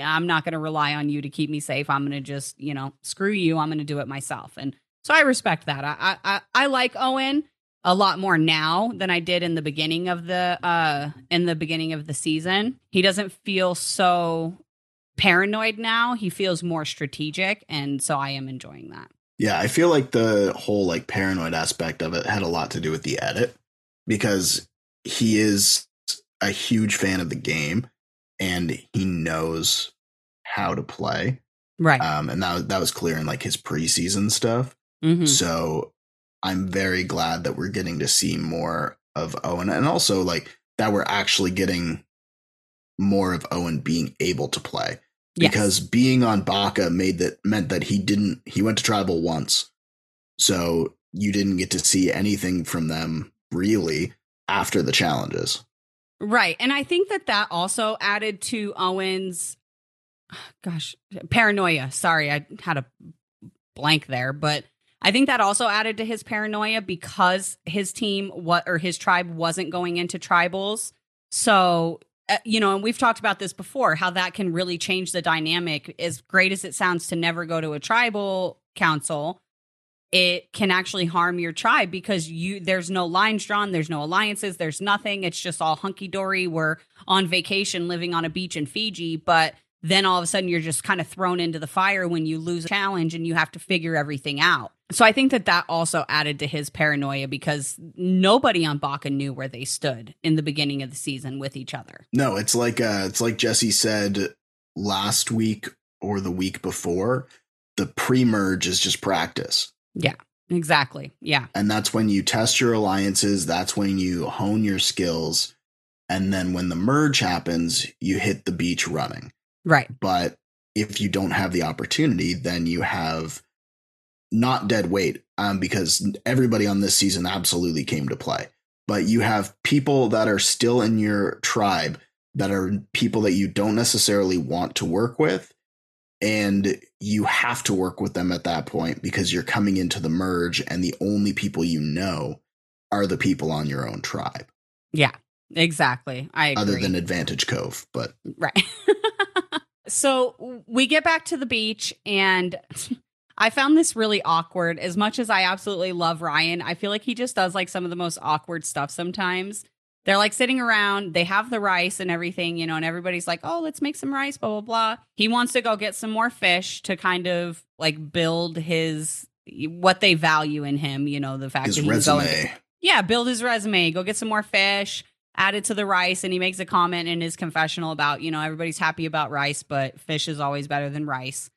I'm not going to rely on you to keep me safe. I'm going to just, you know, screw you. I'm going to do it myself. And so I respect that. I, I I like Owen a lot more now than I did in the beginning of the uh in the beginning of the season. He doesn't feel so paranoid now. He feels more strategic, and so I am enjoying that. Yeah, I feel like the whole like paranoid aspect of it had a lot to do with the edit because he is a huge fan of the game and he knows how to play. Right. Um, and that that was clear in like his preseason stuff. hmm So I'm very glad that we're getting to see more of Owen and also like that we're actually getting more of Owen being able to play Yes. because being on Baka made that meant that he didn't he went to tribal once. So you didn't get to see anything from them really after the challenges. Right. And I think that that also added to Owen's, gosh, paranoia. Sorry, I had a blank there, but I think that also added to his paranoia because his team what or his tribe wasn't going into tribals. So uh, you know, and we've talked about this before, how that can really change the dynamic. As great as it sounds to never go to a tribal council, it can actually harm your tribe because you there's no lines drawn, there's no alliances, there's nothing. It's just all hunky dory. We're on vacation, living on a beach in Fiji, but then all of a sudden you're just kind of thrown into the fire when you lose a challenge and you have to figure everything out. So I think that that also added to his paranoia because nobody on Baka knew where they stood in the beginning of the season with each other. No, it's like uh it's like Jesse said last week or the week before. The pre-merge is just practice. Yeah, exactly. Yeah. And that's when you test your alliances, that's when you hone your skills. And then when the merge happens, you hit the beach running. Right. But if you don't have the opportunity, then you have not dead weight um, because everybody on this season absolutely came to play. But you have people that are still in your tribe that are people that you don't necessarily want to work with. And you have to work with them at that point because you're coming into the merge, and the only people you know are the people on your own tribe. Yeah, exactly. I agree. Other than Advantage Cove, but right. so we get back to the beach and I found this really awkward. As much as I absolutely love Ryan, I feel like he just does like some of the most awkward stuff sometimes. They're like sitting around, they have the rice and everything, you know, and everybody's like, oh, let's make some rice, blah, blah, blah. He wants to go get some more fish to kind of like build his what they value in him, you know, the fact his that he's resume. going yeah, build his resume, go get some more fish, add it to the rice. And he makes a comment in his confessional about, you know, everybody's happy about rice, but fish is always better than rice.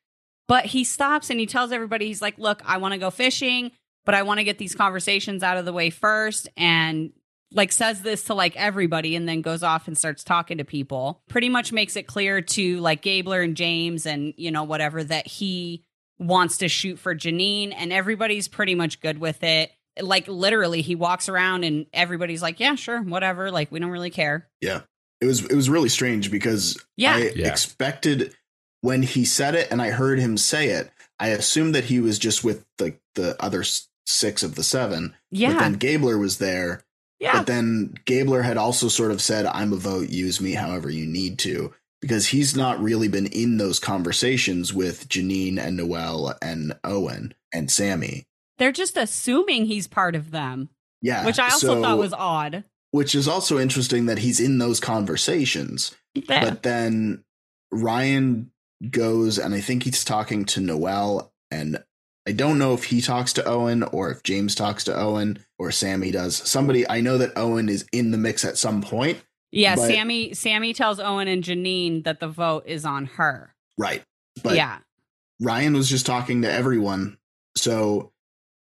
But he stops and he tells everybody, he's like, look, I want to go fishing, but I want to get these conversations out of the way first. And like says this to like everybody and then goes off and starts talking to people. Pretty much makes it clear to like Gabler and James and, you know, whatever that he wants to shoot for Jeanine and everybody's pretty much good with it like literally he walks around and everybody's like yeah sure whatever like we don't really care Yeah. It was it was really strange because Yeah. I Yeah. expected when he said it and I heard him say it, I assumed that he was just with the the other six of the seven. yeah But then Gabler was there. Yeah But then Gabler had also sort of said, I'm a vote, use me however you need to. Because he's not really been in those conversations with Jeanine and Noelle and Owen and Sami. they're just assuming he's part of them Yeah. which i also so- thought was odd which is also interesting that he's in those conversations. Yeah. But then Ryan goes and I think he's talking to Noelle and I don't know if he talks to Owen or if James talks to Owen or Sami does. Somebody I know that Owen is in the mix at some point. yeah but- sami sami tells owen and jeanine that the vote is on her Right. But yeah Ryan was just talking to everyone. So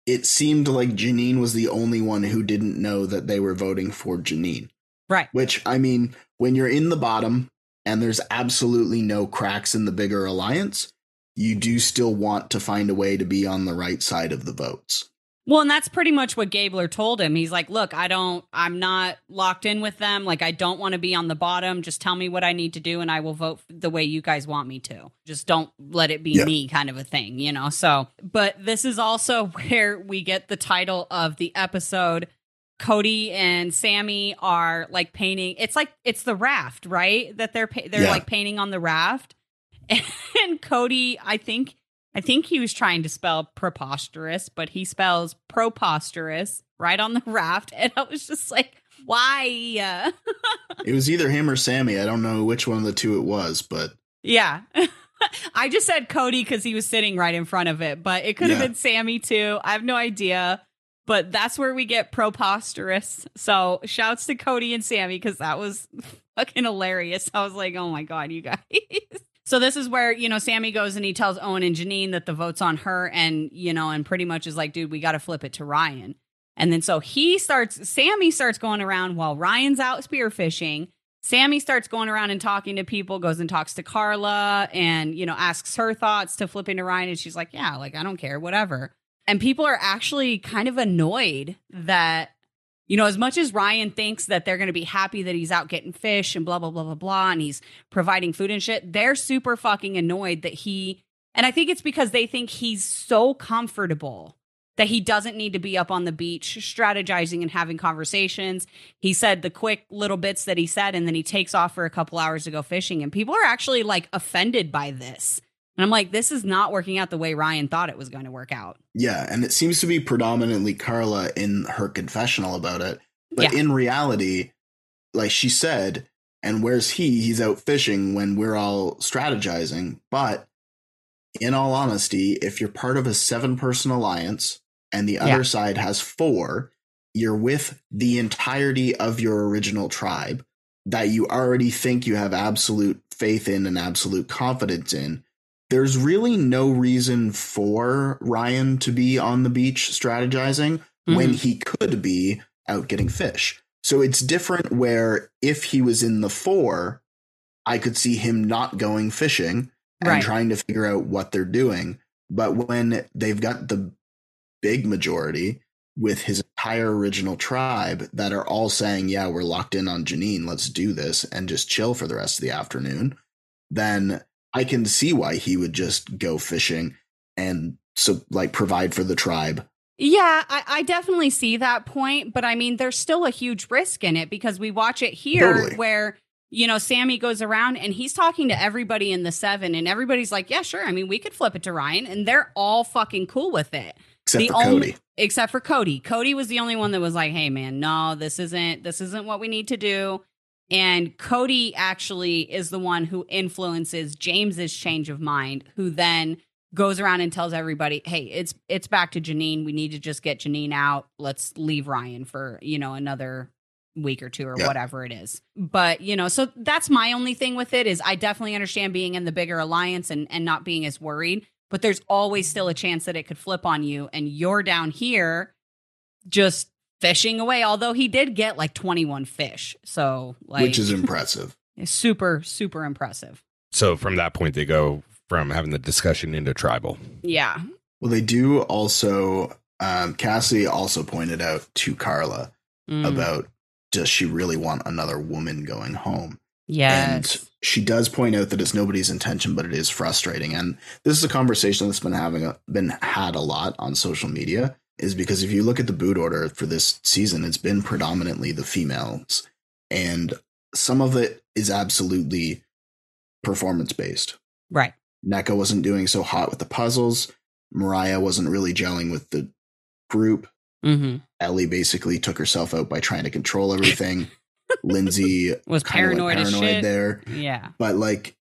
it seemed like Jeanine was the only one who didn't know that they were voting for Jeanine. right Which, I mean, when you're in the bottom and there's absolutely no cracks in the bigger alliance, you do still want to find a way to be on the right side of the votes. well and that's pretty much what gabler told him. He's like look i don't i'm not locked in with them. Like i don't want to be on the bottom. Just tell me what i need to do and i will vote the way you guys want me to. Just don't let it be Yeah. me kind of a thing you know? So but this is also where we get the title of the episode. Cody and sami are like painting it's like it's the raft right? That they're pa- they're Yeah. like painting on the raft and cody i think I think he was trying to spell preposterous, but he spells proposterous right on the raft. And I was just like, why? It was either him or Sami. I don't know which one of the two it was, but yeah. I just said Cody because he was sitting right in front of it, but it could have Yeah. been Sami too. I have no idea. But that's where we get preposterous. So shouts to Cody and Sami because that was fucking hilarious. I was like, oh my God, you guys. So this is where, you know, Sami goes and he tells Owen and Jeanine that the vote's on her and, you know, and pretty much is like, dude, we got to flip it to Ryan. And then so he starts, Sami starts going around while Ryan's out spearfishing. Sami starts going around and talking to people, goes and talks to Karla and, you know, asks her thoughts to flip into Ryan. And she's like, yeah, like, I don't care, whatever. And people are actually kind of annoyed that, you know, as much as Ryan thinks that they're going to be happy that he's out getting fish and blah, blah, blah, blah, blah, and he's providing food and shit, they're super fucking annoyed that he, and I think it's because they think he's so comfortable that he doesn't need to be up on the beach strategizing and having conversations. He said the quick little bits that he said, and then he takes off for a couple hours to go fishing. And people are actually like offended by this. And I'm like, this is not working out the way Ryan thought it was going to work out. Yeah, and it seems to be predominantly Karla in her confessional about it. But Yeah. in reality, like she said, and where's he? He's out fishing when we're all strategizing. But in all honesty, if you're part of a seven person alliance and the other Yeah. side has four, you're with the entirety of your original tribe that you already think you have absolute faith in and absolute confidence in. There's really no reason for Ryan to be on the beach strategizing when Mhm. he could be out getting fish. So it's different where if he was in the four, I could see him not going fishing and Right. trying to figure out what they're doing. But when they've got the big majority with his entire original tribe that are all saying, Yeah, we're locked in on Jeanine, let's do this and just chill for the rest of the afternoon, then I can see why he would just go fishing and so like provide for the tribe. Yeah, I, I definitely see that point, but I mean, there's still a huge risk in it because we watch it here Totally. where, you know, Sami goes around and he's talking to everybody in the seven, and everybody's like, yeah, sure. I mean, we could flip it to Ryan, and they're all fucking cool with it. Except The for only- Cody. except for Cody. Cody was the only one that was like, "Hey man, no, this isn't this isn't what we need to do." And Cody actually is the one who influences James's change of mind, who then goes around and tells everybody, "Hey, it's it's back to Jeanine. We need to just get Jeanine out. Let's leave Ryan for, you know, another week or two or Yeah. whatever it is." But, you know, so that's my only thing with it is I definitely understand being in the bigger alliance and and not being as worried but there's always still a chance that it could flip on you and you're down here just fishing away although he did get like 21 fish so like which is impressive. super super impressive So from that point, they go from having the discussion into tribal. yeah Well, they do also. Um, Cassidy also pointed out to Karla Mm. about does she really want another woman going home? yes And she does point out that it's nobody's intention, but it is frustrating. And this is a conversation that's been having a, been had a lot on social media. Is because if you look at the boot order for this season, it's been predominantly the females, and some of it is absolutely performance based. right Nneka wasn't doing so hot with the puzzles. Morriah wasn't really gelling with the group. mm-hmm. Elie basically took herself out by trying to control everything. Lindsay was paranoid, like as paranoid shit there, yeah but like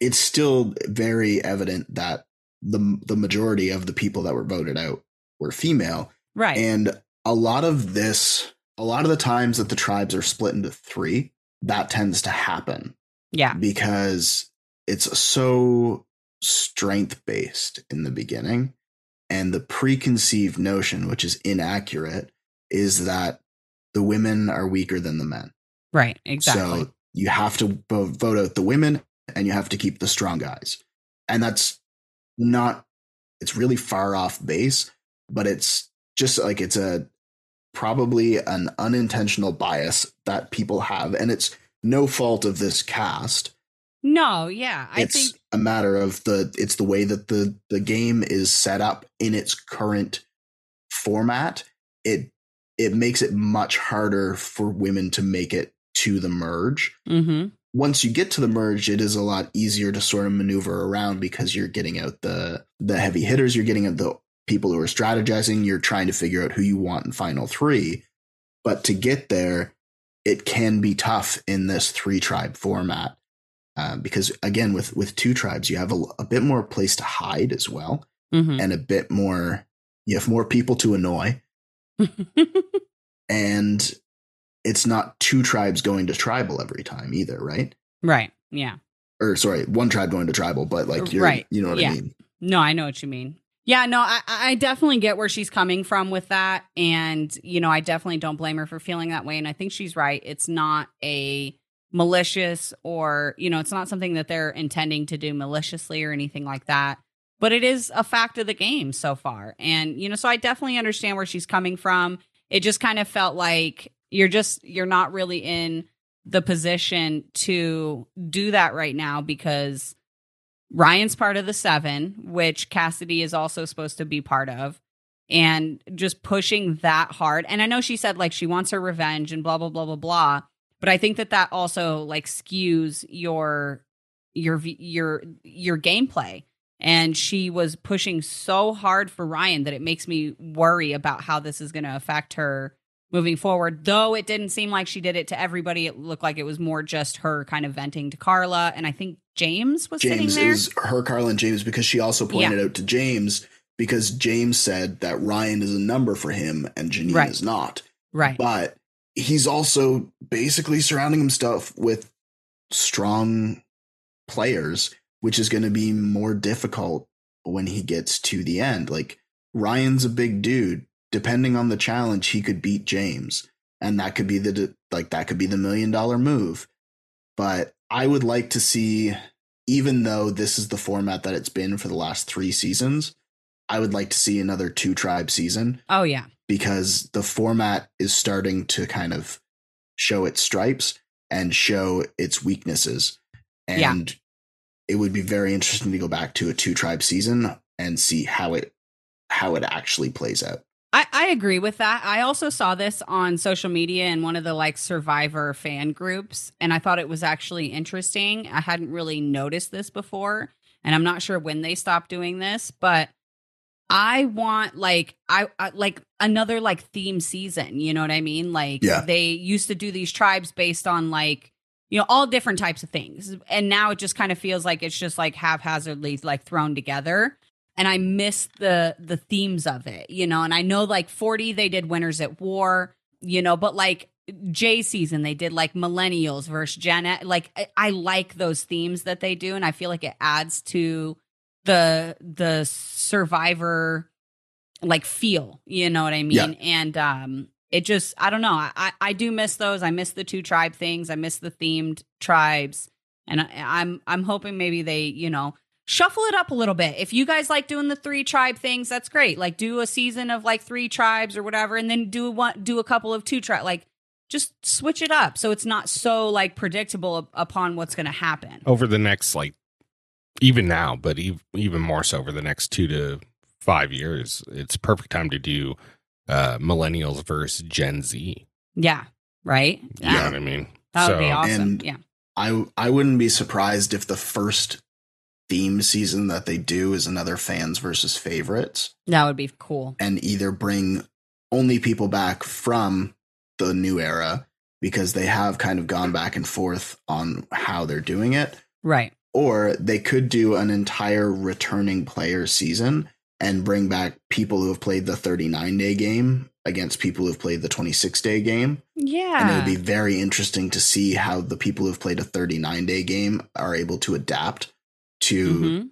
it's still very evident that the the majority of the people that were voted out were female, right and a lot of this, a lot of the times that the tribes are split into three, that tends to happen yeah because it's so strength based in the beginning. And the preconceived notion, which is inaccurate, is that the women are weaker than the men. right exactly So you have to vote out the women and you have to keep the strong guys. And that's not, it's really far off base, but it's just like it's a probably an unintentional bias that people have. And it's no fault of this cast no yeah i it's think a matter of the it's the way that the the game is set up in its current format it it makes it much harder for women to make it to the merge mm-hmm. once you get to the merge it is a lot easier to sort of maneuver around because you're getting out the the heavy hitters you're getting out the people who are strategizing you're trying to figure out who you want in final 3 but to get there it can be tough in this three tribe format uh, because again with with two tribes you have a, a bit more place to hide as well Mm-hmm. and a bit more you have more people to annoy and it's not two tribes going to tribal every time either right right yeah or sorry one tribe going to tribal but like you're Right. you know what Yeah. i mean No, I know what you mean. Yeah, no, I, I definitely get where she's coming from with that. And, you know, I definitely don't blame her for feeling that way. And I think she's right. It's not a malicious or, you know, it's not something that they're intending to do maliciously or anything like that. But it is a fact of the game so far. And, you know, so I definitely understand where she's coming from. It just kind of felt like you're just, you're not really in the position to do that right now because Ryan's part of the seven, which Cassidy is also supposed to be part of. and just pushing that hard. And I know she said like she wants her revenge and blah blah blah blah blah, but I think that that also like skews your your your your gameplay. And she was pushing so hard for Ryan that it makes me worry about how this is going to affect her moving forward. Though it didn't seem like she did it to everybody, it looked like it was more just her kind of venting to Karla. And I think James was sitting there. James is her, Karla, and James because she also pointed out to James because James said that Ryan is a number for him and Jeanine Right. is not. right. But he's also basically surrounding himself with strong players, which is going to be more difficult when he gets to the end. Like Ryan's a big dude. Depending on the challenge, he could beat James, and that could be the like that could be the million dollar move. But I would like to see, even though this is the format that it's been for the last three seasons, I would like to see another two tribe season Oh yeah. because the format is starting to kind of show its stripes and show its weaknesses. Yeah. And it would be very interesting to go back to a two tribe season and see how it how it actually plays out. I, I agree with that. I also saw this on social media in one of the like survivor fan groups, and I thought it was actually interesting. I hadn't really noticed this before, and I'm not sure when they stopped doing this, but I want like I, I like another like theme season. You know what I mean? Like Yeah. they used to do these tribes based on like you know all different types of things, and now it just kind of feels like it's just like haphazardly like thrown together and I miss the the themes of it, you know. And I know like 40 they did Winners at War, you know, but like J season they did like millennials versus Gen X. Like I, I like those themes that they do, and I feel like it adds to the the survivor like feel, you know what I mean? Yeah. And um it just I don't know. I I- I do miss those. I miss the two tribe things. I miss the themed tribes. And I, I'm I'm hoping maybe they, you know, shuffle it up a little bit. If you guys like doing the three tribe things, that's great. Like do a season of like three tribes or whatever, and then do one do a couple of two tribe. Like just switch it up so it's not so like predictable upon what's going to happen. over the next like even now but even more so over the next two to five years it's perfect time to do uh millennials versus gen z Yeah, right. you know what i mean That would be awesome. And- yeah. I I wouldn't be surprised if the first theme season that they do is another fans versus favorites That would be cool. and either bring only people back from the new era because they have kind of gone back and forth on how they're doing it Right. or they could do an entire returning player season and bring back people who have played the 39 day game against people who've played the 26 day game Yeah. and it would be very interesting to see how the people who've played a 39 day game are able to adapt to Mhm.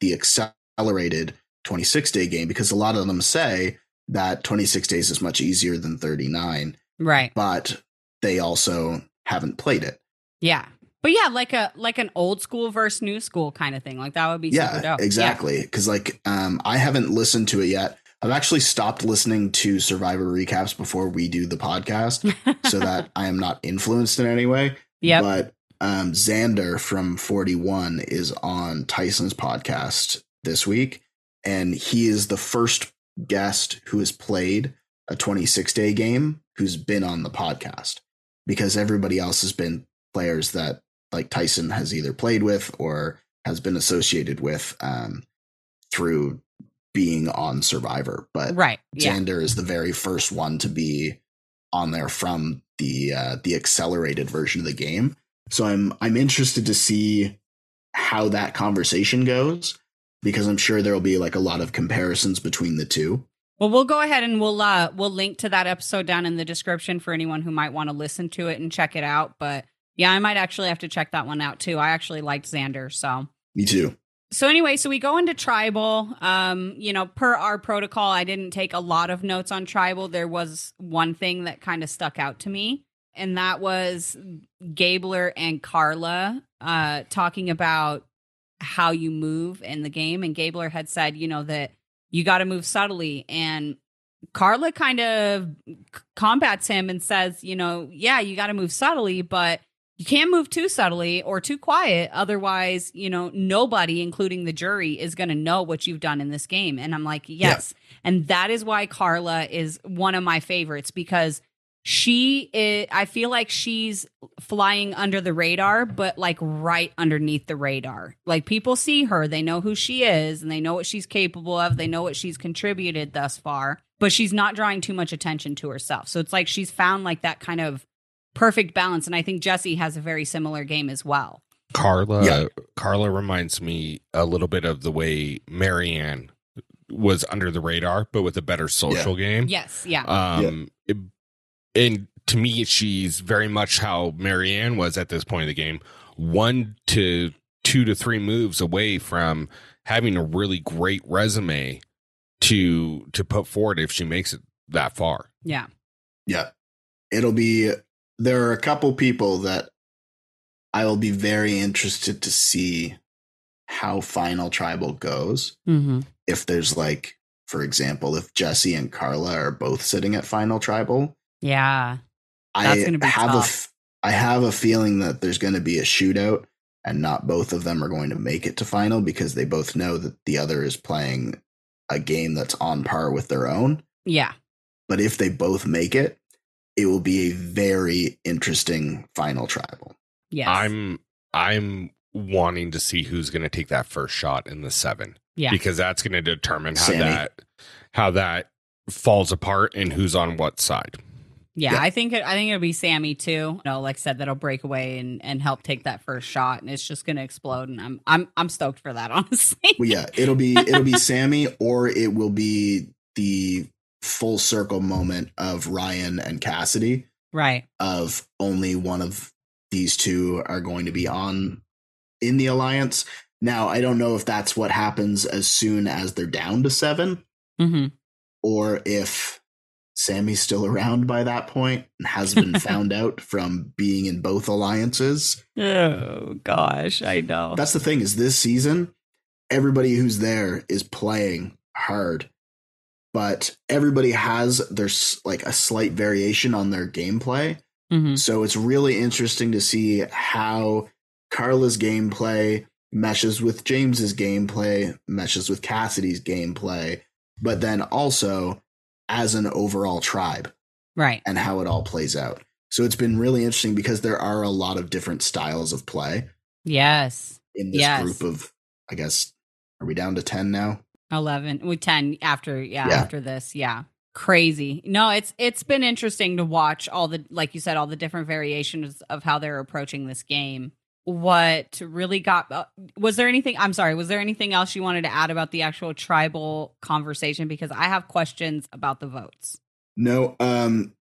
the accelerated 26 day game because a lot of them say that 26 days is much easier than 39 Right. but they also haven't played it Yeah. But yeah, like a like an old school versus new school kind of thing. Like that would be super yeah dope. exactly because like um i haven't listened to it yet i've actually stopped listening to survivor recaps before we do the podcast so that i am not influenced in any way Yeah. but um xander from 41 is on tyson's podcast this week and he is the first guest who has played a 26 day game who's been on the podcast because everybody else has been players that like Tyson has either played with or has been associated with um, through being on Survivor. But right. Yeah. Xander is the very first one to be on there from the uh, the accelerated version of the game. So I'm I'm interested to see how that conversation goes because I'm sure there'll be like a lot of comparisons between the two. Well, we'll go ahead and we'll uh we'll link to that episode down in the description for anyone who might want to listen to it and check it out. But yeah, I might actually have to check that one out too. I actually liked Xander, so Me too. so anyway, so we go into tribal. Um, you know, per our protocol, I didn't take a lot of notes on tribal. There was one thing that kind of stuck out to me, and that was Gabler and Karla uh talking about how you move in the game. And Gabler had said, you know, that you got to move subtly. And Karla kind of combats him and says, you know, yeah, you got to move subtly, but you can't move too subtly or too quiet. Otherwise, you know, nobody, including the jury, is going to know what you've done in this game. And I'm like, yes. Yeah. And that is why Karla is one of my favorites because she is, I feel like she's flying under the radar, but like right underneath the radar. Like people see her, they know who she is, and they know what she's capable of, they know what she's contributed thus far, but she's not drawing too much attention to herself. So it's like she's found like that kind of perfect balance. And I think Jesse has a very similar game as well. Karla yeah. Karla reminds me a little bit of the way Maryanne was under the radar, but with a better social yeah. game. Yes, yeah. Um yeah. It, and to me, she's very much how Maryanne was at this point of the game. One to two to three moves away from having a really great resume to to put forward if she makes it that far. Yeah. Yeah. It'll be there are a couple people that I will be very interested to see how final tribal goes. Mm-hmm. If there's like, for example, if Jesse and Karla are both sitting at final tribal. Yeah. That's I have tough. a I have a feeling that there's going to be a shootout and not both of them are going to make it to final because they both know that the other is playing a game that's on par with their own. Yeah. But if they both make it, it will be a very interesting final tribal. Yeah, I'm I'm wanting to see who's going to take that first shot in the 7. Yeah. Because that's going to determine how Sami. that how that falls apart and who's on what side. Yeah, yeah, I think it, I think it'll be Sami too. You know, like I said, that'll break away and, and help take that first shot, and it's just gonna explode. And I'm I'm I'm stoked for that, honestly. Well, yeah, it'll be it'll be Sami, or it will be the full circle moment of Ryan and Cassidy. Right. Of only one of these two are going to be on in the alliance. Now, I don't know if that's what happens as soon as they're down to 7 mm-hmm. or if Sami's still around by that point and has been found out from being in both alliances. Oh gosh, I know. That's the thing is this season everybody who's there is playing hard but everybody has there's like a slight variation on their gameplay. Mm-hmm. So it's really interesting to see how Karla's gameplay meshes with James's gameplay, meshes with Cassidy's gameplay, but then also as an overall tribe. Right. And how it all plays out. So it's been really interesting because there are a lot of different styles of play. Yes. In this yes. group of I guess are we down to 10 now? 11 with 10 after yeah, yeah, after this yeah crazy no it's it's been interesting to watch all the like you said all the different variations of how they're approaching this game what really got uh, was there anything i'm sorry was there anything else you wanted to add about the actual tribal conversation? Because i have questions about the votes. No um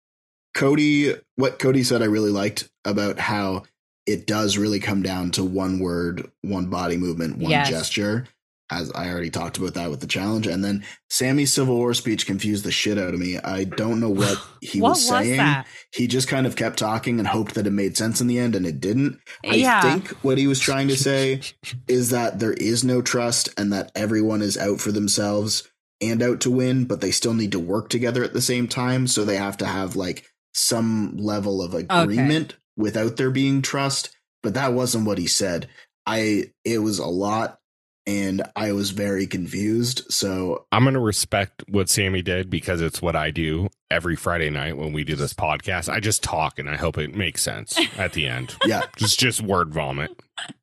cody what cody said i really liked about how it does really come down to one word one body movement one yes. gesture as I already talked about that with the challenge. And then Sami's Civil War speech confused the shit out of me. I don't know what he what was saying. Was he just kind of kept talking and hoped that it made sense in the end, and it didn't. Yeah. I think what he was trying to say is that there is no trust and that everyone is out for themselves and out to win, but they still need to work together at the same time. So they have to have like some level of agreement okay. without there being trust. But that wasn't what he said. I it was a lot and I was very confused. So I'm going to respect what Sami did because it's what I do every Friday night when we do this podcast. I just talk and I hope it makes sense at the end. yeah. Just just word vomit.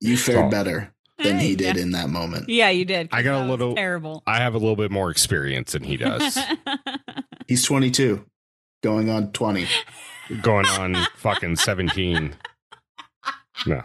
You fared so. better than he did yeah. in that moment. Yeah, you did. I got a little terrible. I have a little bit more experience than he does. He's 22, going on 20. Going on fucking 17. No.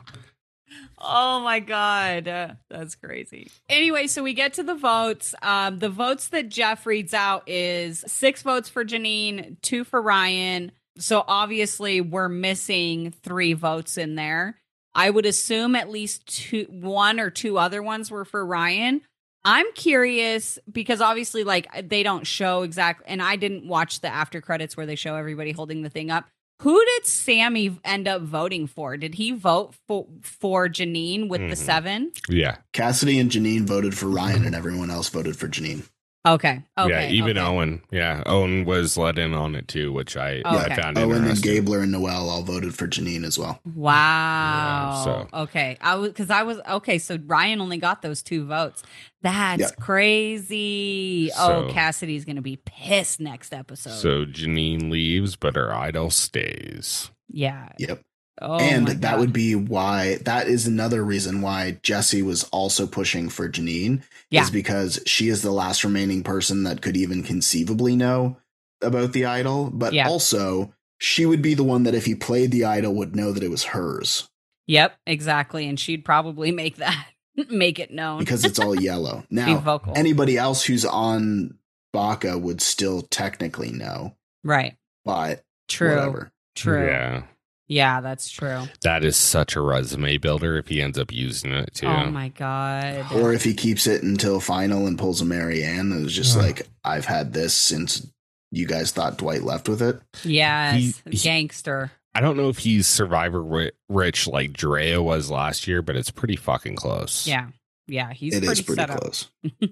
Oh my god, that's crazy. Anyway, so we get to the votes. Um, the votes that Jeff reads out is six votes for Jeanine, two for Ryan. So obviously, we're missing three votes in there. I would assume at least two, one or two other ones were for Ryan. I'm curious because obviously, like they don't show exactly, and I didn't watch the after credits where they show everybody holding the thing up. Who did Sami end up voting for? Did he vote for for Jeanine with mm-hmm. the seven? Yeah. Cassidy and Jeanine voted for Ryan, and everyone else voted for Jeanine. Okay. Okay. yeah, even okay. Owen. Yeah, Owen was let in on it too, which I, Oh, I okay. found Owen and interesting. Gabler and Noelle all voted for Jeanine as well. Wow. Yeah, so- Okay. I was because I was okay. So Ryan only got those two votes. That's Yeah. crazy. oh, Cassidy's gonna be pissed next episode. So Jeanine leaves, but her idol stays. yeah. Yep. Oh, and that would be why that is another reason why Jesse was also pushing for Jeanine Yeah. is because she is the last remaining person that could even conceivably know about the idol, but Yeah. also she would be the one that if he played the idol would know that it was hers Yep. Exactly. And she'd probably make that make it known because it's all yellow. Now, vocal. anybody else who's on Baka would still technically know, right. but True. whatever. True. Yeah. Yeah, that's true. that is such a resume builder if he ends up using it too. Oh my god. Or if he keeps it until final and pulls a Maryanne, it was just Ugh. like, I've had this since you guys thought Dwight left with it. yes. He- he- Gangster. I don't know if he's survivor rich like Drea was last year, but it's pretty fucking close. Yeah. Yeah. He's It pretty, is pretty set up. close.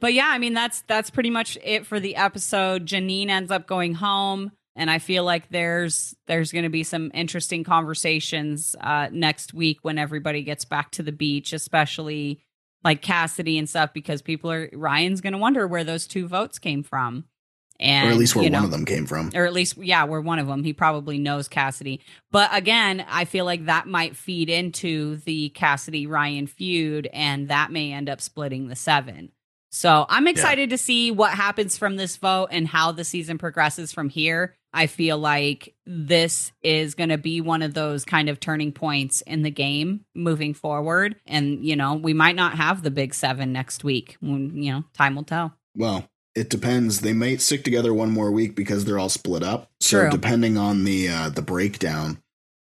But yeah, I mean that's that's pretty much it for the episode. Janine ends up going home, and I feel like there's there's going to be some interesting conversations uh, next week when everybody gets back to the beach, especially like Cassidy and stuff, because people are Ryan's going to wonder where those two votes came from, and or at least where you one know, of them came from. or at least yeah we're one of them he probably knows cassidy. But again i feel like that might feed into the cassidy ryan feud and that may end up splitting the seven. So i'm excited to see what happens from this vote and how the season progresses from here i feel like this is going to be one of those kind of turning points in the game moving forward and you know we might not have the big seven next week when you know time will tell Well, it depends. They might stick together one more week because they're all split up. So True. depending on the uh, the breakdown,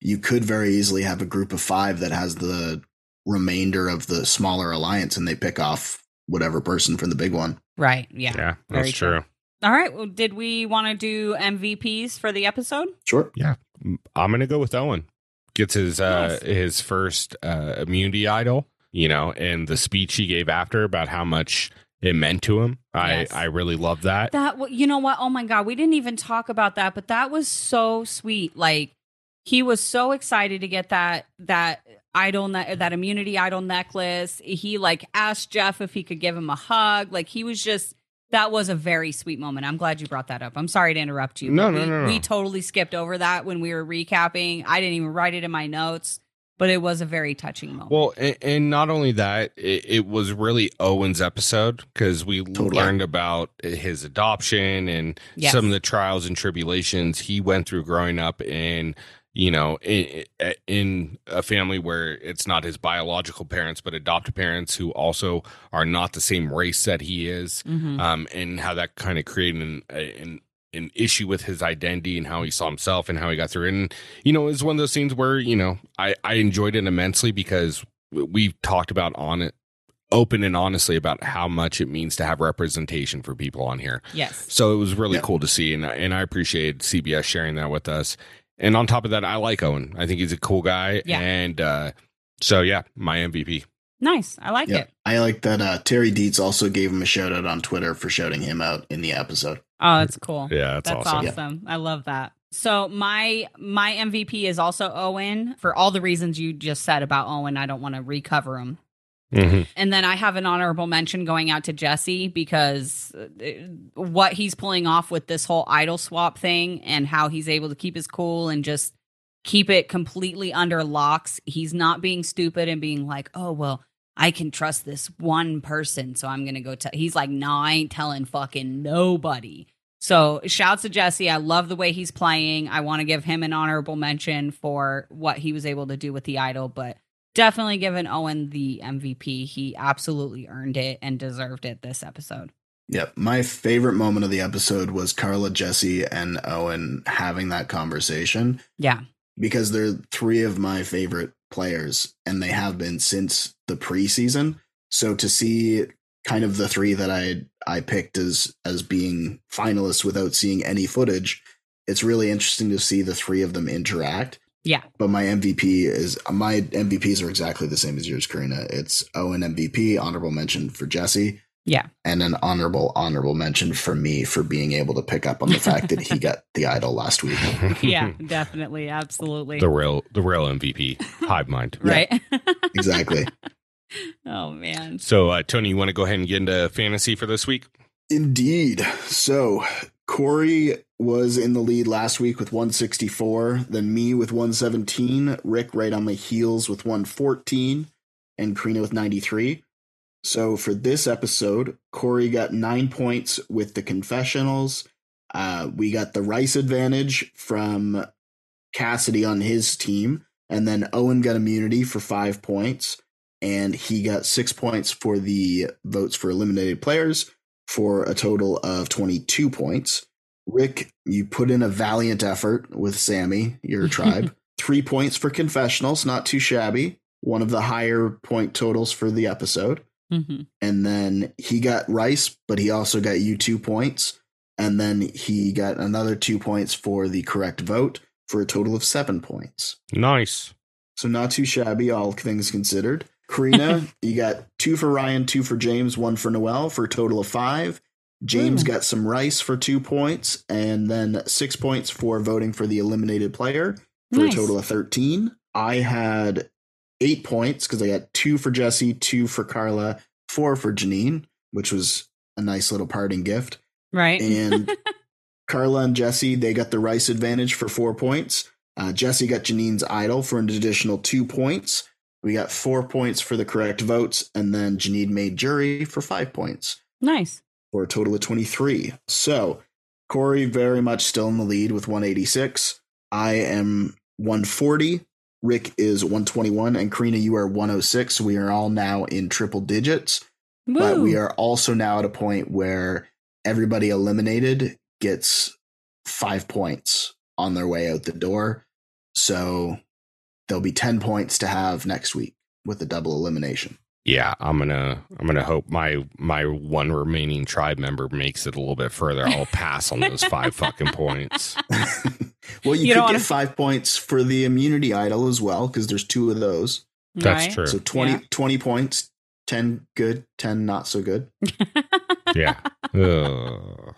you could very easily have a group of five that has the remainder of the smaller alliance, and they pick off whatever person from the big one. right yeah Yeah, Very that's true. true. All right. Well, did we want to do MVPs for the episode? Sure. Yeah. I'm gonna go with Owen. Gets his uh Nice. his first uh immunity idol, you know, and the speech he gave after about how much it meant to him. Yes. I I really love that. That you know what? Oh my god, we didn't even talk about that, but that was so sweet. Like he was so excited to get that that idol ne- that immunity idol necklace. He like asked Jeff if he could give him a hug. Like he was just that was a very sweet moment. I'm glad you brought that up. I'm sorry to interrupt you. No, no, we, no, no. We totally skipped over that when we were recapping. I didn't even write it in my notes, but it was a very touching moment. Well, and, and not only that, it, it was really Owen's episode because we Totally. learned about his adoption and Yes. some of the trials and tribulations he went through growing up in, you know, in, in a family where it's not his biological parents but adopted parents who also are not the same race that he is, Mhm. um, and how that kind of created an, an an issue with his identity and how he saw himself and how he got through it. And you know, it's one of those scenes where you know I I enjoyed it immensely because we've talked about on it open and honestly about how much it means to have representation for people on here. yes. So it was really Yeah. cool to see, and and I appreciate CBS sharing that with us. And on top of that, I like Owen. I think he's a cool guy. Yeah. And uh, so yeah, my MVP. Nice. I like Yeah. it. I like that uh, Terry Deitz also gave him a shout out on Twitter for shouting him out in the episode. Oh, that's cool. Yeah, that's, That's awesome. awesome. I love that. So my my MVP is also Owen for all the reasons you just said about Owen. I don't want to recover them. Mhm. And then I have an honorable mention going out to Jesse because uh, what he's pulling off with this whole idol swap thing and how he's able to keep his cool and just keep it completely under locks. He's not being stupid and being like, "Oh, well, I can trust this one person, so I'm going to go tell." He's like, "No, I ain't telling fucking nobody." So, shouts to Jesse. I love the way he's playing. I want to give him an honorable mention for what he was able to do with the idol, but definitely giving Owen the MVP. He absolutely earned it and deserved it this episode. Yep. My favorite moment of the episode was Karla, Jesse, and Owen having that conversation Yeah. because they're three of my favorite players and they have been since the preseason. So to see kind of the three that I I picked as as being finalists without seeing any footage, it's really interesting to see the three of them interact. Yeah. But my MVP is my MVPs are exactly the same as yours, Corrina. It's Owen MVP, honorable mention for Jesse, Yeah. And an honorable, honorable mention for me for being able to pick up on the fact that he got the idol last week. Yeah, definitely. Absolutely. the real the real MVP, Hive Mind. right. Exactly. oh, man. So, uh, Tony, you want to go ahead and get into fantasy for this week? Indeed. So Corey was in the lead last week with 164, then me with 117, Rick right on my heels with 114, and Corrina with 93. So for this episode, Corey got nine points with the confessionals. Uh, we got the rice advantage from Cassidy on his team, and then Owen got immunity for five points, and he got six points for the votes for eliminated players for a total of 22 points. Rick, you put in a valiant effort with Sami, your tribe. Three points for confessionals, not too shabby. One of the higher point totals for the episode. hmm And then he got Rice, but he also got you two points. And then he got another two points for the correct vote for a total of seven points. Nice. So not too shabby, all things considered. Corrina, you got two for Ryan, two for James, one for Noelle for a total of five. James Ooh. got some rice for two points, and then six points for voting for the eliminated player for Nice. a total of 13. I had eight points because I got two for Jesse, two for Karla, four for Jeanine, which was a nice little parting gift. Right. And Karla and Jesse, they got the rice advantage for four points. Uh, Jesse got Jeanine's idol for an additional two points. We got four points for the correct votes, and then Jeanine made jury for five points nice. for a total of 23. So Corey very much still in the lead with 186. I am 140. Rick is 121, and Corrina, you are 106. We are all now in triple digits but we are also now at a point where everybody eliminated gets five points on their way out the door. So there'll be 10 points to have next week with the double elimination. Yeah, I'm gonna I'm gonna hope my my one remaining tribe member makes it a little bit further. I'll pass on those five fucking points. well, you, You could get wanna- five points for the immunity idol as well, because there's two of those. That's Right. true. So 20, Yeah. 20 points, 10 good, 10 not so good. Yeah. Ugh.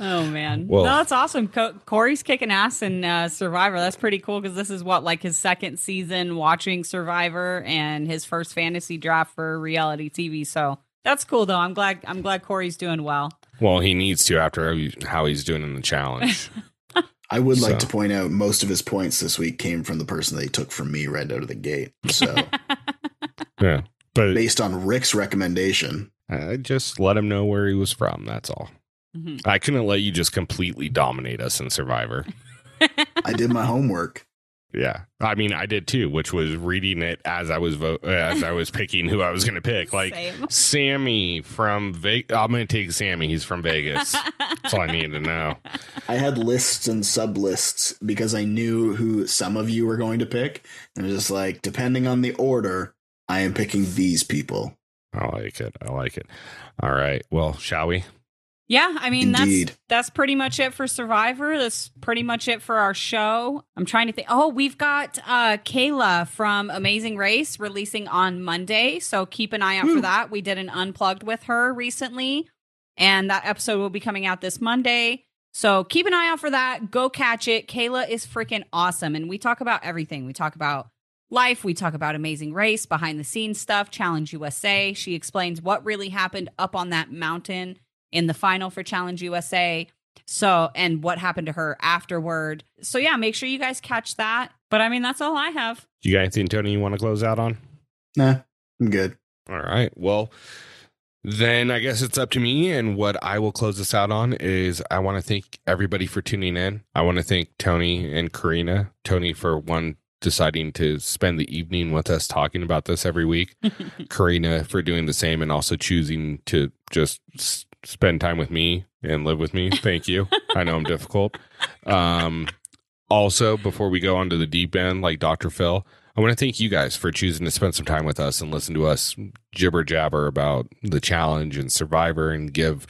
Oh man, Well- no, that's awesome. Co- Corey's kicking ass in uh, Survivor. That's pretty cool because this is what like his second season watching Survivor and his first fantasy draft for reality TV. So that's cool though. I'm glad. I'm glad Corey's doing well. Well, he needs to after how he's doing in the challenge. I would like So- to point out most of his points this week came from the person they took from me right out of the gate. So yeah, but based on Rick's recommendation, I just let him know where he was from. That's all. Mhm. I couldn't let you just completely dominate us in Survivor. I did my homework. Yeah, I mean, I did too, which was reading it as I was vo- as I was picking who I was going to pick. Like Same. Sami from Vegas. I'm going to take Sami. He's from Vegas. That's all I needed to know. I had lists and sub lists because I knew who some of you were going to pick. And it was just like, depending on the order, I am picking these people. I like it. I like it. All right. Well, shall we? Yeah, I mean Indeed. that's that's pretty much it for Survivor. That's pretty much it for our show. I'm trying to think. Oh, we've got uh Cayla from Amazing Race releasing on Monday, so keep an eye out for that. We did an unplugged with her recently, and that episode will be coming out this Monday. So keep an eye out for that. Go catch it. Cayla is freaking awesome, and we talk about everything. We talk about life. We talk about Amazing Race, behind the scenes stuff, Challenge USA. She explains what really happened up on that mountain in the final for Challenge USA. So, and what happened to her afterward. So, yeah, make sure you guys catch that. But I mean, that's all I have. You got anything, Tony, you want to close out on? Nah, I'm good. All right. Well, then I guess it's up to me. And what I will close this out on is I want to thank everybody for tuning in. I want to thank Tony and Corrina. Tony for one deciding to spend the evening with us talking about this every week. Corrina for doing the same and also choosing to just s- spend time with me and live with me. Thank you. I know I'm difficult. Um, also, before we go on to the deep end, like Dr. Phil, I want to thank you guys for choosing to spend some time with us and listen to us jibber jabber about the challenge and survivor and give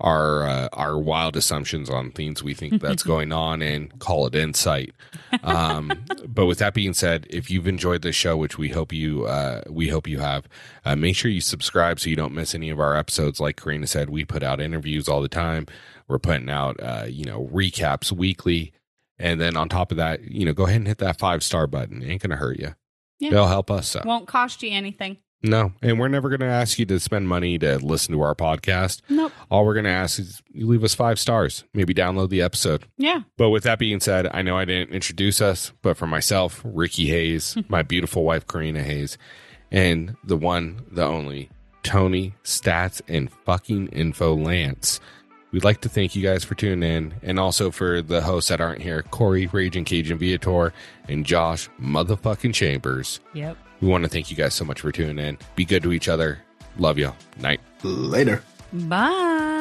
our uh, our wild assumptions on things we think that's going on and call it insight. Um, but with that being said, if you've enjoyed this show, which we hope you uh, we hope you have, uh, make sure you subscribe so you don't miss any of our episodes. Like Corrina said, we put out interviews all the time. We're putting out uh, you know recaps weekly, and then on top of that, you know, go ahead and hit that five star button. It ain't gonna hurt you. Yeah. It'll help us. So. Won't cost you anything. No, and we're never going to ask you to spend money to listen to our podcast. Nope. All we're going to ask is you leave us five stars, maybe download the episode. Yeah. But with that being said, I know I didn't introduce us, but for myself, Ricky Hayes, my beautiful wife, Corrina Hayes, and the one, the only, Tony Stats and fucking Info Lance. We'd like to thank you guys for tuning in, and also for the hosts that aren't here Corey, Raging Cajun Viator, and Josh, motherfucking Chambers. Yep. We want to thank you guys so much for tuning in. Be good to each other. Love y'all. Night. Later. Bye.